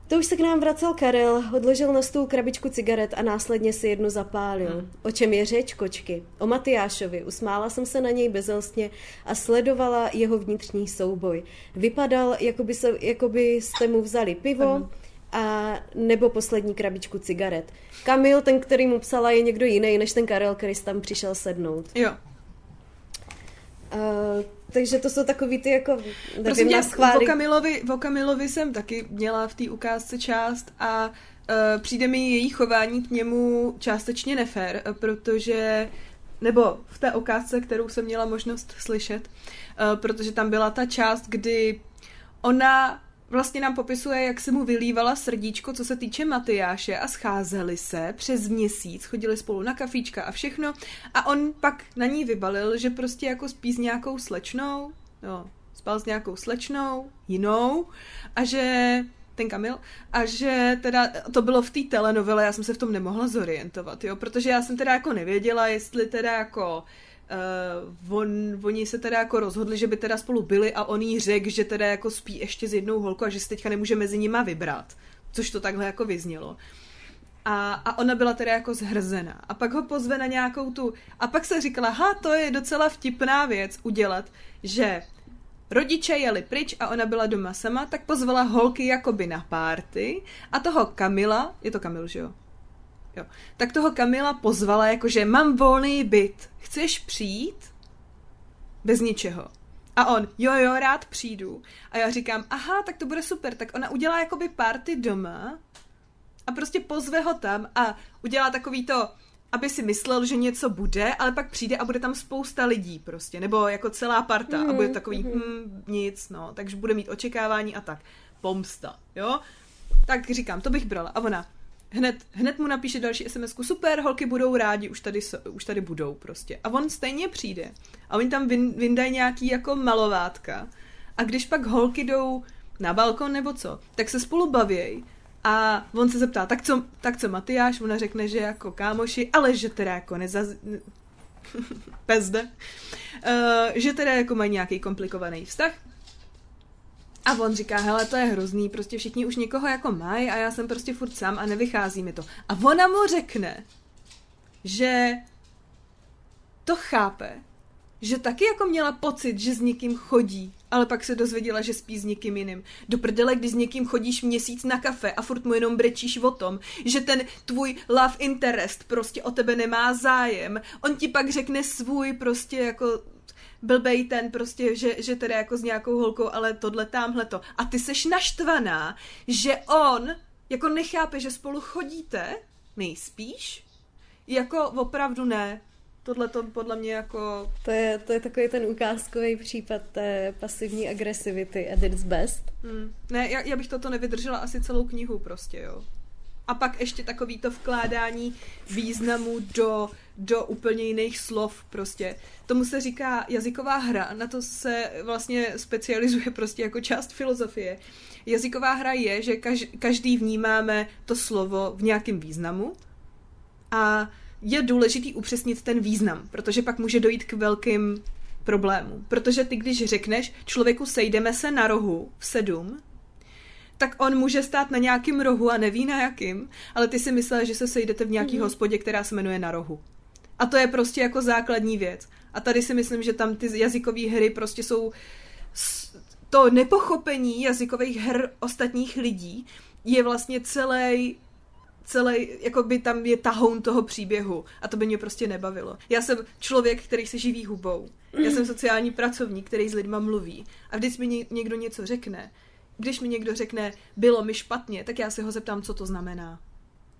To už se k nám vracel Karel, odložil na stůl krabičku cigaret a následně si jednu zapálil. Hmm. O čem je řeč, kočky? O Matyášovi. Usmála jsem se na něj bezelstně a sledovala jeho vnitřní souboj. Vypadal, jako by, se, jako by jste mu vzali pivo Ano. a nebo poslední krabičku cigaret. Kamil, ten, který mu psala, je někdo jiný, než ten Karel, který tam přišel sednout. jo. Uh, takže to jsou takový ty jako, Prosím nevím, tě, na schvály. o Kamilovi, o Kamilovi jsem taky měla v té ukázce část a uh, přijde mi její chování k němu částečně nefér, eh, protože nebo v té ukázce, kterou jsem měla možnost slyšet, uh, protože tam byla ta část, kdy ona vlastně nám popisuje, jak se mu vylívala srdíčko, co se týče Matyáše a scházeli se přes měsíc, chodili spolu na kafíčka a všechno. A on pak na ní vybalil, že prostě jako spí s nějakou slečnou, jo, spal s nějakou slečnou, jinou a že ten Kamil, a že teda to bylo v té telenovele, já jsem se v tom nemohla zorientovat, jo, protože já jsem teda jako nevěděla, jestli teda jako uh, on, oni se teda jako rozhodli, že by teda spolu byli a on jí řekl, že teda jako spí ještě s jednou holkou a že si teďka nemůže mezi nima vybrat, což to takhle jako vyznělo. A, a ona byla teda jako zhrzená. A pak ho pozve na nějakou tu... A pak se říkala, ha, to je docela vtipná věc udělat, že Rodiče jeli pryč a ona byla doma sama, tak pozvala holky jakoby na párty a toho Kamila, je to Kamil, že jo? Jo. Tak toho Kamila pozvala jakože mám volný byt, chceš přijít? Bez ničeho. A on, jo, jo, rád přijdu. A já říkám, aha, tak to bude super. Tak ona udělá jakoby party doma a prostě pozve ho tam a udělá takový to, aby si myslel, že něco bude, ale pak přijde a bude tam spousta lidí prostě, nebo jako celá parta mm, a bude takový, mm. hm, nic, no, takže bude mít očekávání a tak. Pomsta, jo? Tak říkám, to bych brala. A ona, hned, hned mu napíše další sms super, holky budou rádi, už tady, už tady budou prostě. A on stejně přijde. A oni tam vyndají nějaký jako malovátka. A když pak holky jdou na balkon nebo co, tak se spolu bavějí a on se zeptá, tak co, tak co Matyáš? Ona řekne, že jako kámoši, ale že teda jako nezaz... Pezde. Uh, že teda jako mají nějaký komplikovaný vztah. A on říká, hele, to je hrozný, prostě všichni už někoho jako mají a já jsem prostě furt sám a nevychází mi to. A ona mu řekne, že to chápe, že taky jako měla pocit, že s někým chodí, ale pak se dozvěděla, že spí s někým jiným. Do prdele, když s někým chodíš měsíc na kafe a furt mu jenom brečíš o tom, že ten tvůj love interest prostě o tebe nemá zájem. On ti pak řekne svůj prostě jako blbej ten prostě, že, že teda jako s nějakou holkou, ale tohle tamhle to. A ty seš naštvaná, že on jako nechápe, že spolu chodíte, nejspíš, jako opravdu ne tohle to podle mě jako... To je, to je takový ten ukázkový případ té pasivní agresivity at its best. Hmm. Ne, já, já bych toto nevydržela asi celou knihu prostě, jo. A pak ještě takový to vkládání významu do, do úplně jiných slov prostě. Tomu se říká jazyková hra, na to se vlastně specializuje prostě jako část filozofie. Jazyková hra je, že každý vnímáme to slovo v nějakém významu a je důležitý upřesnit ten význam, protože pak může dojít k velkým problémům. Protože ty, když řekneš člověku sejdeme se na rohu v sedm, tak on může stát na nějakém rohu a neví na jakým, ale ty si myslel, že se sejdete v nějaký mm-hmm. hospodě, která se jmenuje na rohu. A to je prostě jako základní věc. A tady si myslím, že tam ty jazykové hry prostě jsou to nepochopení jazykových her ostatních lidí je vlastně celý celý, jako by tam je tahoun toho příběhu a to by mě prostě nebavilo. Já jsem člověk, který se živí hubou. Já jsem sociální pracovník, který s lidma mluví. A když mi někdo něco řekne, když mi někdo řekne, bylo mi špatně, tak já se ho zeptám, co to znamená.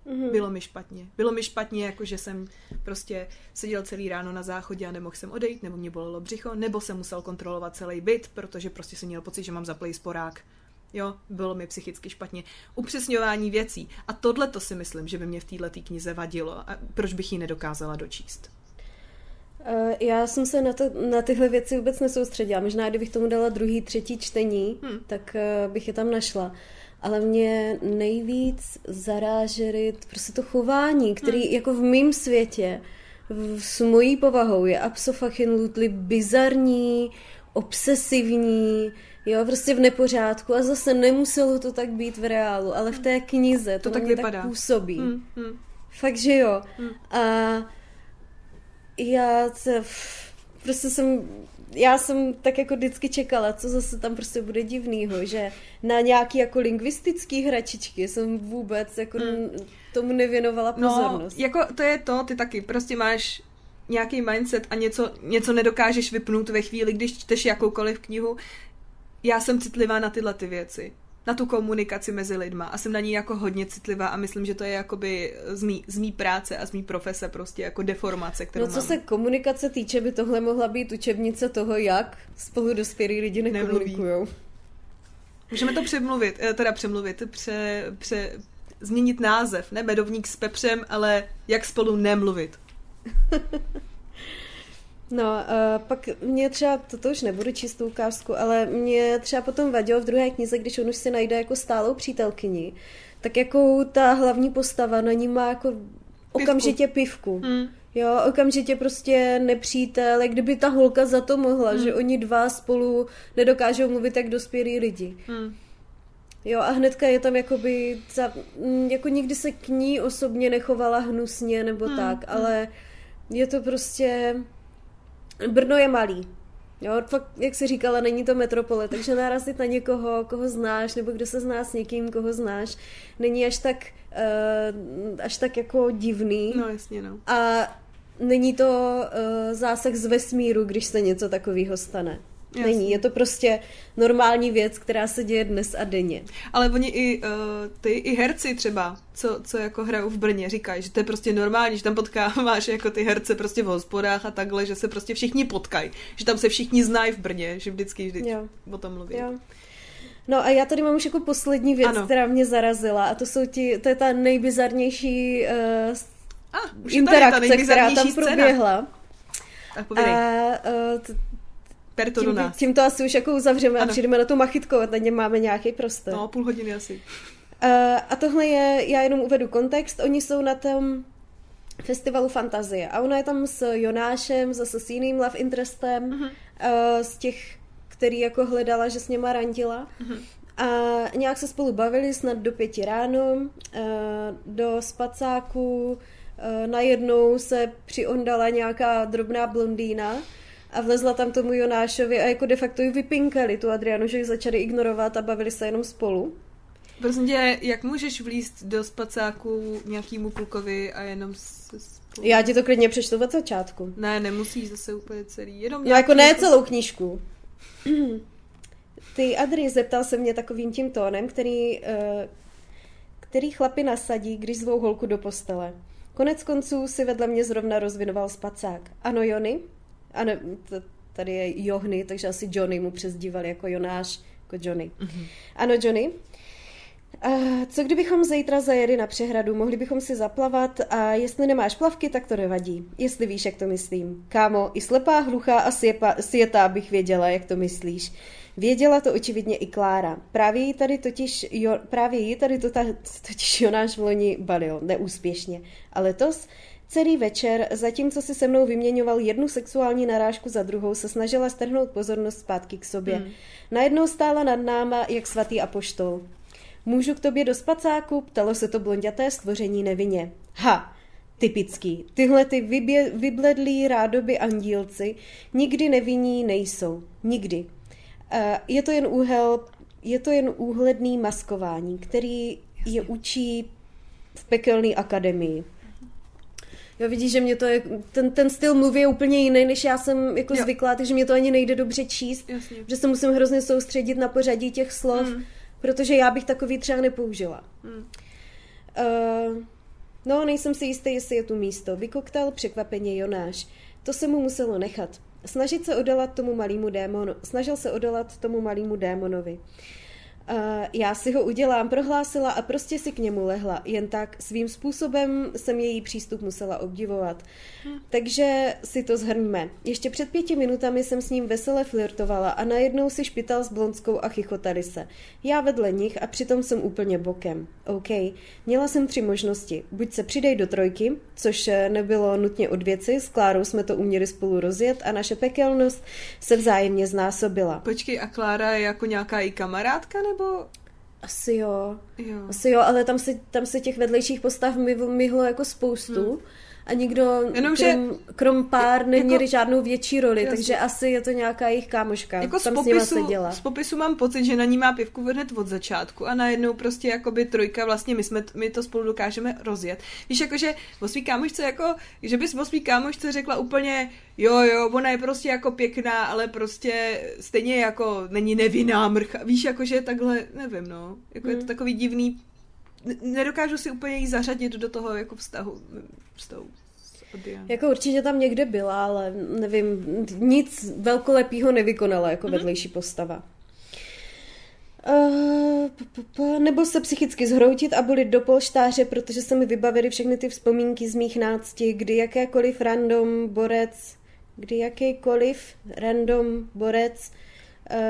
Mm-hmm. Bylo mi špatně. Bylo mi špatně, jako že jsem prostě seděl celý ráno na záchodě a nemohl jsem odejít, nebo mě bolelo břicho, nebo jsem musel kontrolovat celý byt, protože prostě jsem měl pocit, že mám zaplý sporák. Jo, bylo mi psychicky špatně. Upřesňování věcí. A tohle to si myslím, že by mě v této knize vadilo. A proč bych ji nedokázala dočíst? Uh, já jsem se na, to, na tyhle věci vůbec nesoustředila. Možná, kdybych tomu dala druhý, třetí čtení, hmm. tak uh, bych je tam našla. Ale mě nejvíc zarážely prostě to chování, který hmm. jako v mém světě s mojí povahou je absolutely bizarní, obsesivní, jo, prostě v nepořádku a zase nemuselo to tak být v reálu, ale v té knize to, to tak, vypadá. tak působí. Hmm, hmm. Fakt, že jo. Hmm. A já to, prostě jsem já jsem tak jako vždycky čekala, co zase tam prostě bude divnýho, že na nějaký jako lingvistický hračičky jsem vůbec jako hmm. tomu nevěnovala no, pozornost. No, jako to je to, ty taky prostě máš nějaký mindset a něco, něco nedokážeš vypnout ve chvíli, když čteš jakoukoliv knihu, já jsem citlivá na tyhle ty věci na tu komunikaci mezi lidma a jsem na ní jako hodně citlivá a myslím, že to je jakoby z mý, z mý práce a z mý profese prostě jako deformace, kterou No co mám. se komunikace týče, by tohle mohla být učebnice toho, jak spolu dospělí lidi nekomunikují. Můžeme to přemluvit, eh, teda přemluvit, pře, pře, změnit název, ne medovník s pepřem, ale jak spolu nemluvit. No, uh, pak mě třeba, toto už nebudu číst tu ukázku, ale mě třeba potom vadilo v druhé knize, když on už si najde jako stálou přítelkyni, tak jako ta hlavní postava na ní má jako okamžitě pivku. Hmm. Jo, okamžitě prostě nepřítel, jak kdyby ta holka za to mohla, Hmm. že oni dva spolu nedokážou mluvit jak dospělí lidi. Hmm. Jo, a hnedka je tam jakoby, za, mm, jako nikdy se k ní osobně nechovala hnusně nebo Hmm, tak, ale je to prostě, Brno je malý. Jo, fakt, jak jsi říkala, není to metropole, takže narazit na někoho, koho znáš, nebo kdo se zná s někým, koho znáš, není až tak, uh, až tak jako divný. No jasně, no. A není to uh, zásah z vesmíru, když se něco takového stane. Jasně. Není, je to prostě normální věc, která se děje dnes a denně. Ale oni i uh, ty, i herci třeba, co, co jako hrajou v Brně, říkají, že to je prostě normální, že tam potkáváš jako ty herce prostě v hospodách a takhle, že se prostě všichni potkají, že tam se všichni znají v Brně, že vždycky, vždycky Jo. o tom mluví. Jo. No a já tady mám už jako poslední věc, Ano. která mě zarazila a to jsou ti, to je ta nejbizarnější uh, A, už je tady ta interakce, která tam nejbizarnější scéna. proběhla. Tak A uh, t- per to do tím, nás. tím to asi už jako uzavřeme a Ano. přijdeme na tu machitku a tady máme nějaký prostor. No, půl hodiny asi. Uh, a tohle je, já jenom uvedu kontext, oni jsou na tom festivalu Fantazie a ona je tam s Jonášem, zase s jiným love interestem, Mhm. uh, z těch, který jako hledala, že s něma randila. Mhm. A nějak se spolu bavili snad do pěti ráno, uh, do spacáku uh, najednou se přiondala nějaká drobná blondýna a vlezla tam tomu Jonášovi a jako de facto ji vypinkali tu Adrianu, že ji začali ignorovat a bavili se jenom spolu. Prosím tě, jak můžeš vlízt do spacáku nějakýmu klukovi a jenom se spolu... Já ti to klidně přečtu od začátku. Ne, nemusíš zase úplně celý, jenom No jako ne nějaký- celou knížku. Ty Adri zeptal se mě takovým tím tónem, který, eh, který chlapi nasadí, když zvou holku do postele. Konec konců si vedle mě zrovna rozvinoval spacák. Ano, Jony? Ano, tady je Johny, takže asi Johnny mu přezdívali jako Jonáš, jako Johnny. Ano, Johnny? Uh, co kdybychom zítra zajeli na přehradu, mohli bychom si zaplavat a jestli nemáš plavky, tak to nevadí. Jestli víš, jak to myslím. Kámo, i slepá, hluchá a sjepa, sjetá bych věděla, jak to myslíš. Věděla to očividně i Klára. Právě jí tady totiž, jo, právě jí tady to ta, totiž Jonáš v loni balil, neúspěšně. A letos Celý večer, zatímco si se mnou vyměňoval jednu sexuální narážku za druhou, se snažila strhnout pozornost zpátky k sobě. Hmm. Najednou stála nad náma, jak svatý apoštol. Můžu k tobě do spacáku? Ptalo se to blonděté stvoření nevinně. Ha, typický. Tyhle ty vybě, vybledlí rádoby andílci nikdy nevinní nejsou. Nikdy. Uh, je to jen úhel, je to jen úhledný maskování, který je učí v pekelné akademii. Jo, vidíš, že mě to je, ten, ten styl mluvy je úplně jiný, než já jsem jako Jo. zvyklá, takže mě to ani nejde dobře číst, Jasně. že se musím hrozně soustředit na pořadí těch slov, Mm. protože já bych takový třeba nepoužila. Mm. Uh, no, nejsem si jistý, jestli je tu místo. Vykoktal překvapeně Jonáš. To se mu muselo nechat. Snažit se odolat tomu malému démonu. Snažil se odolat tomu malému démonovi. Uh, já si ho udělám, prohlásila a prostě si k němu lehla. Jen tak svým způsobem jsem její přístup musela obdivovat. Takže si to zhrňme. Ještě před pěti minutami jsem s ním vesele flirtovala a najednou si špital s blonskou a chichotali se. Já vedle nich a přitom jsem úplně bokem. OK. Měla jsem tři možnosti. Buď se přidej do trojky, což eh, nebylo nutně od věci, s Klárou jsme to uměli spolu rozjet a naše pekelnost se vzájemně znásobila. Počkej, a Klára je jako nějaká i kamarádka, nebo? Asi jo. Jo. Asi jo, ale tam se, tam se těch vedlejších postav myhlo jako spoustu. Hmm. A nikdo, Jenomže- krom, krom pár, neměli jako- žádnou větší roli, Jasně. takže asi je to nějaká jejich kámoška. Jako z tam s nima popisu, seděla. z popisu mám pocit, že na ní má pivku hned od začátku a najednou prostě jakoby trojka, vlastně my, jsme, my to spolu dokážeme rozjet. Víš, jakože o svý kámošce jako, že bys o svý kámošce řekla úplně, jo, jo, ona je prostě jako pěkná, ale prostě stejně jako není nevinná mrcha. Víš, jakože takhle, nevím, no, jako je to Hmm. takový divný, nedokážu si úplně jí zařadit do toho jako vztahu, s Odianou. Jako určitě tam někde byla, ale nevím, nic velkolepýho nevykonala jako Mhm. vedlejší postava. Uh, p- p- p- nebo se psychicky zhroutit a bolit do polštáře, protože se mi vybavily všechny ty vzpomínky z mých nácti, kdy jakékoliv random borec kdy jakýkoliv random borec,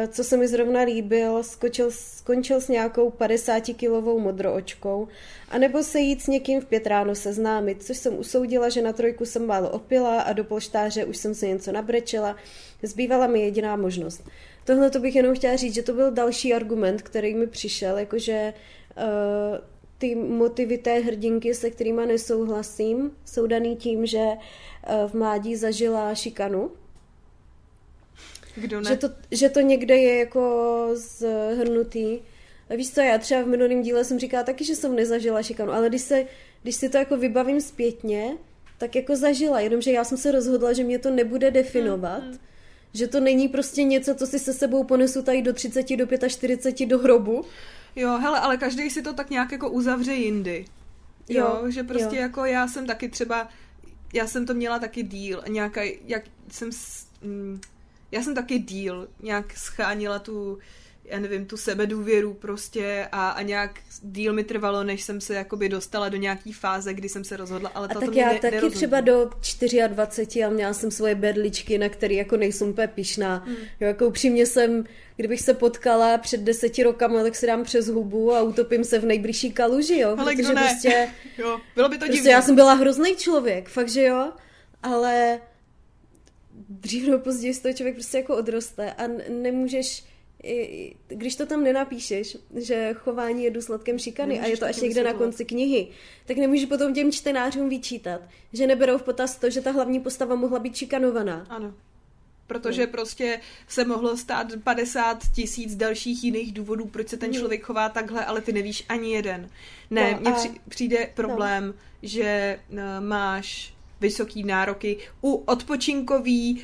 co se mi zrovna líbil, skočil, skončil s nějakou 50-kilovou modroočkou, anebo se jít s někým v pět ráno seznámit, což jsem usoudila, že na trojku jsem málo opila a do polštáře už jsem se něco nabrečela. Zbývala mi jediná možnost. Tohle to bych jenom chtěla říct, že to byl další argument, který mi přišel, jakože uh, ty motivy té hrdinky, se kterými nesouhlasím, jsou daný tím, že uh, v mládí zažila šikanu. Kdo ne? Že to, že to někde je jako zhrnutý. A víš co, já třeba v minulém díle jsem říkala taky, že jsem nezažila šikanu, ale když, se, když si to jako vybavím zpětně, tak jako zažila, jenomže já jsem se rozhodla, že mě to nebude definovat, mm, mm. že to není prostě něco, co si se sebou ponesu tady do 30, do 45 do hrobu. Jo, hele, ale každý si to tak nějak jako uzavře jindy. Jo, Jo, že prostě jo. jako já jsem taky třeba, já jsem to měla taky díl, nějaká, jak jsem, s- mm, já jsem taky díl, nějak schánila tu, já nevím, tu sebedůvěru prostě a, a nějak díl mi trvalo, než jsem se jakoby dostala do nějaký fáze, kdy jsem se rozhodla, ale A tak já ne, taky nerozhodla. třeba do 24 a měla jsem svoje berličky, na které jako nejsem úplně pišná. Hmm. Jo, jako upřímně jsem, kdybych se potkala před deseti rokama, tak si dám přes hubu a utopím se v nejbližší kaluži, jo. Ale protože kdo ne? prostě, Jo, bylo by to prostě divné. já jsem byla hrozný člověk, fakt, že jo. Ale dřív nebo později z toho člověk prostě jako odroste a nemůžeš když to tam nenapíšeš, že chování je důsledkem šikany a je to až někde na konci knihy, tak nemůžeš potom těm čtenářům vyčítat, že neberou v potaz to, že ta hlavní postava mohla být šikanovaná. Ano. Protože prostě se mohlo stát 50 tisíc dalších jiných důvodů, proč se ten člověk chová takhle, ale ty nevíš ani jeden. Ne, No mně a- při, přijde problém, že eh, máš vysoký nároky u odpočinkový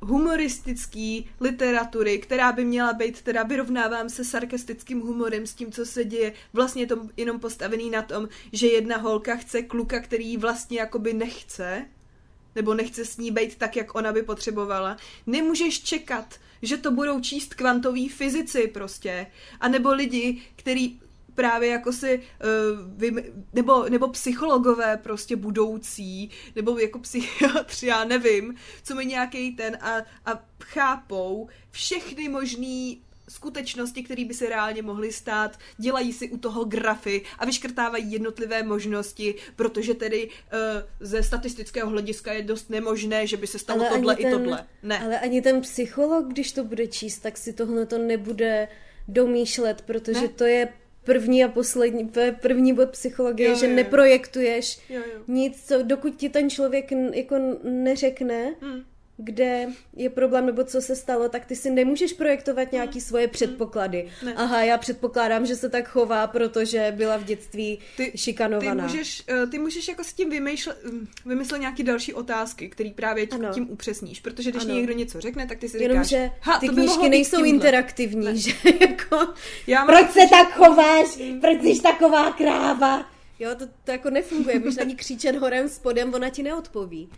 humoristický literatury, která by měla být, teda vyrovnávám se sarkastickým humorem s tím, co se děje, vlastně to jenom postavený na tom, že jedna holka chce kluka, který vlastně jakoby nechce, nebo nechce s ní být tak, jak ona by potřebovala. Nemůžeš čekat, že to budou číst kvantoví fyzici prostě, a nebo lidi, který právě jako si, uh, vym, nebo, nebo psychologové prostě budoucí, nebo jako psychiatři, já nevím, co mi nějaký ten a, a chápou všechny možný skutečnosti, které by se reálně mohly stát, dělají si u toho grafy a vyškrtávají jednotlivé možnosti, protože tedy uh, ze statistického hlediska je dost nemožné, že by se stalo Ale tohle i ten- tohle. Ne. Ale ani ten psycholog, když to bude číst, tak si tohle to nebude domýšlet, protože Ne. to je první a poslední, to je první bod psychologie, Jo, že jo, neprojektuješ Jo, jo. nic, co, dokud ti ten člověk jako neřekne, Hmm. Kde je problém nebo co se stalo, tak ty si nemůžeš projektovat nějaký svoje předpoklady. Hmm. Ne. Aha, já předpokládám, že se tak chová, protože byla v dětství Ty, ty šikanovaná. můžeš, eh, ty můžeš jako s tím vymýšlet, hm, vymyslet nějaký další otázky, který právě t- Ano. tím upřesníš, protože když Ano. někdo něco řekne, tak ty si Jenomže říkáš, ha, ty to knížky nejsou tímhle. interaktivní, že jako... Já mám Proč se tak chováš? Proč jsi taková kráva? Jo, to, to jako nefunguje, můžeš na ní křičet horem spodem, ona ti neodpoví.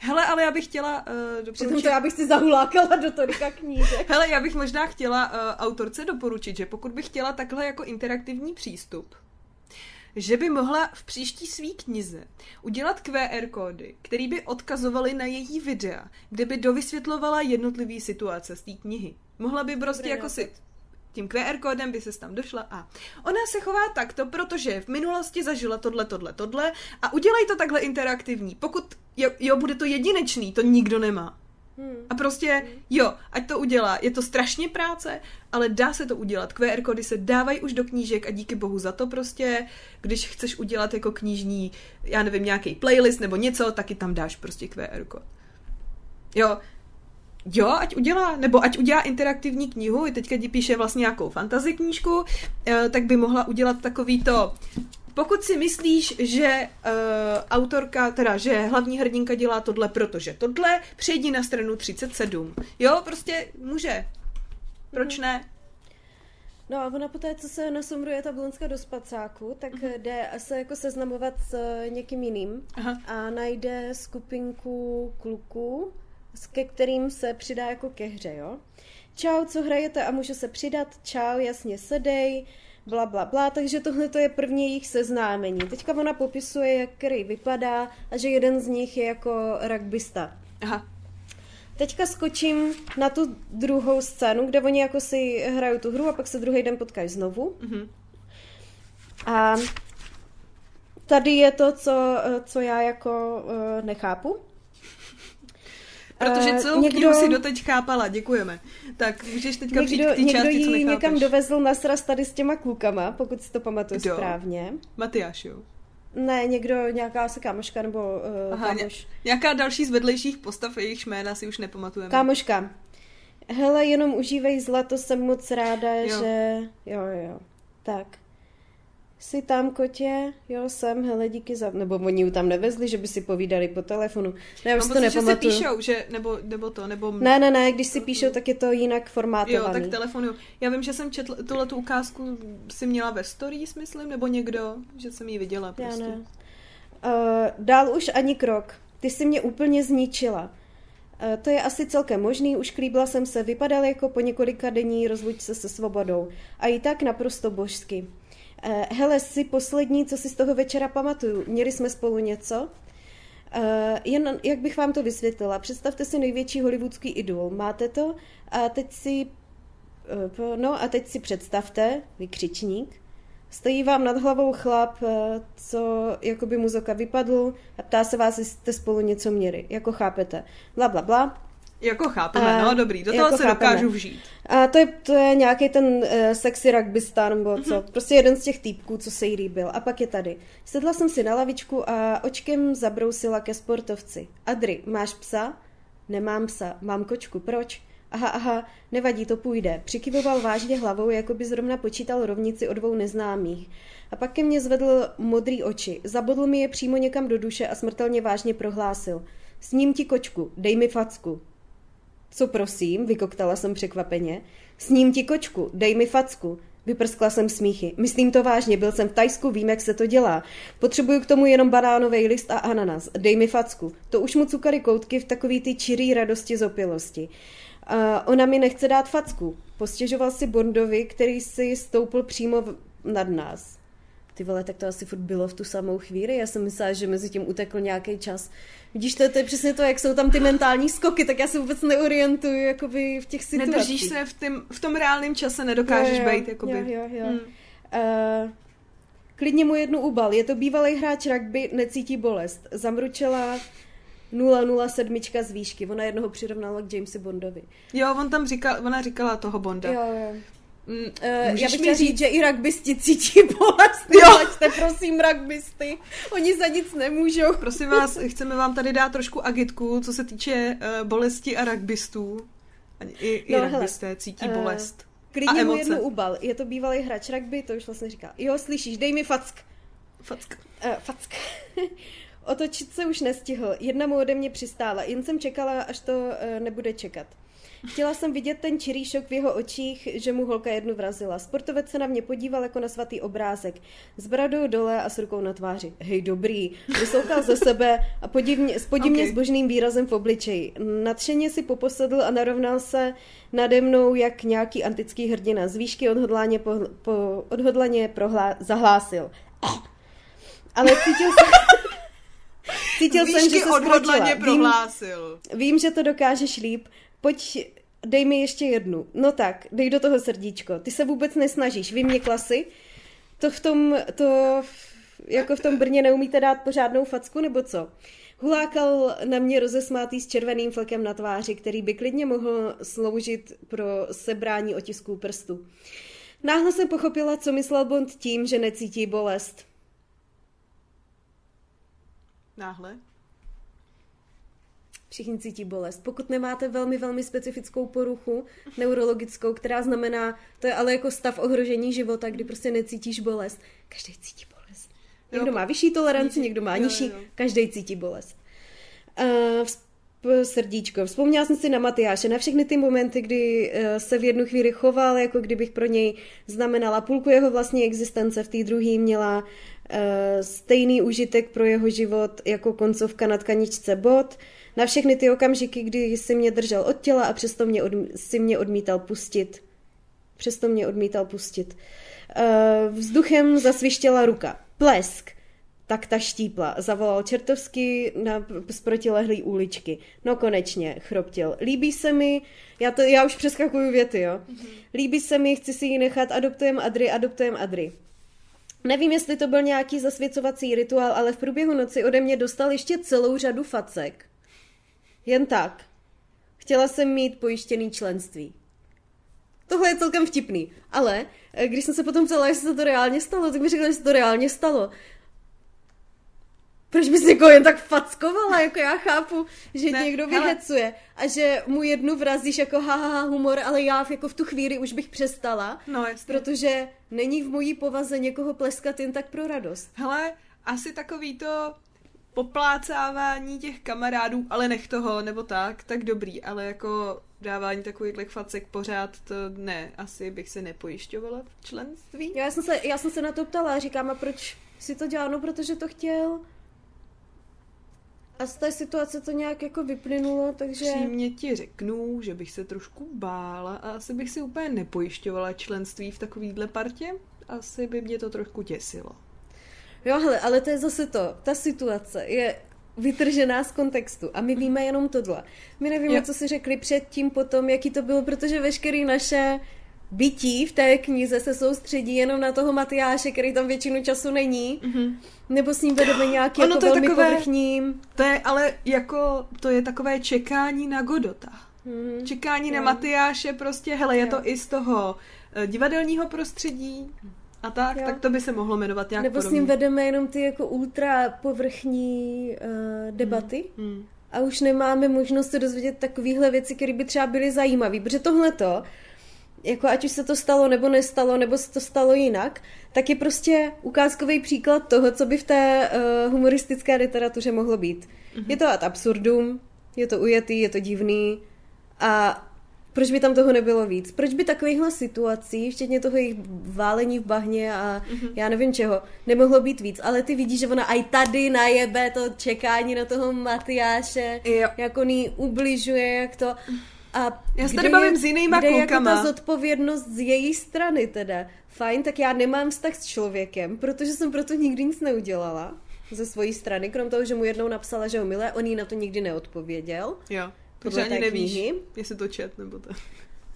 Hele, ale já bych chtěla uh, Přitom doporučit... to já bych si zahulákala do tolika knížek. Hele, já bych možná chtěla uh, autorce doporučit, že pokud bych chtěla takhle jako interaktivní přístup, že by mohla v příští svý knize udělat QR kódy, které by odkazovaly na její videa, kde by dovysvětlovala jednotlivý situace z té knihy. Mohla by prostě jako si tím QR kódem by se tam došla a ona se chová takto, protože v minulosti zažila tohle, tohle, tohle a udělej to takhle interaktivní. Pokud jo, jo bude to jedinečný, to nikdo nemá. Hmm. A prostě, jo, ať to udělá. Je to strašně práce, ale dá se to udělat. QR kódy se dávají už do knížek a díky bohu za to prostě, když chceš udělat jako knižní, já nevím, nějaký playlist nebo něco, taky tam dáš prostě QR kód. Jo, Jo, ať udělá, nebo ať udělá interaktivní knihu, i teďka ti píše vlastně nějakou fantasy knížku, eh, tak by mohla udělat takový to, pokud si myslíš, že uh, autorka, teda, že hlavní hrdinka dělá tohle, protože tohle, přejdi na stranu 37. Jo, prostě může. Proč ne? No a ona poté, co se nasumruje ta blonská do spacáku, tak Mhm. jde se jako seznamovat s eh, někým jiným Aha. a najde skupinku kluků, ke kterým se přidá jako ke hře, jo. Čau, co hrajete a můžu se přidat, čau, jasně sedej, bla, bla, bla, takže tohle to je první jejich seznámení. Teďka ona popisuje, jak který vypadá a že jeden z nich je jako rugbysta. Aha. teďka skočím na tu druhou scénu, kde oni jako si hrajou tu hru a pak se druhý den potkají znovu. Mhm. A tady je to, co, co já jako uh, nechápu. Protože Eh, celou někdo... knihu si doteď chápala, děkujeme. Tak můžeš teďka přijít Někdo, k té části, co nechápeš. někam dovezl na sraz tady s těma klukama, pokud si to pamatuju Kdo? správně. Matyáš, jo. Ne, někdo, nějaká asi kámoška nebo uh, Aha, ně, kámoš. nějaká další z vedlejších postav, jejich jména si už nepamatujeme. Kámoška. Hele, jenom užívej zlato, jsem moc ráda, jo. že... Jo, jo, jo. Tak. Jsi tam, kotě? Jo, jsem, hele, díky za... Nebo oni ji tam nevezli, že by si povídali po telefonu. Ne, já už to pocit, že si nepamatuju. píšou, že, nebo, nebo to, nebo... Ne, ne, ne, když si píšou, tak je to jinak Jo, formátovaný. tak telefonu. Já vím, že jsem četl tuhle tu ukázku, si měla ve stories, myslím, nebo někdo, že jsem ji viděla Já prostě. ne. Uh, dál už ani krok. Ty jsi mě úplně zničila. Uh, to je asi celkem možný, už klíbla jsem se, vypadal jako po několika denní rozluč se se svobodou. A i tak naprosto božsky. Uh, hele, jsi poslední, co si z toho večera pamatuju. Měli jsme spolu něco? Uh, jen jak bych vám to vysvětlila. Představte si největší hollywoodský idol. Máte to? A teď si... Uh, no a teď si představte, vykřičník, Stojí vám nad hlavou chlap, eh, co jako by mu z oka vypadl a ptá se vás, jestli jste spolu něco měli. Jako chápete. Bla, bla, bla. Jako chápeme, A- no dobrý, do toho jako se chápeme. dokážu vžít. A to je, to je nějaký ten uh, sexy rugbystar, nebo co. Prostě jeden z těch týpků, co se jí líbil. A pak je tady. Sedla jsem si na lavičku a očkem zabrousila ke sportovci. Adri, máš psa? Nemám psa. Mám kočku. Proč? Aha, aha, nevadí, to půjde. Přikyvoval vážně hlavou, jako by zrovna počítal rovnici o dvou neznámých. A pak ke mně zvedl modrý oči. Zabodl mi je přímo někam do duše a smrtelně vážně prohlásil. Sním ti kočku, dej mi facku. Co prosím, vykoktala jsem překvapeně. Sním ti kočku, dej mi facku. Vyprskla jsem smíchy. Myslím to vážně, byl jsem v Tajsku, vím, jak se to dělá. Potřebuju k tomu jenom banánový list a ananas. Dej mi facku. To už mu cukary koutky v takový ty čirý radosti z opilosti. A ona mi nechce dát facku. Postěžoval si Bondovi, který si stoupil přímo nad nás. Ty vole, tak to asi furt bylo v tu samou chvíli. Já jsem myslela, že mezi tím utekl nějaký čas. Vidíš, to, to je přesně to, jak jsou tam ty mentální skoky, tak já se vůbec neorientuju jakoby v těch situacích. Nedržíš se v, tým, v tom reálném čase, nedokážeš Jo, jo, být, jakoby. Jo, jo, jo. Hmm. Uh, klidně mu jednu ubal. Je to bývalý hráč rugby, necítí bolest. Zamručela 007 z výšky. Ona jednoho přirovnala k Jamesi Bondovi. Jo, on tam říkal, ona říkala toho Bonda. Jo, jo. Mm, Uh, já bych mi říct, říct, že i rugbysti cítí bolest. Jo. Neplačte, prosím, rugbysty. Oni za nic nemůžou. prosím vás, chceme vám tady dát trošku agitku, co se týče uh, bolesti a rugbystů. I, i No, no, hele, rugbysté cítí eh, bolest. Klidně A mu emoce. jednu ubal. Je to bývalý hráč rugby, to už vlastně říká. Jo, slyšíš, dej mi fack. Facka. Uh, fack. Otočit se už nestihl. Jedna mu ode mě přistála. Jen jsem čekala, až to uh, nebude čekat. Chtěla jsem vidět ten čirý šok v jeho očích, že mu holka jednu vrazila. Sportovec se na mě podíval jako na svatý obrázek. S bradou dole a s rukou na tváři. Hej, dobrý. Vysoukal ze sebe a podivně, s podivně Ok. zbožným výrazem v obličeji. Nadšeně si poposedl a narovnal se nade mnou jak nějaký antický hrdina. Z výšky odhodlaně, po, po, odhodlaně prohlá, zahlásil. Ale cítil jsem... Cítil jsem, že Výšky se odhodlaně zkrotila. Vím, prohlásil. Vím, že to dokážeš líp. Pojď, dej mi ještě jednu. No tak, dej do toho srdíčko. Ty se vůbec nesnažíš. Vy mě klasy. To v tom, to jako v tom Brně neumíte dát pořádnou facku, nebo co? Hulákal na mě rozesmátý s červeným flekem na tváři, který by klidně mohl sloužit pro sebrání otisků prstu. Náhle jsem pochopila, co myslel Bond tím, že necítí bolest. Náhle. Všichni cítí bolest. Pokud nemáte velmi, velmi specifickou poruchu neurologickou, která znamená, to je ale jako stav ohrožení života, kdy prostě necítíš bolest. Každý cítí bolest. Někdo Jo, má vyšší toleranci, cítí. někdo má nižší, jo, jo. každý cítí bolest. Uh, srdíčko. Vzpomněla jsem si na Matyáše, na všechny ty momenty, kdy uh, se v jednu chvíli choval, jako kdybych pro něj znamenala půlku jeho vlastní existence, v té druhé měla uh, stejný užitek pro jeho život jako koncovka na tkaničce bod. Na všechny ty okamžiky, kdy si mě držel od těla a přesto mě odm- si mě odmítal pustit. Přesto mě odmítal pustit. Uh, vzduchem zasvištěla ruka. Plesk. tak ta štípla. Zavolal Čertovský na, z protilehlý uličky. No konečně, chroptil. Líbí se mi, já, to, já už přeskakuju věty, jo. Líbí se mi, chci si ji nechat, adoptujem Adry, adoptujem Adry. Nevím, jestli to byl nějaký zasvěcovací rituál, ale v průběhu noci ode mě dostal ještě celou řadu facek. Jen tak. Chtěla jsem mít pojištěný členství. Tohle je celkem vtipný, ale eh, když jsem se potom ptala, jestli se to reálně stalo, tak mi řekla, že se to reálně stalo. Proč bys někoho jen tak fackovala? Jako já chápu, že Ne, někdo hele. vyhecuje a že mu jednu vrazíš jako ha, ha, ha humor, ale já jako v tu chvíli už bych přestala, No, protože není v mojí povaze někoho pleskat jen tak pro radost. Hele, asi takový to poplácávání těch kamarádů, ale nech toho, nebo tak, tak dobrý, ale jako dávání takových facek pořád, to ne, asi bych se nepojišťovala v členství. Já jsem se, já jsem se na to ptala a říkám, a proč si to dělal? No, protože to chtěl. A z té situace to nějak jako vyplynulo, takže... Přímě ti řeknu, že bych se trošku bála a asi bych si úplně nepojišťovala členství v takovýhle partě. Asi by mě to trošku děsilo. Jo, hele, ale to je zase to. Ta situace je vytržená z kontextu a my víme jenom tohle. My nevíme, Jo. co si řekli předtím, potom, jaký to bylo, protože veškerý naše bytí v té knize se soustředí jenom na toho Matyáše, který tam většinu času není, mm-hmm. nebo s ním vedeme nějaký Ono jako to je velmi takové- povrchní... To je ale jako, to je takové čekání na Godota. Mhm. Čekání na Jo. Matyáše prostě, hele, je Jo. to i z toho eh, divadelního prostředí a tak, Jo. tak to by se mohlo jmenovat nějak Nebo s podobně. ním vedeme jenom ty jako ultra povrchní uh, debaty. Hmm. a už nemáme možnost se dozvědět takovéhle věci, které by třeba byly zajímavé. Protože tohleto, jako ať už se to stalo nebo nestalo, nebo se to stalo jinak, tak je prostě ukázkový příklad toho, co by v té uh, humoristické literatuře mohlo být. Mm-hmm. Je to ad absurdum, je to ujetý, je to divný a proč by tam toho nebylo víc? Proč by takovýchhle situací, včetně toho jejich válení v bahně a mm-hmm. já nevím čeho, nemohlo být víc? Ale ty vidíš, že ona aj tady najebe to čekání na toho Matyáše, Jo. jak on jí ubližuje, jak to... A Já se tady je- bavím s jinýma kde je jako klukama. ta zodpovědnost z její strany teda. Fajn, tak já nemám vztah s člověkem, protože jsem proto nikdy nic neudělala ze své strany, krom toho, že mu jednou napsala, že ho milé, on jí na to nikdy neodpověděl. Jo, protože ani nevíš, knihy. jestli to čet nebo to.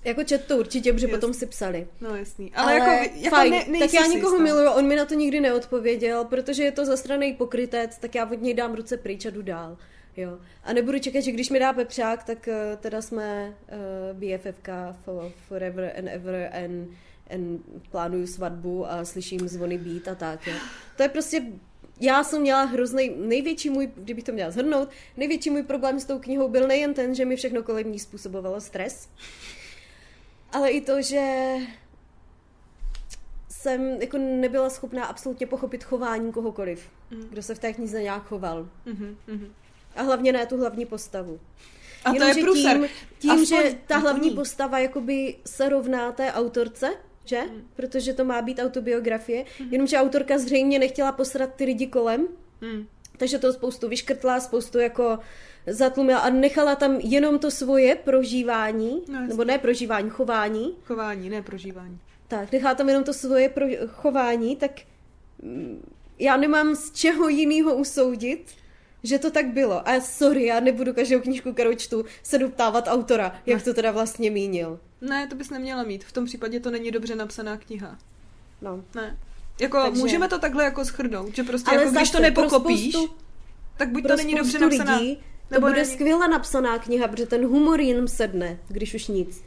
Jako čet to určitě, protože potom si psali. No jasný. Ale, jako, jako fajn, ne, tak já nikoho miluju, on mi na to nikdy neodpověděl, protože je to zastraný pokrytec, tak já od něj dám ruce pryč a jdu dál. Jo. A nebudu čekat, že když mi dá pepřák, tak uh, teda jsme uh, BFFK for, forever and ever and, and plánuju svatbu a slyším zvony být a tak. Jo. To je prostě já jsem měla hrozný, největší můj, kdybych to měla zhrnout, největší můj problém s tou knihou byl nejen ten, že mi všechno kolem ní způsobovalo stres, ale i to, že jsem jako nebyla schopná absolutně pochopit chování kohokoliv, Mm. kdo se v té knize nějak choval. Mhm, mhm. A hlavně ne tu hlavní postavu. A to Jenomže je průser. Tím, tím Aspoň že ta hlavní ní. postava jakoby se rovná té autorce, že? Mm. Protože to má být autobiografie. Jenomže autorka zřejmě nechtěla posrat ty lidi kolem, Mm. takže to spoustu vyškrtla, spoustu jako zatlumila a nechala tam jenom to svoje prožívání, No, nebo ne prožívání, chování, Chování, ne prožívání. tak, nechá tam jenom to svoje pro, chování, tak mm, já nemám z čeho jiného usoudit, že to tak bylo. A sorry, já nebudu každou knížku, kterou čtu, se doptávat autora, jak to teda vlastně mínil. Ne, to bys neměla mít. V tom případě to není dobře napsaná kniha. No. Ne. Jako Takže- můžeme to takhle jako schrnout, že prostě Ale jako když to pro nepokopíš, spoustu- tak buď to není dobře spoustu napsaná, lidí to nebo bude není. skvěle napsaná kniha, protože ten humor jim sedne, když už nic.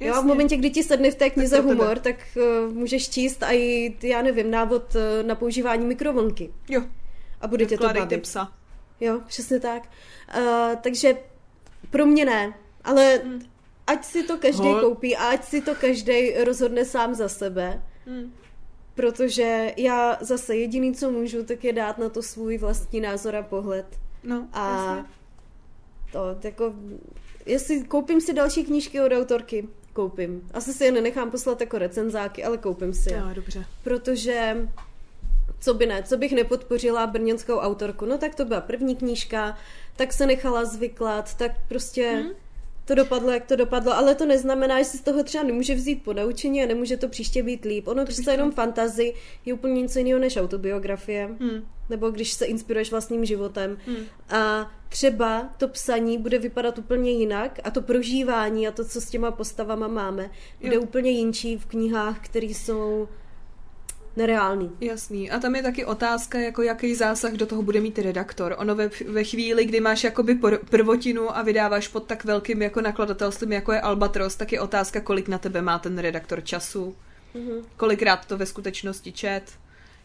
Jo, a v momentě, kdy ti sedne v té knize tebe. humor, tak uh, můžeš číst a i, já nevím, návod uh, na používání mikrovlnky. Jo, A bude tě to bavit. psa. Jo, přesně tak. Uh, takže pro mě ne, ale Mm. Ať si to každý Hol. koupí a ať si to každý rozhodne sám za sebe, Mm. protože já zase jediný, co můžu, tak je dát na to svůj vlastní názor a pohled. No, A jasně. to jako, jestli koupím si další knížky od autorky, koupím. Asi si je nenechám poslat jako recenzáky, ale koupím si je. Jo, dobře. Protože co by ne, co bych nepodpořila brněnskou autorku, no tak to byla první knížka, tak se nechala zvyklat, tak prostě Hmm. To dopadlo, jak to dopadlo, ale to neznamená, že si z toho třeba nemůže vzít ponaučení a nemůže to příště být líp. Ono přece jenom fantazy je úplně něco jiného než autobiografie. Hmm. Nebo když se inspiruješ vlastním životem. Hmm. A třeba to psaní bude vypadat úplně jinak a to prožívání a to, co s těma postavama máme, bude Jo. úplně jinčí v knihách, které jsou nereální. Jasný. A tam je taky otázka, jako jaký zásah do toho bude mít redaktor. Ono ve, ve chvíli, kdy máš jakoby prvotinu a vydáváš pod tak velkým jako nakladatelstvím, jako je Albatros, tak je otázka, kolik na tebe má ten redaktor času, Mhm. kolikrát to ve skutečnosti čet,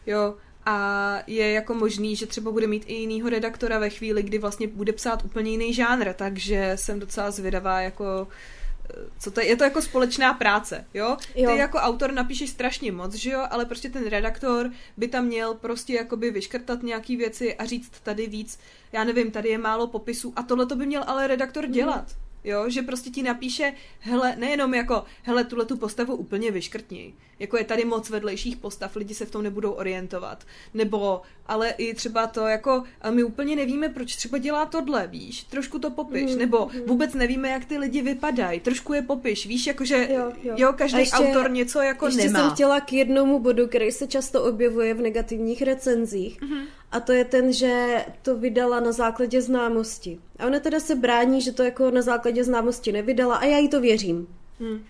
jo. A je jako možný, že třeba bude mít i jinýho redaktora ve chvíli, kdy vlastně bude psát úplně jiný žánr, takže jsem docela zvědavá, jako co to je, je to jako společná práce, jo? Jo. Ty jako autor napíšeš strašně moc, že jo, ale prostě ten redaktor by tam měl prostě jakoby vyškrtat nějaký věci a říct tady víc, já nevím, tady je málo popisů a tohle to by měl ale redaktor dělat. Jo, že prostě ti napíše, hele, nejenom jako, hele, tuhle tu postavu úplně vyškrtni. Jako je tady moc vedlejších postav, lidi se v tom nebudou orientovat. Nebo, ale i třeba to jako, a my úplně nevíme, proč třeba dělá tohle, víš, trošku to popiš. Mm, Nebo mm. vůbec nevíme, jak ty lidi vypadají, trošku je popiš, víš, jakože, Jo, jo. jo každý ještě- autor něco jako Ještě nemá. jsem chtěla k jednomu bodu, který se často objevuje v negativních recenzích. Mhm. A to je ten, že to vydala na základě známosti. A ona teda se brání, že to jako na základě známosti nevydala a já jí to věřím. Hm,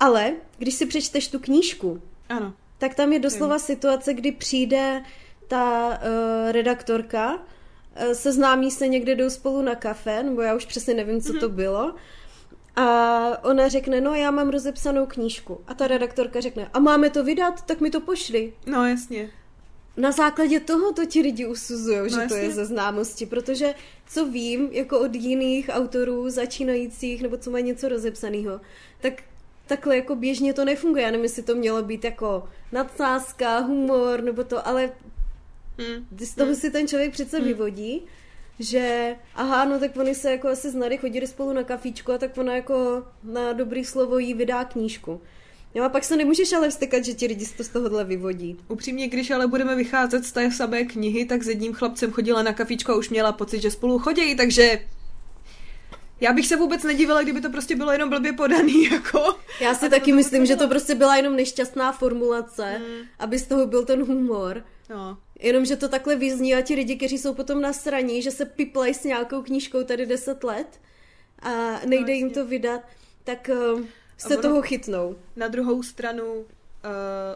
Ale když si přečteš tu knížku, ano. tak tam je doslova situace, kdy přijde ta uh, redaktorka, uh, seznámí se někde, jdou spolu na kafe, nebo já už přesně nevím, co to bylo. A ona řekne, no já mám rozepsanou knížku. A ta redaktorka řekne, a máme to vydat, tak mi to pošli. No jasně. Na základě toho to ti lidi usuzují, že to jasně. je ze známosti, protože co vím, jako od jiných autorů začínajících, nebo co mají něco rozepsaného, tak takhle jako běžně to nefunguje. Já nevím, jestli to mělo být jako nadsázka, humor, nebo to, ale Hm. z toho si ten člověk přece vyvodí, že aha, no tak oni se jako asi znali, chodili spolu na kafíčko a tak ona jako na dobrý slovo jí vydá knížku. Jo, a pak se nemůžeš ale vstykat, že ti lidi to z tohohle vyvodí. Upřímně, když ale budeme vycházet z té samé knihy, tak s jedním chlapcem chodila na kafičko a už měla pocit, že spolu chodí, takže já bych se vůbec nedivila, kdyby to prostě bylo jenom blbě podaný, jako. Já si taky to myslím, že bylo. to prostě byla jenom nešťastná formulace, Mm. aby z toho byl ten humor. No. Jenom, že to takhle vyzní a ti lidi, kteří jsou potom na straně, že se piplají s nějakou knížkou tady 10 let a nejde jim jasně. to vydat, tak uh, se ono- toho chytnou. Na druhou stranu uh,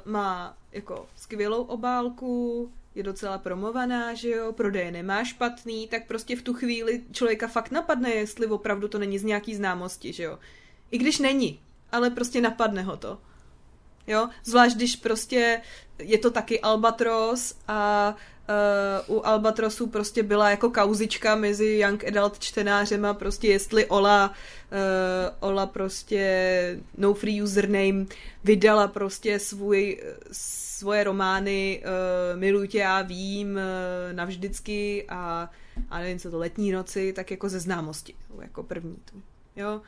má jako skvělou obálku, je docela promovaná, že jo, prodeje nemá špatný, tak prostě v tu chvíli člověka fakt napadne, jestli opravdu to není z nějaký známosti, že jo. I když není, ale prostě napadne ho to. Jo, zvlášť když prostě je to taky Albatros a uh, u Albatrosu prostě byla jako kauzička mezi young adult čtenářema, prostě jestli Ola, uh, Ola prostě no free username vydala prostě svůj, svoje romány uh, Miluji tě, já vím, uh, navždycky a, a nevím co to, letní noci, tak jako ze známosti, jako první tu, jo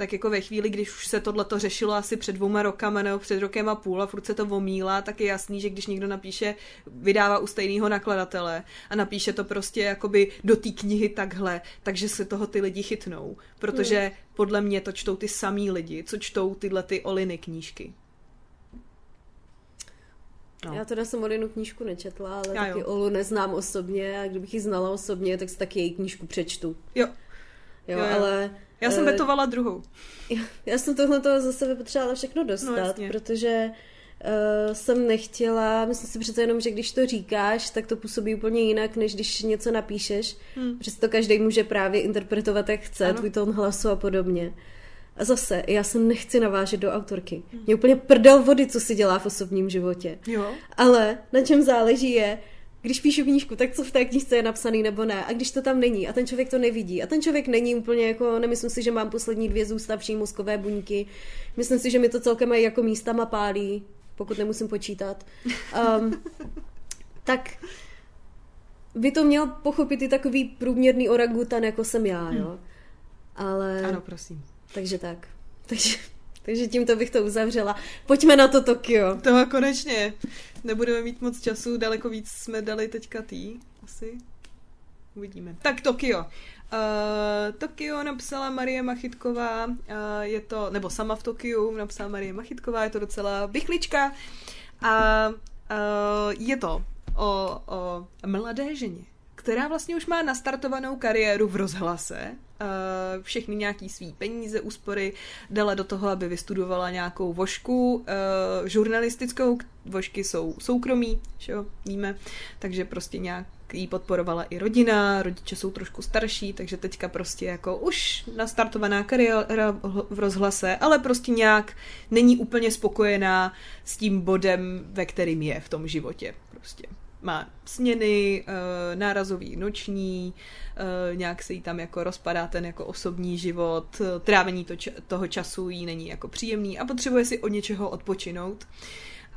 tak jako ve chvíli, když už se tohleto řešilo asi před dvouma rokama nebo před rokem a půl a furt se to omílá, tak je jasný, že když někdo napíše, vydává u stejného nakladatele a napíše to prostě jakoby do té knihy takhle, takže se toho ty lidi chytnou, protože Hmm. podle mě to čtou ty samý lidi, co čtou tyhle ty Oliny knížky. No. Já teda jsem Olinu knížku nečetla, ale Já taky jo. Olu neznám osobně a kdybych ji znala osobně, tak si taky její knížku přečtu. Jo, Jo, Jo, jo. ale... já jsem eh, vetovala druhou. Já, já jsem tohle toho za sebe potřebovala všechno dostat, No, no, jasně. protože uh, jsem nechtěla, myslím si přece jenom, že když to říkáš, tak to působí úplně jinak, než když něco napíšeš. Hmm. Přesto každý může právě interpretovat, jak chce, Ano. ano. tvůj tón hlasu a podobně. A zase, já se nechci navážet do autorky. Hmm. Mě úplně prdel vody, co si dělá v osobním životě. Jo, Ale na čem záleží je, když píšu knížku, tak co v té knížce je napsaný nebo ne. A když to tam není a ten člověk to nevidí. A ten člověk není úplně jako, nemyslím si, že mám poslední dvě zůstavší mozkové buňky. Myslím si, že mi to celkem mají jako místama pálí, pokud nemusím počítat. Um, tak by to měl pochopit i takový průměrný orangutan, jako jsem já, jo. Ale, ano, prosím. takže tak. Takže, takže tímto bych to uzavřela. Pojďme na to Tokio. Toho konečně. Nebudeme mít moc času, daleko víc jsme dali teďka tý, asi. Uvidíme. Tak Tokio. Uh, Tokio napsala Marie Machytková, uh, je to, nebo sama v Tokiu napsala Marie Machytková, je to docela bychlička a uh, je to o, o mladé ženě, která vlastně už má nastartovanou kariéru v rozhlase, Uh, všechny nějaký svý peníze, úspory dala do toho, aby vystudovala nějakou vošku uh, žurnalistickou. Vošky jsou soukromí, že jo, víme, takže prostě nějak jí podporovala i rodina, rodiče jsou trošku starší, takže teďka prostě jako už nastartovaná kariéra v rozhlase, ale prostě nějak není úplně spokojená s tím bodem, ve kterým je v tom životě. Prostě má směny, uh, nárazový noční, uh, nějak se jí tam jako rozpadá ten jako osobní život, trávení to, toho času jí není jako příjemný a potřebuje si od něčeho odpočinout.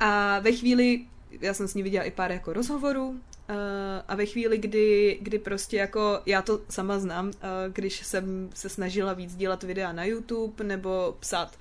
A ve chvíli, já jsem s ní viděla i pár jako rozhovorů, a ve chvíli, kdy, kdy prostě jako, já to sama znám, když jsem se snažila víc dělat videa na YouTube nebo psát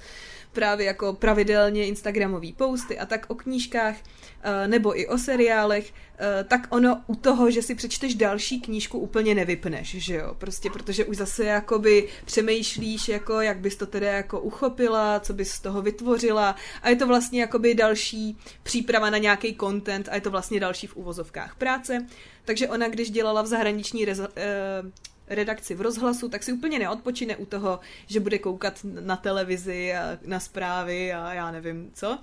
právě jako pravidelně Instagramové posty a tak o knížkách eh, nebo i o seriálech, eh, tak ono u toho, že si přečteš další knížku úplně nevypneš, že jo, prostě protože už zase jakoby přemýšlíš, jako jak bys to teda jako uchopila, co bys z toho vytvořila. A je to vlastně jakoby další příprava na nějaký content a je to vlastně další v uvozovkách práce, takže ona, když dělala v zahraniční reza, eh, redakci v rozhlasu, tak si úplně neodpočine u toho, že bude koukat na televizi a na zprávy a já nevím co.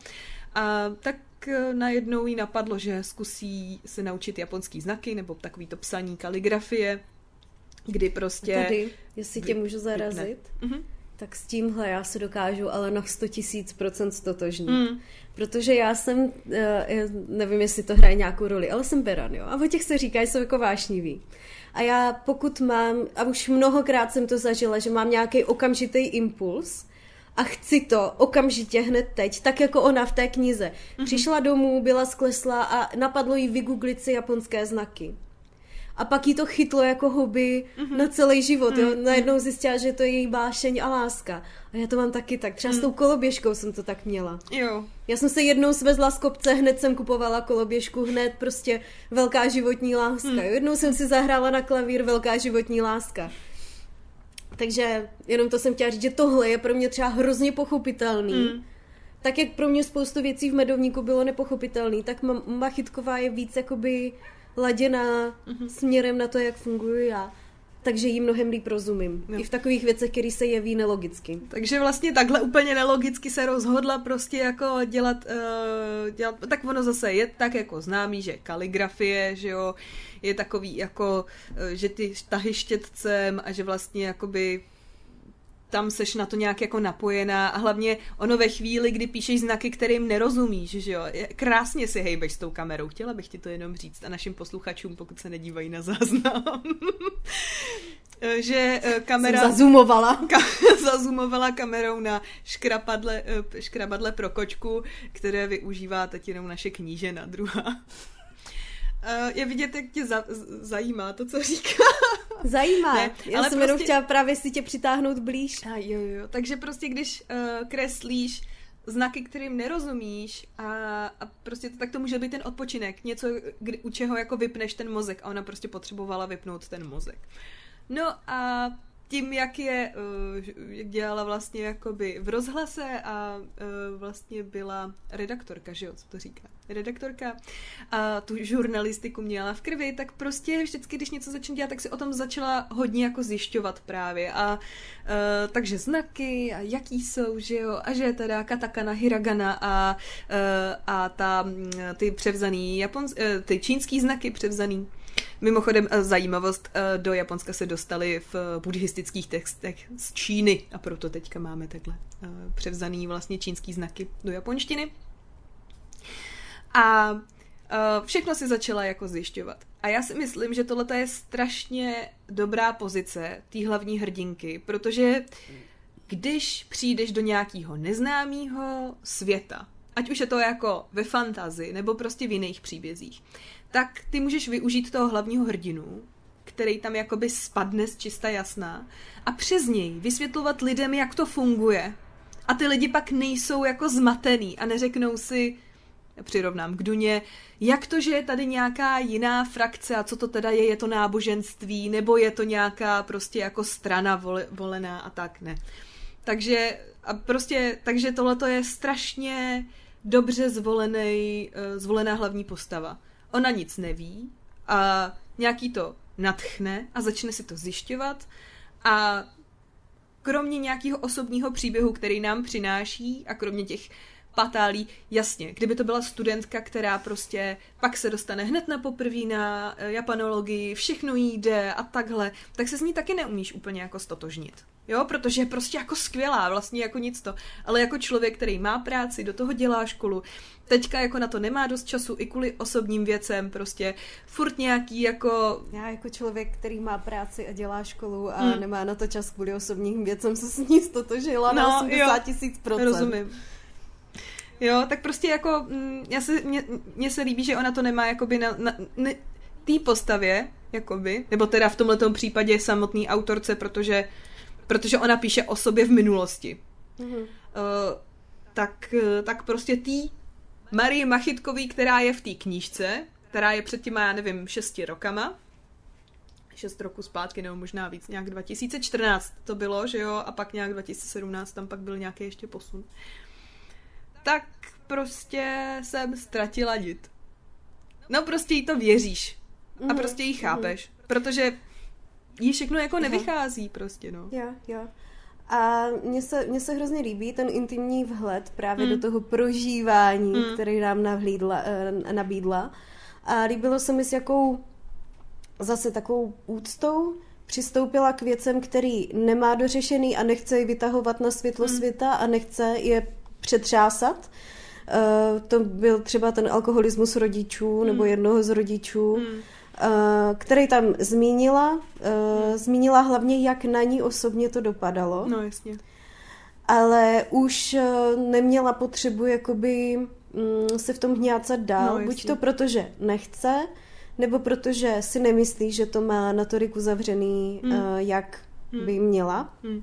A tak eh, najednou jí napadlo, že zkusí se naučit japonský znaky nebo takový to psaní kaligrafie, kdy prostě... A tady, jestli tě můžu zarazit, Mhm. tak s tímhle já se dokážu ale na 100 tisíc procent stotožnit. Mm. Protože já jsem, eh, já nevím, jestli to hraje nějakou roli, ale jsem beran, jo. A o těch se říká, že jsou jako vášnivý. A já pokud mám, a už mnohokrát jsem to zažila, že mám nějaký okamžitý impuls, a chci to okamžitě hned teď, tak jako ona v té knize. Mm-hmm. Přišla domů, byla skleslá a napadlo jí vygooglit si japonské znaky. A pak jí to chytlo jako hobby mm-hmm. na celý život. Jo? Najednou zjistila, že to je její bášeň a láska. A já to mám taky tak. Třeba s tou koloběžkou jsem to tak měla. Jo. Já jsem se jednou svezla z kopce, hned jsem kupovala koloběžku, hned prostě velká životní láska. Hmm. Jednou jsem si zahrála na klavír velká životní láska. Takže jenom to jsem chtěla říct, že tohle je pro mě třeba hrozně pochopitelný. Mm. Tak jak pro mě spoustu věcí v Medovníku bylo nepochopitelný, tak Ma- Machytková je víc jakoby laděná mm-hmm. směrem na to, jak funguji já. Takže jí mnohem líp rozumím. Jo. I v takových věcech, které se jeví nelogicky. Takže vlastně takhle úplně nelogicky se rozhodla prostě jako dělat, uh, dělat, tak ono zase je tak jako známý, že kaligrafie, že jo, je takový jako, uh, že ty štahy štětcem a že vlastně jakoby tam seš na to nějak jako napojená a hlavně ono ve chvíli, kdy píšeš znaky, kterým nerozumíš, že jo, krásně si hejbeš s tou kamerou. Chtěla bych ti to jenom říct a našim posluchačům, pokud se nedívají na záznam. že eh, kamera... Jsem zazumovala. Ka- zazumovala kamerou na škrapadle, eh, škrabadle pro kočku, které využívá teď jenom naše knížena druhá. Eh, Je vidět, jak tě za- z- zajímá to, co říká. Zajímá. Ne, Já ale jsem jenom prostě- chtěla právě si tě přitáhnout blíž. A jo, jo. Takže prostě, když uh, kreslíš znaky, kterým nerozumíš a, a prostě to, tak to může být ten odpočinek, něco, kdy, u čeho jako vypneš ten mozek a ona prostě potřebovala vypnout ten mozek. No a tím, jak je, uh, jak dělala vlastně jakoby v rozhlase a uh, vlastně byla redaktorka, že jo, co to říká? Redaktorka a tu žurnalistiku měla v krvi, tak prostě vždycky, když něco začne dělat, tak si o tom začala hodně jako zjišťovat právě. A uh, takže znaky a jaký jsou, že jo, a že je teda katakana, hiragana a, uh, a ta, mm, ty převzaný Japons, uh, ty čínský znaky převzaný. Mimochodem eh, zajímavost, eh, do Japonska se dostali v buddhistických textech z Číny. A proto teďka máme takhle převzaný vlastně čínský znaky do japonštiny. A eh, všechno si začala jako zjišťovat. A já si myslím, že tohle je strašně dobrá pozice té hlavní hrdinky, protože když přijdeš do nějakého neznámého světa, ať už je to jako ve fantazii nebo prostě v jiných příbězích, tak ty můžeš využít toho hlavního hrdinu, který tam jakoby spadne z čista jasná a přes něj vysvětlovat lidem, jak to funguje. A ty lidi pak nejsou jako zmatený a neřeknou si, přirovnám k Duně, jak to, že je tady nějaká jiná frakce a co to teda je, je to náboženství, nebo je to nějaká prostě jako strana vole, volená a tak, ne. Takže a prostě, takže tohle je strašně dobře zvolený, eh, zvolená hlavní postava. Ona nic neví a nějaký to natchne a začne si to zjišťovat a kromě nějakého osobního příběhu, který nám přináší a kromě těch patálí, jasně, kdyby to byla studentka, která prostě pak se dostane hned na poprví na eh, japanologii, všechno jí jde a takhle, tak se s ní taky neumíš úplně jako stotožnit. Jo, protože je prostě jako skvělá, vlastně jako nic to. Ale jako člověk, který má práci, do toho dělá školu, teďka jako na to nemá dost času i kvůli osobním věcem, prostě furt nějaký jako... Já jako člověk, který má práci a dělá školu a hmm. nemá na to čas kvůli osobním věcem, se s ní stotožila no, na 80 tisíc procent. Rozumím. Jo, tak prostě jako, mm, já se, mně, mně se líbí, že ona to nemá jakoby na, na, na té postavě, jakoby, nebo teda v tomhle případě samotný autorce, protože, protože ona píše o sobě v minulosti. Mm-hmm. Uh, tak, tak prostě tý Marie Machitkový, která je v té knížce, která je před těma, já nevím, šesti rokama, šest roku zpátky, nebo možná víc, nějak 2014 to bylo, že jo, a pak nějak 2017 tam pak byl nějaký ještě posun. Tak prostě jsem ztratila nit. No prostě jí to věříš. A mhm, prostě jí mhm. chápeš. Protože jí všechno jako nevychází prostě, no. Jo, jo. A mně se, mně se hrozně líbí ten intimní vhled právě mm. do toho prožívání, mm. který nám navlídla, eh, nabídla. A líbilo se mi s jakou zase takovou úctou přistoupila k věcem, který nemá dořešený a nechce je vytahovat na světlo mm. světa a nechce je přetřásat. Uh, to byl třeba ten alkoholismus rodičů mm. nebo jednoho z rodičů. Mm Eh, který tam zmínila. Uh, zmínila hlavně, jak na ní osobně to dopadalo. No, jasně. Ale už uh, neměla potřebu jakoby um, se v tom hňácat dál. No, Buď to proto, že nechce, nebo protože si nemyslí, že to má natolik uzavřený, hmm. uh, jak hmm. by měla. Hmm.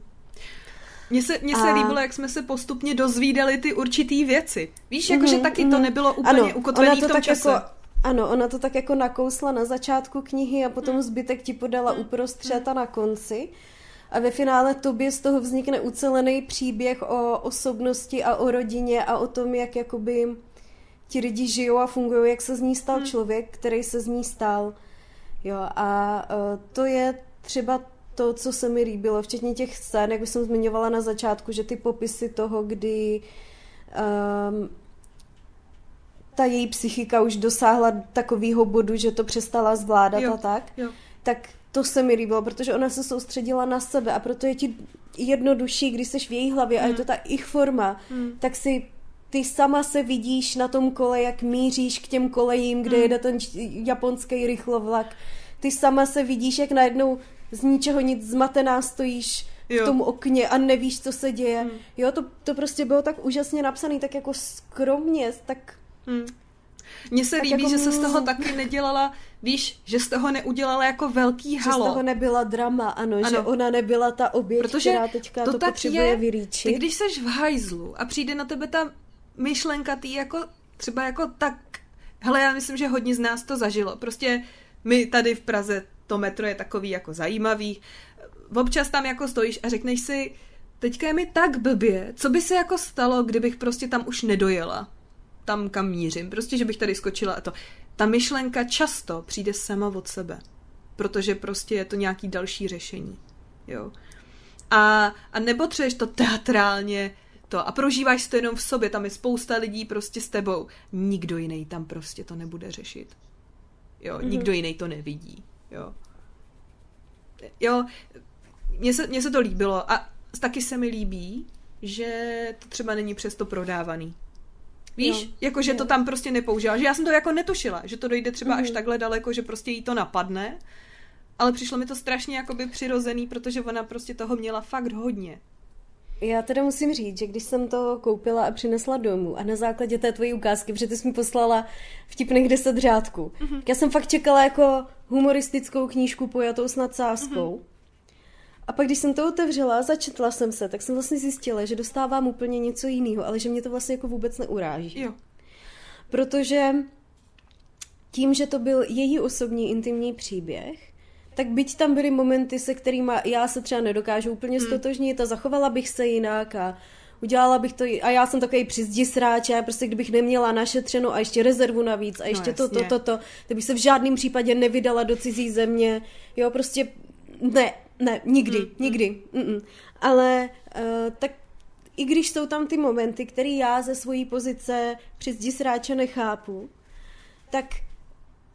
Mně se, mně se a... líbilo, jak jsme se postupně dozvídali ty určitý věci. Víš, jako, mm-hmm, že taky mm-hmm. to nebylo úplně ano, ukotvené v tom tak čase. Jako, ano, ona to tak jako nakousla na začátku knihy a potom hmm. zbytek ti podala hmm. uprostřed a na konci. A ve finále tobě z toho vznikne ucelený příběh o osobnosti a o rodině a o tom, jak jakoby ti lidi žijou a fungují, jak se z ní stal hmm. člověk, který se z ní stal. Jo, a uh, to je třeba to, co se mi líbilo, včetně těch scén, jak jsem zmiňovala na začátku, že ty popisy toho, kdy um, ta její psychika už dosáhla takového bodu, že to přestala zvládat jo, a tak, jo. tak to se mi líbilo, protože ona se soustředila na sebe a proto je ti jednodušší, když jsi v její hlavě mm. a je to hmm. ta ich forma, mm. tak si ty sama se vidíš na tom kole, jak míříš k těm kolejím, kde mm. jede ten japonský rychlovlak. Ty sama se vidíš, jak najednou z ničeho nic zmatená stojíš jo. v tom okně a nevíš, co se děje. Mm. Jo, to, to prostě bylo tak úžasně napsané, tak jako skromně, tak Hmm. Mně se tak líbí, jako... že se z toho taky nedělala, víš, že z toho neudělala jako velký halo. Že z toho nebyla drama, ano, ano. že ona nebyla ta oběť, Protože která teďka to, to tak potřebuje je, vyrýčit. Ty když seš v hajzlu a přijde na tebe ta myšlenka, ty jako třeba jako tak, hele, já myslím, že hodně z nás to zažilo. Prostě my tady v Praze to metro je takový jako zajímavý. Občas tam jako stojíš a řekneš si, teďka je mi tak blbě, co by se jako stalo, kdybych prostě tam už nedojela tam, kam mířím. Prostě, že bych tady skočila a to. Ta myšlenka často přijde sama od sebe, protože prostě je to nějaký další řešení. Jo. A, a nebo třeš to teatrálně to a prožíváš to jenom v sobě, tam je spousta lidí prostě s tebou. Nikdo jiný tam prostě to nebude řešit. Jo, mm-hmm. nikdo jiný to nevidí. Jo. Jo, mně se, mně se to líbilo a taky se mi líbí, že to třeba není přesto prodávaný. Víš, jo, jako že jo. to tam prostě nepoužila. Že já jsem to jako netušila, že to dojde třeba mm-hmm. až mhm. takhle daleko, že prostě jí to napadne. Ale přišlo mi to strašně jakoby přirozený, protože ona prostě toho měla fakt hodně. Já teda musím říct, že když jsem to koupila a přinesla domů a na základě té tvojí ukázky, protože ty jsi mi poslala vtipných deset řádků, mm-hmm. já jsem fakt čekala jako humoristickou knížku pojatou s nadsázkou. Mm-hmm. A pak, když jsem to otevřela a začetla jsem se, tak jsem vlastně zjistila, že dostávám úplně něco jiného, ale že mě to vlastně jako vůbec neuráží. Jo. protože tím, že to byl její osobní intimní příběh, tak byť tam byly momenty, se kterými já se třeba nedokážu úplně Hmm. stotožnit a zachovala bych se jinak a udělala bych to, a já jsem takový přizdi sráč, já prostě kdybych neměla našetřeno a ještě rezervu navíc a ještě to, to, No, jasně. to, to, to bych se v žádném případě nevydala do cizí země, jo, prostě ne, ne, nikdy, Hmm, nikdy, mm-mm. ale uh, tak i když jsou tam ty momenty, které já ze svojí pozice přizdi sráče nechápu, tak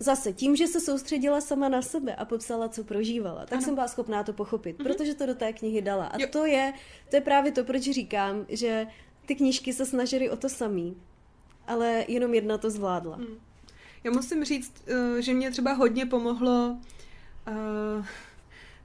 zase tím, že se soustředila sama na sebe a popsala, co prožívala, tak Ano. jsem byla schopná to pochopit, protože to do té knihy dala. A Jo. to je, to je právě to, proč říkám, že ty knížky se snažily o to samý, ale jenom jedna to zvládla. Já musím říct, eh, že mě třeba hodně pomohlo uh,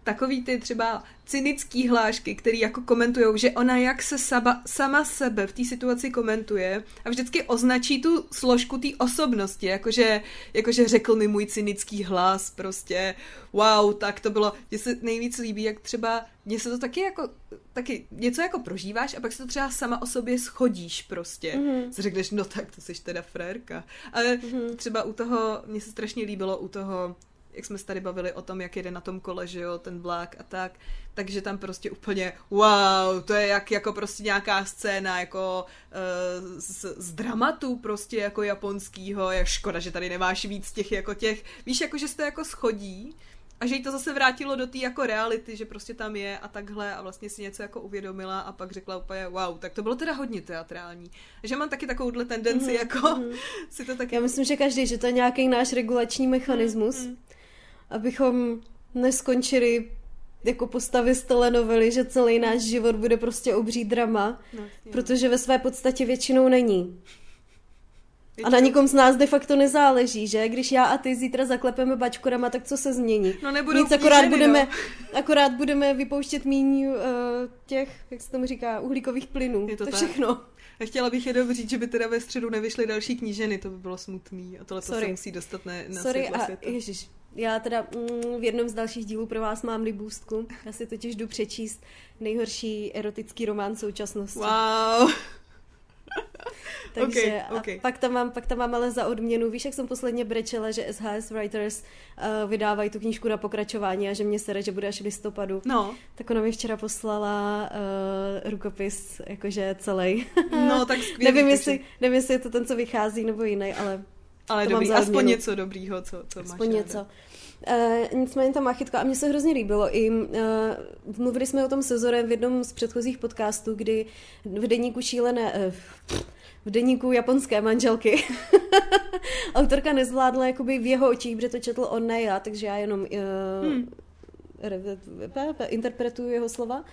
takový ty třeba cynický hlášky, který jako komentujou, že ona jak se sama, sama sebe v té situaci komentuje a vždycky označí tu složku té osobnosti, jakože, jakože řekl mi můj cynický hlas, prostě wow, tak to bylo, mně se nejvíc líbí, jak třeba, mně se to taky jako, taky něco jako prožíváš a pak se to třeba sama o sobě schodíš prostě. Mm-hmm. Si řekneš, no tak to jsi teda frérka. Ale mm-hmm. třeba u toho, mně se strašně líbilo u toho jak jsme se tady bavili o tom, jak jede na tom kole, že jo, ten vlak a tak, takže tam prostě úplně wow, to je jak jako prostě nějaká scéna jako uh, z, z dramatu prostě jako japonskýho, je škoda, že tady nemáš víc těch jako těch, víš, jako že se to jako schodí a že jí to zase vrátilo do té jako reality, že prostě tam je a takhle a vlastně si něco jako uvědomila a pak řekla úplně wow, tak to bylo teda hodně teatrální. Že mám taky takovouhle tendenci mm-hmm. jako si to taky... Já myslím, že každý, že to je nějaký náš regulační mechanismus, Mm, abychom neskončili jako postavy z telenovely, že celý náš život bude prostě obří drama, No, protože ve své podstatě většinou není. A na nikom z nás de facto nezáleží, že? Když já a ty zítra zaklepeme bačkorama, tak co se změní? No nebudou Nic, akorát kníženy, budeme, no. akorát budeme vypouštět míň uh, těch, jak se tomu říká, uhlíkových plynů. Je to to tak. všechno. A chtěla bych jenom říct, že by teda ve středu nevyšly další kníženy, to by bylo smutný a tohle to se musí dostat na, na Sorry světlo a světa. ježiš, já teda mm, v jednom z dalších dílů pro vás mám libůstku. Já si totiž jdu přečíst nejhorší erotický román současnosti. Wow. Takže Okay, a okay. Pak, tam mám, pak tam mám ale za odměnu, víš, jak jsem posledně brečela, že SHS Writers uh, vydávají tu knížku na pokračování a že mě sere, že bude až v listopadu. No, Tak ona mi včera poslala uh, rukopis, jakože celý. no tak skvělý. nevím, jestli, nevím, jestli je to ten, co vychází, nebo jiný, ale Ale to dobrý, aspoň něco dobrýho, co, co máš aspoň ráda. Uh, nicméně ta machytka, a mně se hrozně líbilo, i uh, mluvili jsme o tom se Zorem v jednom z předchozích podcastů, kdy v deníku šílené, uh, v deníku japonské manželky autorka nezvládla jakoby v jeho očích, protože to četl on, ne já, takže já jenom uh, Hmm. hmm. interpretuju jeho slova.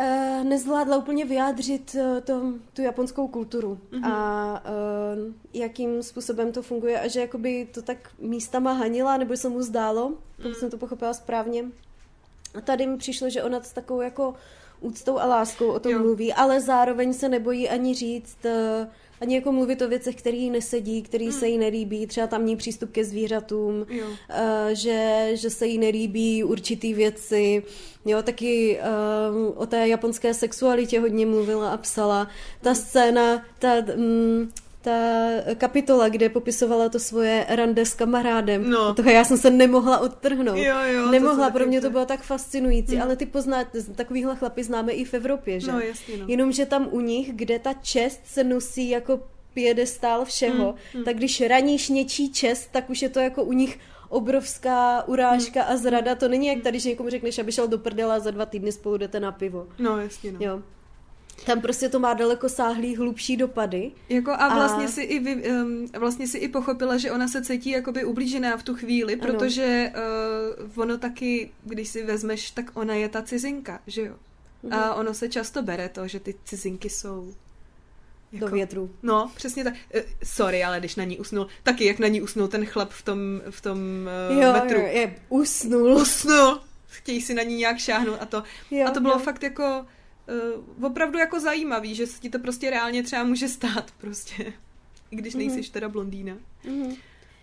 Uh, nezvládla úplně vyjádřit uh, to, tu japonskou kulturu Mhm. mm-hmm. a uh, jakým způsobem to funguje a že jakoby to tak místama hanila, nebo se mu zdálo, pokud Mm. jsem to pochopila správně. A tady mi přišlo, že ona s takovou jako úctou a láskou o tom Jo. mluví, ale zároveň se nebojí ani říct, uh, ani jako mluvit o věcech, které jí nesedí, které Mm. se jí nelíbí, třeba tamní přístup ke zvířatům, Jo. Uh, že, že se jí nelíbí určitý věci. Jo, taky uh, o té japonské sexualitě hodně mluvila a psala. Ta scéna, ta, mm, ta kapitola, kde popisovala to svoje rande s kamarádem, No. toho já jsem se nemohla odtrhnout. Jo, jo, Nemohla, pro mě to bylo tak fascinující, Hmm. ale ty poznáte, takovýhle chlapy známe i v Evropě, že? No, jasně, no. Jenomže tam u nich, kde ta čest se nosí jako piedestál všeho, Hmm, hmm. tak když raníš něčí čest, tak už je to jako u nich obrovská urážka Hmm. a zrada. To není jak tady, že někomu řekneš, aby šel do prdela a za dva týdny spolu jdete na pivo. No, jasně, no. Jo. Tam prostě to má daleko sáhlý, hlubší dopady. Jako a vlastně A- si i vy, um, vlastně si i pochopila, že ona se cítí jakoby ublížená v tu chvíli, Ano. protože uh, ono taky, když si vezmeš, tak ona je ta cizinka, že jo? Mhm. A ono se často bere to, že ty cizinky jsou jako Do větru. No, přesně tak. Eh, Sorry, ale když na ní usnul, taky jak na ní usnul ten chlap v tom, v tom uh, Jo, metru. jo, je, usnul. Usnul! Chtějí si na ní nějak šáhnout a to. Jo, a to bylo jo. fakt jako uh, opravdu jako zajímavý, že se ti to prostě reálně třeba může stát prostě. I když nejsiš teda blondýna. Mhm.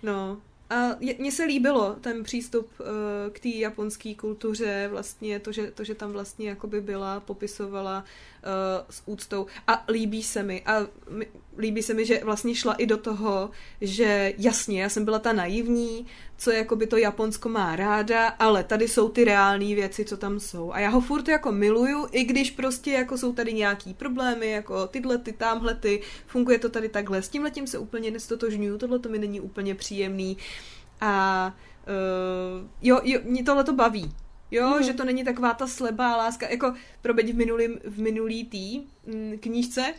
No. A mně se líbilo ten přístup uh, k té japonské kultuře, vlastně to že, to, že tam vlastně jakoby byla, popisovala uh, s úctou a líbí se mi a líbí se mi, že vlastně šla i do toho, že jasně, já jsem byla ta naivní, co jakoby to Japonsko má ráda, ale tady jsou ty reální věci, co tam jsou. A já ho furt jako miluju, i když prostě jako jsou tady nějaký problémy, jako tyhle ty, tamhle ty, funguje to tady takhle. S tímhletím se úplně nestotožňuju, tohle to mi není úplně příjemný. A uh, jo, jo, mě tohle to baví. Jo, mm. že to není taková ta slebá láska, jako probeď v, minulým, v minulý tý mm, knížce,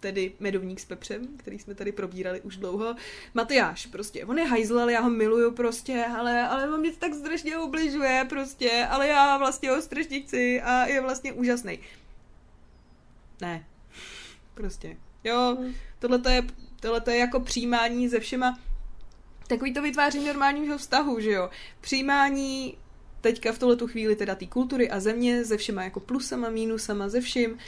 tedy Medovník s pepřem, který jsme tady probírali už dlouho. Matyáš, prostě, on je hajzl, ale já ho miluju prostě, ale, ale on mě tak strašně ubližuje prostě, ale já vlastně ho strašně chci a je vlastně úžasný. Ne. Prostě. Jo, tohle je, tohleto je jako přijímání ze všema takový to vytváření normálního vztahu, že jo. Přijímání teďka v tuhletu chvíli teda té kultury a země se všema jako plusama, mínusama, ze vším.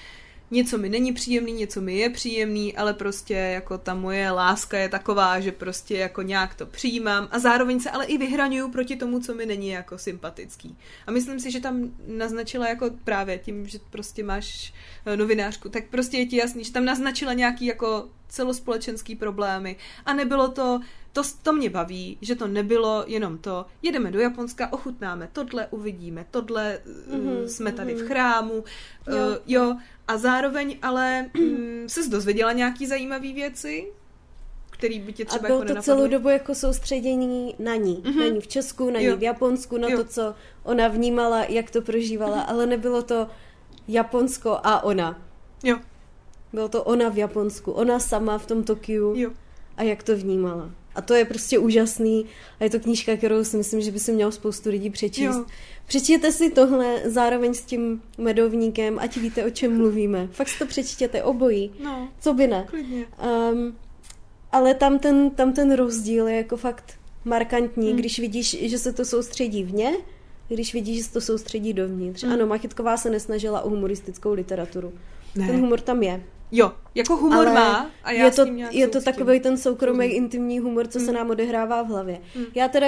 Něco mi není příjemný, něco mi je příjemný, ale prostě jako ta moje láska je taková, že prostě jako nějak to přijímám a zároveň se ale i vyhraňuju proti tomu, co mi není jako sympatický. A myslím si, že tam naznačila jako právě tím, že prostě máš eh, novinářku, tak prostě je ti jasný, že tam naznačila nějaký jako celospolečenský problémy a nebylo to to, to mě baví, že to nebylo jenom to, jedeme do Japonska, ochutnáme tohle, uvidíme tohle, Mhm, mm-hmm, jsme tady mhm. v chrámu, jo. Uh, jo, a zároveň ale mm, se dozvěděla nějaký zajímavé věci, který by tě A třeba bylo jako to nenapadly. celou dobu jako soustředění na ní. Mhm. Na ní v Česku, na ní Jo. v Japonsku, na Jo. to, co ona vnímala, jak to prožívala, ale nebylo to Japonsko a ona. Jo, Bylo to ona v Japonsku, ona sama v tom Tokiu jo. a jak to vnímala. A to je prostě úžasný a je to knížka, kterou si myslím, že by si měl spoustu lidí přečíst. Jo. Přečtěte si tohle zároveň s tím medovníkem, ať víte, o čem mluvíme. Fakt si to přečtěte obojí. No, Co by ne? klidně. Um, ale tam ten, tam ten rozdíl je jako fakt markantní, hmm. když vidíš, že se to soustředí vně, když vidíš, že se to soustředí dovnitř. Hmm. Ano, Machytková se nesnažila o humoristickou literaturu. Ne. Ten humor tam je. Jo, jako humor ale má a já je s to, tím nějak je to takový ten soukromý Hmm. intimní humor, co se Hmm. nám odehrává v hlavě. Hmm. Já teda,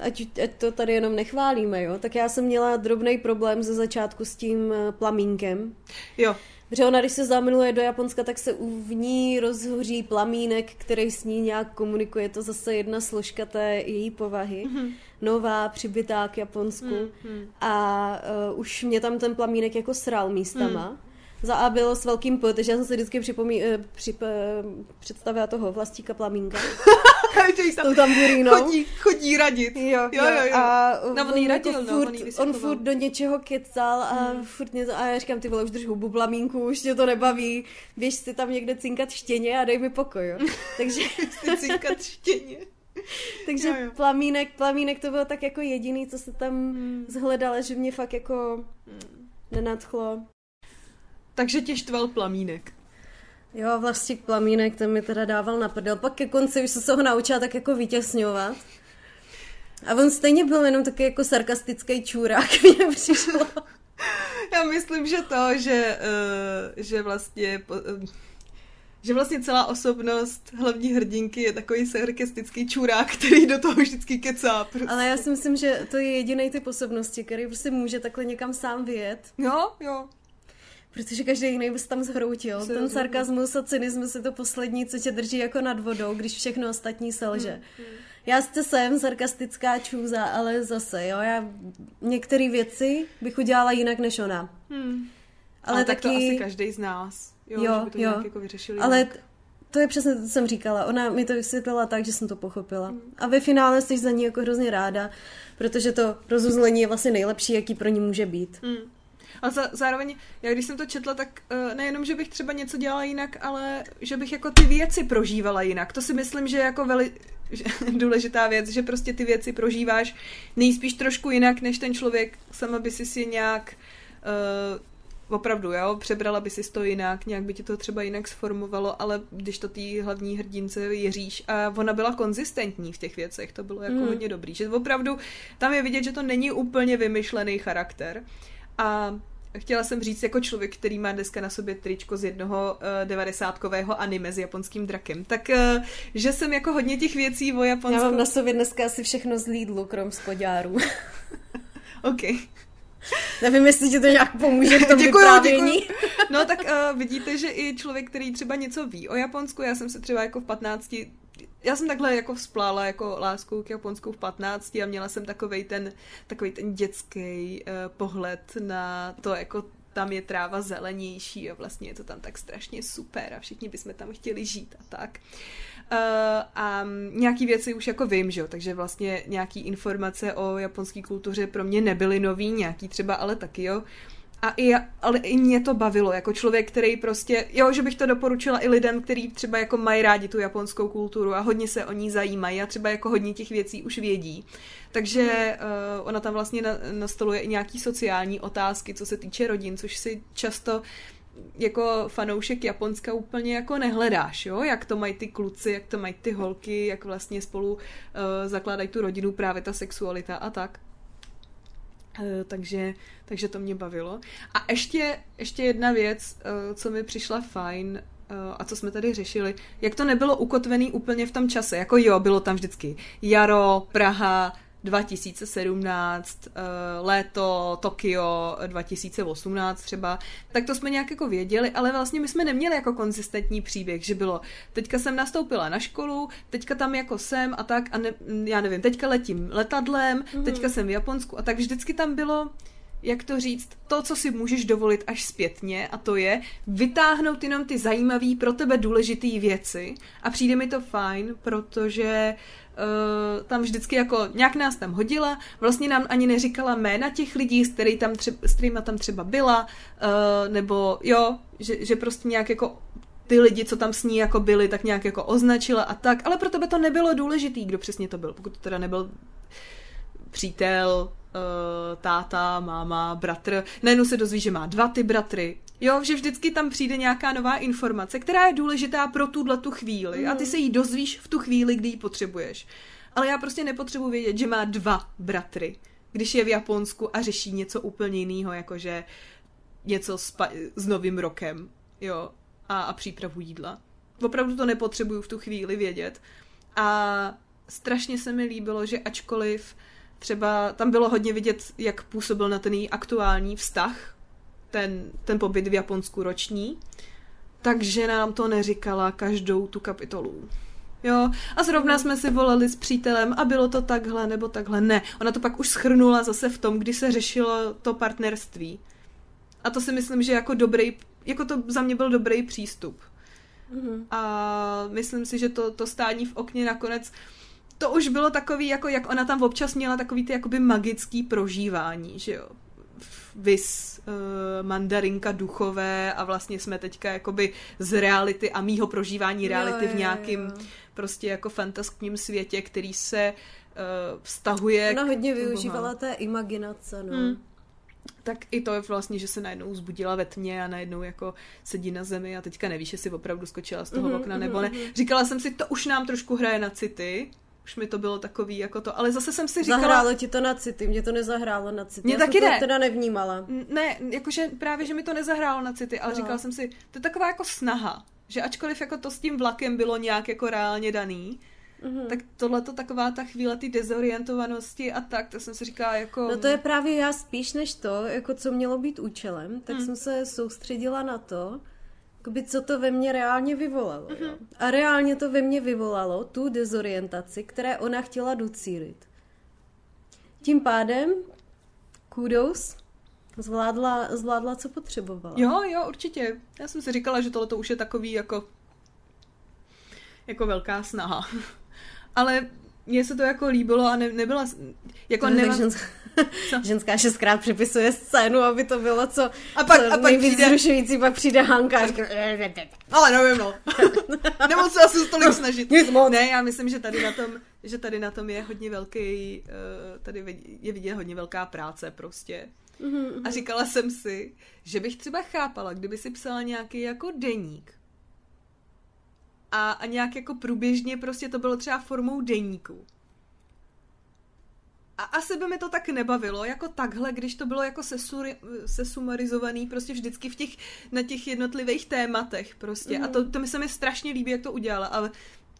ať, ať to tady jenom nechválíme, jo, tak já jsem měla drobný problém ze začátku s tím eh, plamínkem. Jo, Protože ona, když se zamiluje do Japonska, tak se u ní rozhoří plamínek, který s ní nějak komunikuje. Je to zase jedna složka té její povahy. Mhm. Nová, přibitá k Japonsku. Mhm. A uh, už mě tam ten plamínek jako sral místama. Za A bylo s velkým P, takže já jsem si vždycky připomí, eh, přip, eh, představila toho vlastíka plamínka. S tou tam tamburínou. chodí, chodí radit. Jo, jo, jo. jo. A No, on jako radil, no, furt, on on furt do něčeho kecal a Hmm. furt něco, a já říkám, ty vole, už drž hubu plamínku, už tě to nebaví, běž si tam někde cinkat štěně a dej mi pokoj, jo. takže cinkat štěně. takže Jo, jo. plamínek, plamínek to bylo tak jako jediný, co se tam Hmm. zhledala, že mě fakt jako nenadchlo. Takže tě štval plamínek. Jo, vlastník plamínek, ten mi teda dával na prdel. Pak ke konci už jsem se ho naučila tak jako vytěsňovat. A on stejně byl jenom taky jako sarkastický čůrák, mně přišlo. Já myslím, že to, že, uh, že vlastně uh, že vlastně celá osobnost hlavní hrdinky je takový sarkastický čurák, který do toho vždycky kecá. Prostě. Ale já si myslím, že to je jediný typ osobnosti, který prostě může takhle někam sám vyjet, Jo, jo. Protože každý jiný by se tam zhroutil. Se Ten sarkazmus a cynismus je to poslední, co tě drží jako nad vodou, když všechno ostatní selže. Hmm, Já sice jsem sarkastická čůza, ale zase, jo, já některé věci bych udělala jinak než ona. Hmm. Ale, Ale tak taky... to asi každý z nás. Jo, Jo, že by to jo. nějak jako vyřešili. Ale jinak. to je přesně to, co jsem říkala. Ona mi to vysvětlila tak, že jsem to pochopila. Hmm. A ve finále jsi za ní jako hrozně ráda, protože to rozuzlení je vlastně nejlepší, jaký pro ní může být. Hmm. Ale za, zároveň, já když jsem to četla, tak uh, nejenom, že bych třeba něco dělala jinak, ale že bych jako ty věci prožívala jinak. To si myslím, že je jako veli, že, důležitá věc, že prostě ty věci prožíváš nejspíš trošku jinak, než ten člověk sama by si si nějak uh, opravdu, jo, přebrala by si to jinak, nějak by ti to třeba jinak sformovalo, ale když to té hlavní hrdince věříš a ona byla konzistentní v těch věcech, to bylo jako Mm. hodně dobrý, že opravdu tam je vidět, že to není úplně vymyšlený charakter a chtěla jsem říct jako člověk, který má dneska na sobě tričko z jednoho uh, devadesátkového anime s japonským drakem, tak uh, že jsem jako hodně těch věcí o Japonsku... Já mám na sobě dneska asi všechno z Lidlu, krom spodárů. OK. Nevím, jestli ti to nějak pomůže v tom Děkuju, vyprávění. děkuju. No tak uh, vidíte, že i člověk, který třeba něco ví o Japonsku, já jsem se třeba jako v 15 já jsem takhle jako vzplála jako láskou k Japonsku v 15 a měla jsem takovej ten, takovej ten dětský uh, pohled na to, jako tam je tráva zelenější a vlastně je to tam tak strašně super a všichni bychom tam chtěli žít a tak. Uh, a nějaký věci už jako vím, že jo, takže vlastně nějaký informace o japonské kultuře pro mě nebyly nový, nějaký třeba ale taky, jo. A i, ale i mě to bavilo, jako člověk, který prostě, jo, že bych to doporučila i lidem, kteří třeba jako mají rádi tu japonskou kulturu a hodně se o ní zajímají a třeba jako hodně těch věcí už vědí. Takže uh, ona tam vlastně na, nastoluje i nějaký sociální otázky, co se týče rodin, což si často jako fanoušek Japonska úplně jako nehledáš, jo? Jak to mají ty kluci, jak to mají ty holky, jak vlastně spolu uh, zakládají tu rodinu, právě ta sexualita a tak. Eh, takže, takže to mě bavilo. A ještě, ještě jedna věc, eh, co mi přišla fajn, eh, a co jsme tady řešili, jak to nebylo ukotvený úplně v tom čase. Jako jo, bylo tam vždycky jaro, Praha, 2017, léto, Tokio 2018 třeba, tak to jsme nějak jako věděli, ale vlastně my jsme neměli jako konzistentní příběh, že bylo, teďka jsem nastoupila na školu, teďka tam jako jsem a tak a ne, já nevím, teďka letím letadlem, mm-hmm. teďka jsem v Japonsku a tak vždycky tam bylo, jak to říct, to, co si můžeš dovolit až zpětně a to je vytáhnout jenom ty zajímavé pro tebe důležité věci a přijde mi to fajn, protože uh, tam vždycky jako nějak nás tam hodila, vlastně nám ani neříkala jména těch lidí, s, který tam třeba, s kterýma tam třeba byla, uh, nebo jo, že, že prostě nějak jako ty lidi, co tam s ní jako byli, tak nějak jako označila a tak, ale pro tebe to nebylo důležitý, kdo přesně to byl, pokud to teda nebyl přítel, uh, táta, máma, bratr. Najednou se dozví, že má dva ty bratry. Jo, že vždycky tam přijde nějaká nová informace, která je důležitá pro tuhle tu chvíli mm. a ty se jí dozvíš v tu chvíli, kdy ji potřebuješ. Ale já prostě nepotřebuji vědět, že má dva bratry, když je v Japonsku a řeší něco úplně jiného, jakože něco s, pa- s novým rokem, jo, a, a přípravu jídla. Opravdu to nepotřebuju v tu chvíli vědět. A strašně se mi líbilo, že ačkoliv třeba tam bylo hodně vidět, jak působil na ten její aktuální vztah, ten, ten pobyt v Japonsku roční, takže nám to neříkala každou tu kapitolu. Jo, a zrovna jsme si volali s přítelem a bylo to takhle nebo takhle. Ne, ona to pak už schrnula zase v tom, kdy se řešilo to partnerství. A to si myslím, že jako dobrý, jako to za mě byl dobrý přístup. Mhm. A myslím si, že to, to stání v okně nakonec to už bylo takový, jako jak ona tam občas měla takový ty jakoby magický prožívání, že jo. Vys uh, mandarinka duchové a vlastně jsme teďka jakoby z reality a mýho prožívání reality Jo, jo, v nějakým jo. prostě jako fantaskním světě, který se uh, vztahuje Ona k- hodně využívala bohám. té imaginace, no. Hmm. Tak i to je vlastně, že se najednou zbudila ve tmě a najednou jako sedí na zemi a teďka nevíš, jestli opravdu skočila z toho Mhm, okna mhm, nebo ne. mhm. Říkala jsem si, to už nám trošku hraje na city, už mi to bylo takový jako to, ale zase jsem si říkala... Zahrálo ti to na city, mě to nezahrálo na city. Mně Já taky jsem to ne. teda nevnímala. Ne, jakože právě, že mi to nezahrálo na city, ale No. říkala jsem si, to je taková jako snaha, že ačkoliv jako to s tím vlakem bylo nějak jako reálně daný, Mhm. tak tohle to taková ta chvíle ty dezorientovanosti a tak, to jsem si říkala jako... No to je právě já spíš než to, jako co mělo být účelem, tak Hmm. jsem se soustředila na to, jakoby co to ve mně reálně vyvolalo. Mhm. Jo? A reálně to ve mně vyvolalo tu dezorientaci, které ona chtěla docílit. Tím pádem, kudos, zvládla, zvládla co potřebovala. Jo, jo, určitě. Já jsem si říkala, že tohle to už je takový jako jako velká snaha. Ale mně se to jako líbilo a ne, nebyla, jako To je nemá... tak ženská? ženská šestkrát přepisuje scénu, aby to bylo co, A pak- co a pak přijde- zrušující, pak přijde Hanka a říká, Ale nevím, no. Nemoc se asi tolik snažit. Nic moc. Ne, já myslím, že tady na tom, že tady na tom je hodně velký, eh, tady je vidět hodně velká práce prostě. A říkala jsem si, že bych třeba chápala, kdyby si psala nějaký jako deník. A, a nějak jako průběžně prostě to bylo třeba formou deníku. A asi by mi to tak nebavilo, jako takhle, když to bylo jako sesuri, sesumarizovaný prostě vždycky v těch, na těch jednotlivých tématech prostě. Mm. A to, to mi se mi strašně líbí, jak to udělala, ale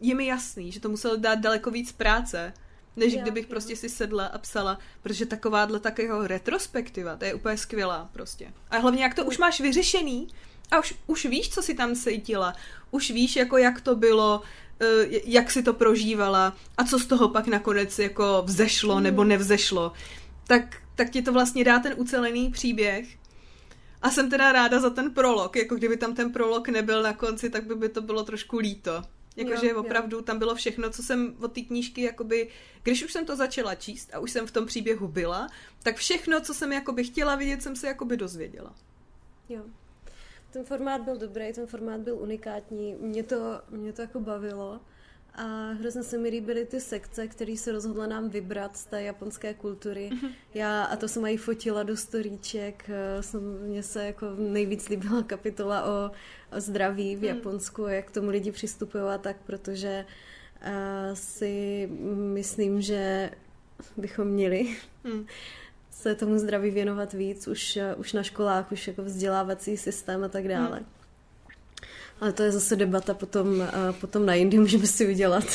je mi jasný, že to muselo dát daleko víc práce, než Jo, kdybych jo. prostě si sedla a psala, protože takováhle takového retrospektiva, to je úplně skvělá prostě. A hlavně, jak to už máš vyřešený a už, už víš, co si tam cítila, už víš, jako jak to bylo, jak si to prožívala a co z toho pak nakonec jako vzešlo nebo nevzešlo, tak, tak ti to vlastně dá ten ucelený příběh. A jsem teda ráda za ten prolog, jako kdyby tam ten prolog nebyl na konci, tak by, by to bylo trošku líto. Jakože Jo, jo. opravdu tam bylo všechno, co jsem od té knížky, jakoby, když už jsem to začala číst a už jsem v tom příběhu byla, tak všechno, co jsem jakoby chtěla vidět, jsem se jakoby dozvěděla. Jo. Ten formát byl dobrý, ten formát byl unikátní, mě to, mě to jako bavilo a hrozně se mi líbily ty sekce, které se rozhodla nám vybrat z té japonské kultury. Já, a to jsem i fotila do storíček, eh, jsem, mně se jako nejvíc líbila kapitola o, o zdraví v Japonsku, jak k tomu lidi přistupují a tak, protože uh, si myslím, že bychom měli Hmm. se tomu zdraví věnovat víc, už, eh, už na školách, už jako vzdělávací systém a tak dále. Hmm. Ale to je zase debata potom, eh, potom na jindy, můžeme si udělat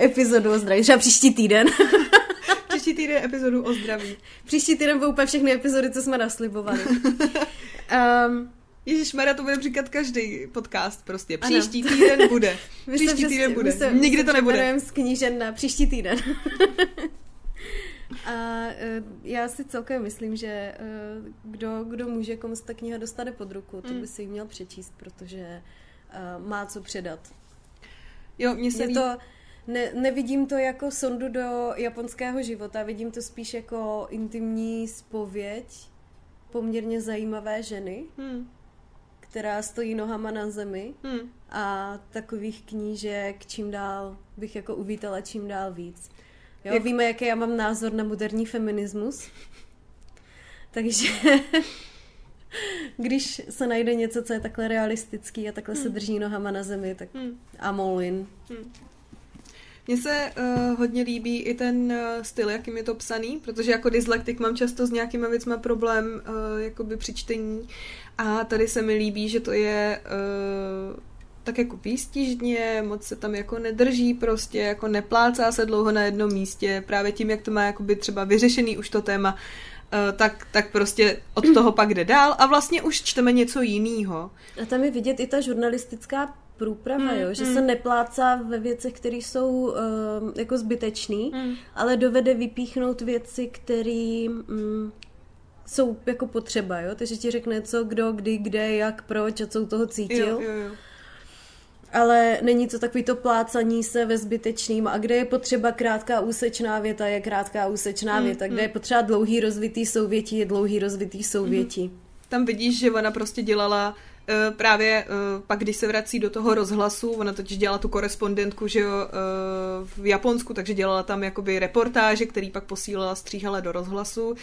epizodu o zdraví, třeba příští týden. Příští týden epizodu o zdraví. příští týden budou úplně všechny epizody, co jsme naslibovali. um, Ježíš Mara, to bude říkat každý podcast prostě. Ano. Příští týden bude. Příští týden bude. Nikdy to nebude. z knížen na příští týden. A eh, já si celkem myslím, že eh, kdo, kdo může, komu se ta kniha dostane pod ruku, to Mm. by si ji měl přečíst, protože eh, má co předat. Jo, mně se to, ne, nevidím to jako sondu do japonského života, vidím to spíš jako intimní spověď poměrně zajímavé ženy, Hmm, která stojí nohama na zemi hmm. a takových knížek čím dál bych jako uvítala čím dál víc. Jo, Jak- víme, jaký já mám názor na moderní feminismus. Takže když se najde něco, co je takhle realistický a takhle se drží nohama na zemi, tak Hmm. I'm all in. Mně se uh, hodně líbí i ten uh, styl, jakým je to psaný, protože jako dyslektik mám často s nějakýma věcma problém uh, jakoby při čtení a tady se mi líbí, že to je uh, tak jako výstižně, moc se tam jako nedrží prostě, jako neplácá se dlouho na jednom místě, právě tím, jak to má jakoby třeba vyřešený už to téma, uh, tak, tak prostě od toho pak jde dál a vlastně už čteme něco jiného. A tam je vidět i ta žurnalistická průprava, Mm, jo? že mm. se neplácá ve věcech, které jsou um, jako zbytečný, Mm. ale dovede vypíchnout věci, které um, jsou jako potřeba, jo? takže ti řekne co, kdo, kdy, kde, jak, proč a co u toho cítil. Jo, jo, jo. Ale není to takový to plácaní se ve zbytečným. A kde je potřeba krátká úsečná věta, je krátká úsečná Mm, věta. Kde mm. je potřeba dlouhý rozvitý souvětí, je dlouhý rozvitý souvětí. tam vidíš, že ona prostě dělala uh, právě uh, pak, když se vrací do toho rozhlasu, ona totiž dělala tu korespondentku, že jo, uh, v Japonsku, takže dělala tam jakoby reportáže, který pak posílala, stříhala do rozhlasu.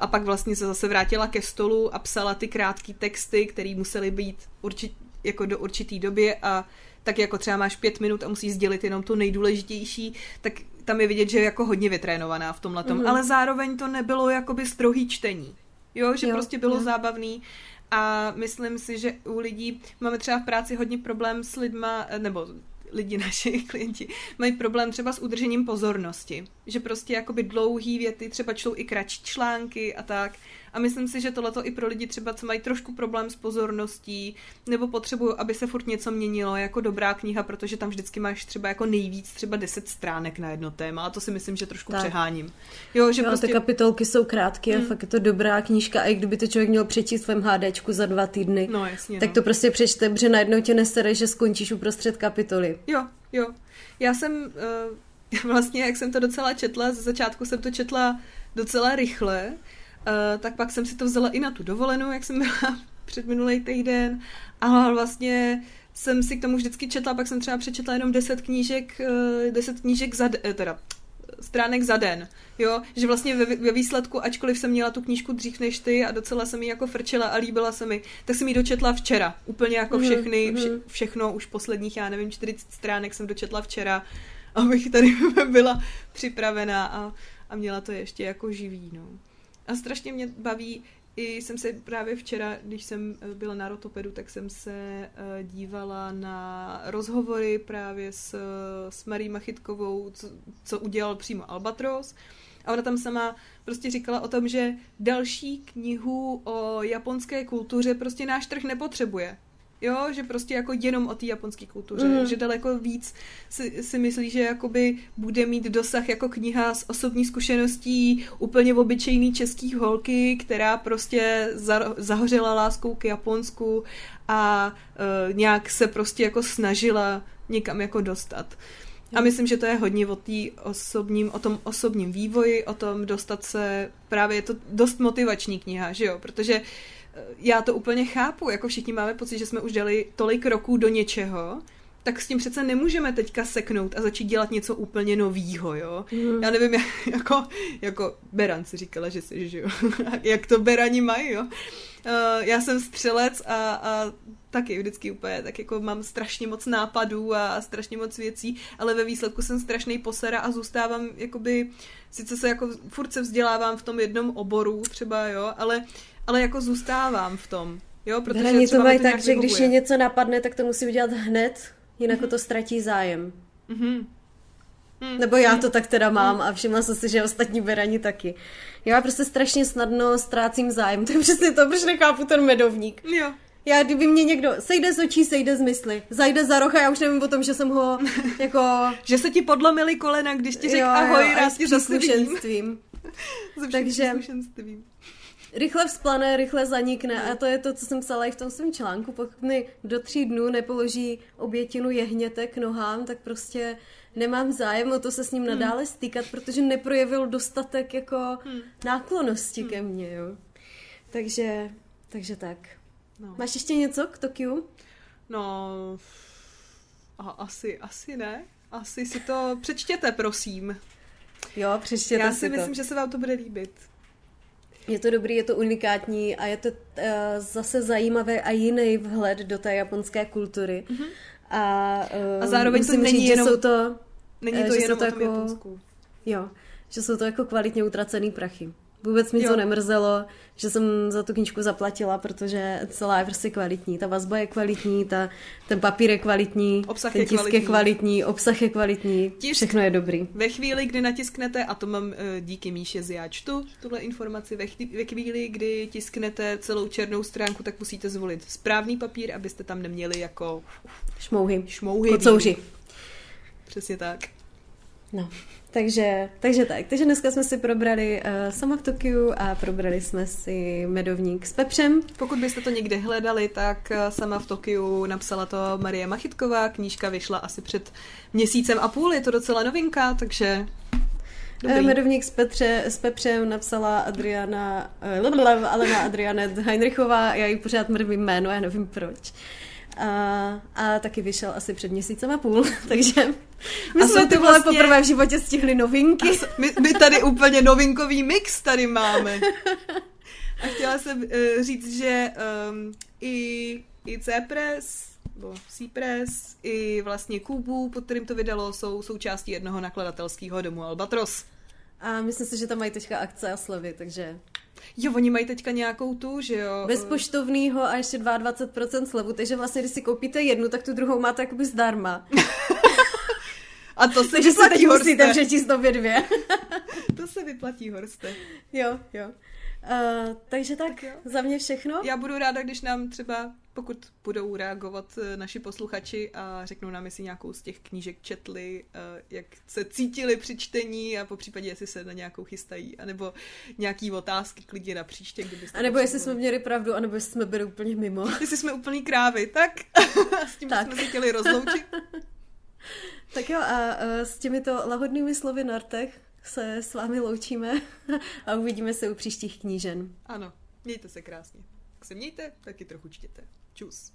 A pak vlastně se zase vrátila ke stolu a psala ty krátké texty, které musely být určit, jako do určitý doby a tak jako třeba máš pět minut a musíš sdělit jenom to nejdůležitější, tak tam je vidět, že je jako hodně vytrénovaná v tomhle tom, Mhm. ale zároveň to nebylo jakoby strohý čtení. Jo, že Jo, prostě bylo jo. zábavný a myslím si, že u lidí máme třeba v práci hodně problém s lidma, nebo lidi naši klienti mají problém třeba s udržením pozornosti. Že prostě jakoby dlouhý věty třeba čtou i kratší články a tak. A myslím si, že tohleto i pro lidi třeba, co mají trošku problém s pozorností, nebo potřebují, aby se furt něco měnilo, jako dobrá kniha, protože tam vždycky máš třeba jako nejvíc třeba 10 stránek na jedno téma a to si myslím, že trošku Tak. přeháním. Jo, že Jo, prostě... ty kapitolky jsou krátké a Mm. fakt je to dobrá knížka a i kdyby to člověk měl přečíst svém HDčku za dva týdny, No jasně, tak no. to prostě přečte, protože najednou tě nesere, že skončíš uprostřed kapitoly. Jo, jo. Já jsem uh, vlastně, jak jsem to docela četla, ze začátku jsem to četla docela rychle, uh, tak pak jsem si to vzala i na tu dovolenou, jak jsem byla před minulý týden a vlastně jsem si k tomu vždycky četla, pak jsem třeba přečetla jenom 10 knížek, uh, 10 knížek za, de- teda stránek za den, jo, že vlastně ve, ve výsledku, ačkoliv jsem měla tu knížku dřív než ty a docela jsem ji jako frčela a líbila se mi, tak jsem ji dočetla včera, úplně jako Mhm, všechny, mhm. vše, všechno, už posledních, já nevím, 40 stránek jsem dočetla včera abych tady byla připravená a, a měla to ještě jako živý, no. A strašně mě baví, i jsem se právě včera, když jsem eh, byla na rotopedu, tak jsem se eh, dívala na rozhovory právě s, s Marí Machytkovou, co, co udělal přímo Albatros. A ona tam sama prostě říkala o tom, že další knihu o japonské kultuře prostě náš trh nepotřebuje. Jo, že prostě jako jenom o té japonské kultuře, mm. že daleko víc si, si myslí, že jakoby bude mít dosah jako kniha z osobní zkušeností úplně obyčejný český holky, která prostě za, zahořela láskou k Japonsku a uh, nějak se prostě jako snažila někam jako dostat. A myslím, že to je hodně o, tý osobním, o tom osobním vývoji, o tom dostat se, právě je to dost motivační kniha, že jo, protože já to úplně chápu, jako všichni máme pocit, že jsme už dali tolik roků do něčeho, tak s tím přece nemůžeme teďka seknout a začít dělat něco úplně novýho, jo. Mm. Já nevím, jako, jako Beran si říkala, že jsi, že jo. Jak to Berani mají, jo. Uh, já jsem střelec a, a taky vždycky úplně, tak jako mám strašně moc nápadů a, a strašně moc věcí, ale ve výsledku jsem strašný posera a zůstávám jakoby, sice se jako furt se vzdělávám v tom jednom oboru třeba, jo, ale ale jako zůstávám v tom. Jo, protože Hrani to mají tak, že když je něco napadne, tak to musí udělat hned, jinak mm-hmm. to ztratí zájem. Mm-hmm. Mm. Nebo já to tak teda mám a všimla jsem si, že ostatní berani taky. Já prostě strašně snadno ztrácím zájem. To je přesně to, proč nechápu ten medovník. Jo. Já, kdyby mě někdo sejde z očí, sejde z mysli, zajde za roh a já už nevím o tom, že jsem ho jako... že se ti podlomily kolena, když ti řekl ahoj, jo, rád tě zase Takže rychle vzplane, rychle zanikne a to je to, co jsem psala i v tom svém článku. Pokud mi do tří dnů nepoloží obětinu jehněte k nohám, tak prostě nemám zájem o to se s ním hmm. nadále stýkat, protože neprojevil dostatek jako hmm. náklonosti hmm. ke mně, jo. Takže, takže tak. No. Máš ještě něco k Tokiu? No, a asi, asi ne. Asi si to přečtěte, prosím. Jo, přečtěte Já si, si myslím, to. že se vám to bude líbit. Je to dobrý, je to unikátní a je to uh, zase zajímavé a jiný vhled do té japonské kultury. Mm-hmm. A, uh, a zároveň to není říct, jenom, že jsou to, není to jenom to o tom jako, Japonsku. Jo, že jsou to jako kvalitně utracený prachy. Vůbec mi jo. to nemrzelo, že jsem za tu knížku zaplatila, protože celá je prostě kvalitní. Ta vazba je kvalitní, ta, ten papír je kvalitní, obsah ten je tisk kvalitní. je kvalitní, obsah je kvalitní, tisk. všechno je dobrý. Ve chvíli, kdy natisknete, a to mám uh, díky Míše z Já čtu, tuhle informaci, ve, chvíli, ve chvíli, kdy tisknete celou černou stránku, tak musíte zvolit správný papír, abyste tam neměli jako šmouhy, šmouhy kocouři. Přesně tak. No. Takže, takže tak. Takže dneska jsme si probrali uh, sama v Tokiu a probrali jsme si medovník s pepřem. Pokud byste to někde hledali, tak uh, sama v Tokiu napsala to Marie Machytková. Knížka vyšla asi před měsícem a půl, je to docela novinka, takže Dobrý. Uh, medovník s, Petře, s Pepřem napsala Adriana, uh, Alena Adrianet Heinrichová, já ji pořád mrvím jméno, já nevím proč. A, a taky vyšel asi před měsícem a půl, takže my a jsme ty vlastně... poprvé v životě stihli novinky. A my, my tady úplně novinkový mix tady máme. A chtěla jsem uh, říct, že um, i, i C-Press, nebo C-Press, i vlastně Kubu, pod kterým to vydalo, jsou součástí jednoho nakladatelského domu Albatros. A myslím si, že tam mají teďka akce a slovy, takže Jo, oni mají teďka nějakou tu, že jo? Bez poštovního a ještě 22% slevu, takže vlastně, když si koupíte jednu, tak tu druhou máte jakoby zdarma. a to se vyplatí, si musíte přečíst obě dvě. to se vyplatí, Horste. Jo, jo. Uh, takže tak, tak za mě všechno. Já budu ráda, když nám třeba, pokud budou reagovat eh, naši posluchači a řeknou nám, jestli nějakou z těch knížek četli, uh, jak se cítili při čtení a po případě, jestli se na nějakou chystají, anebo nějaký otázky klidně na příště, kdybyste... A nebo jestli jsme měli pravdu, anebo jestli jsme byli úplně mimo. Jestli jsme úplný krávy, tak s tím tak. jsme se chtěli rozloučit. tak jo, a s těmito lahodnými slovy na rtech se s vámi loučíme a uvidíme se u příštích knížen. Ano, mějte se krásně. Jak se mějte, taky trochu čtěte. 就是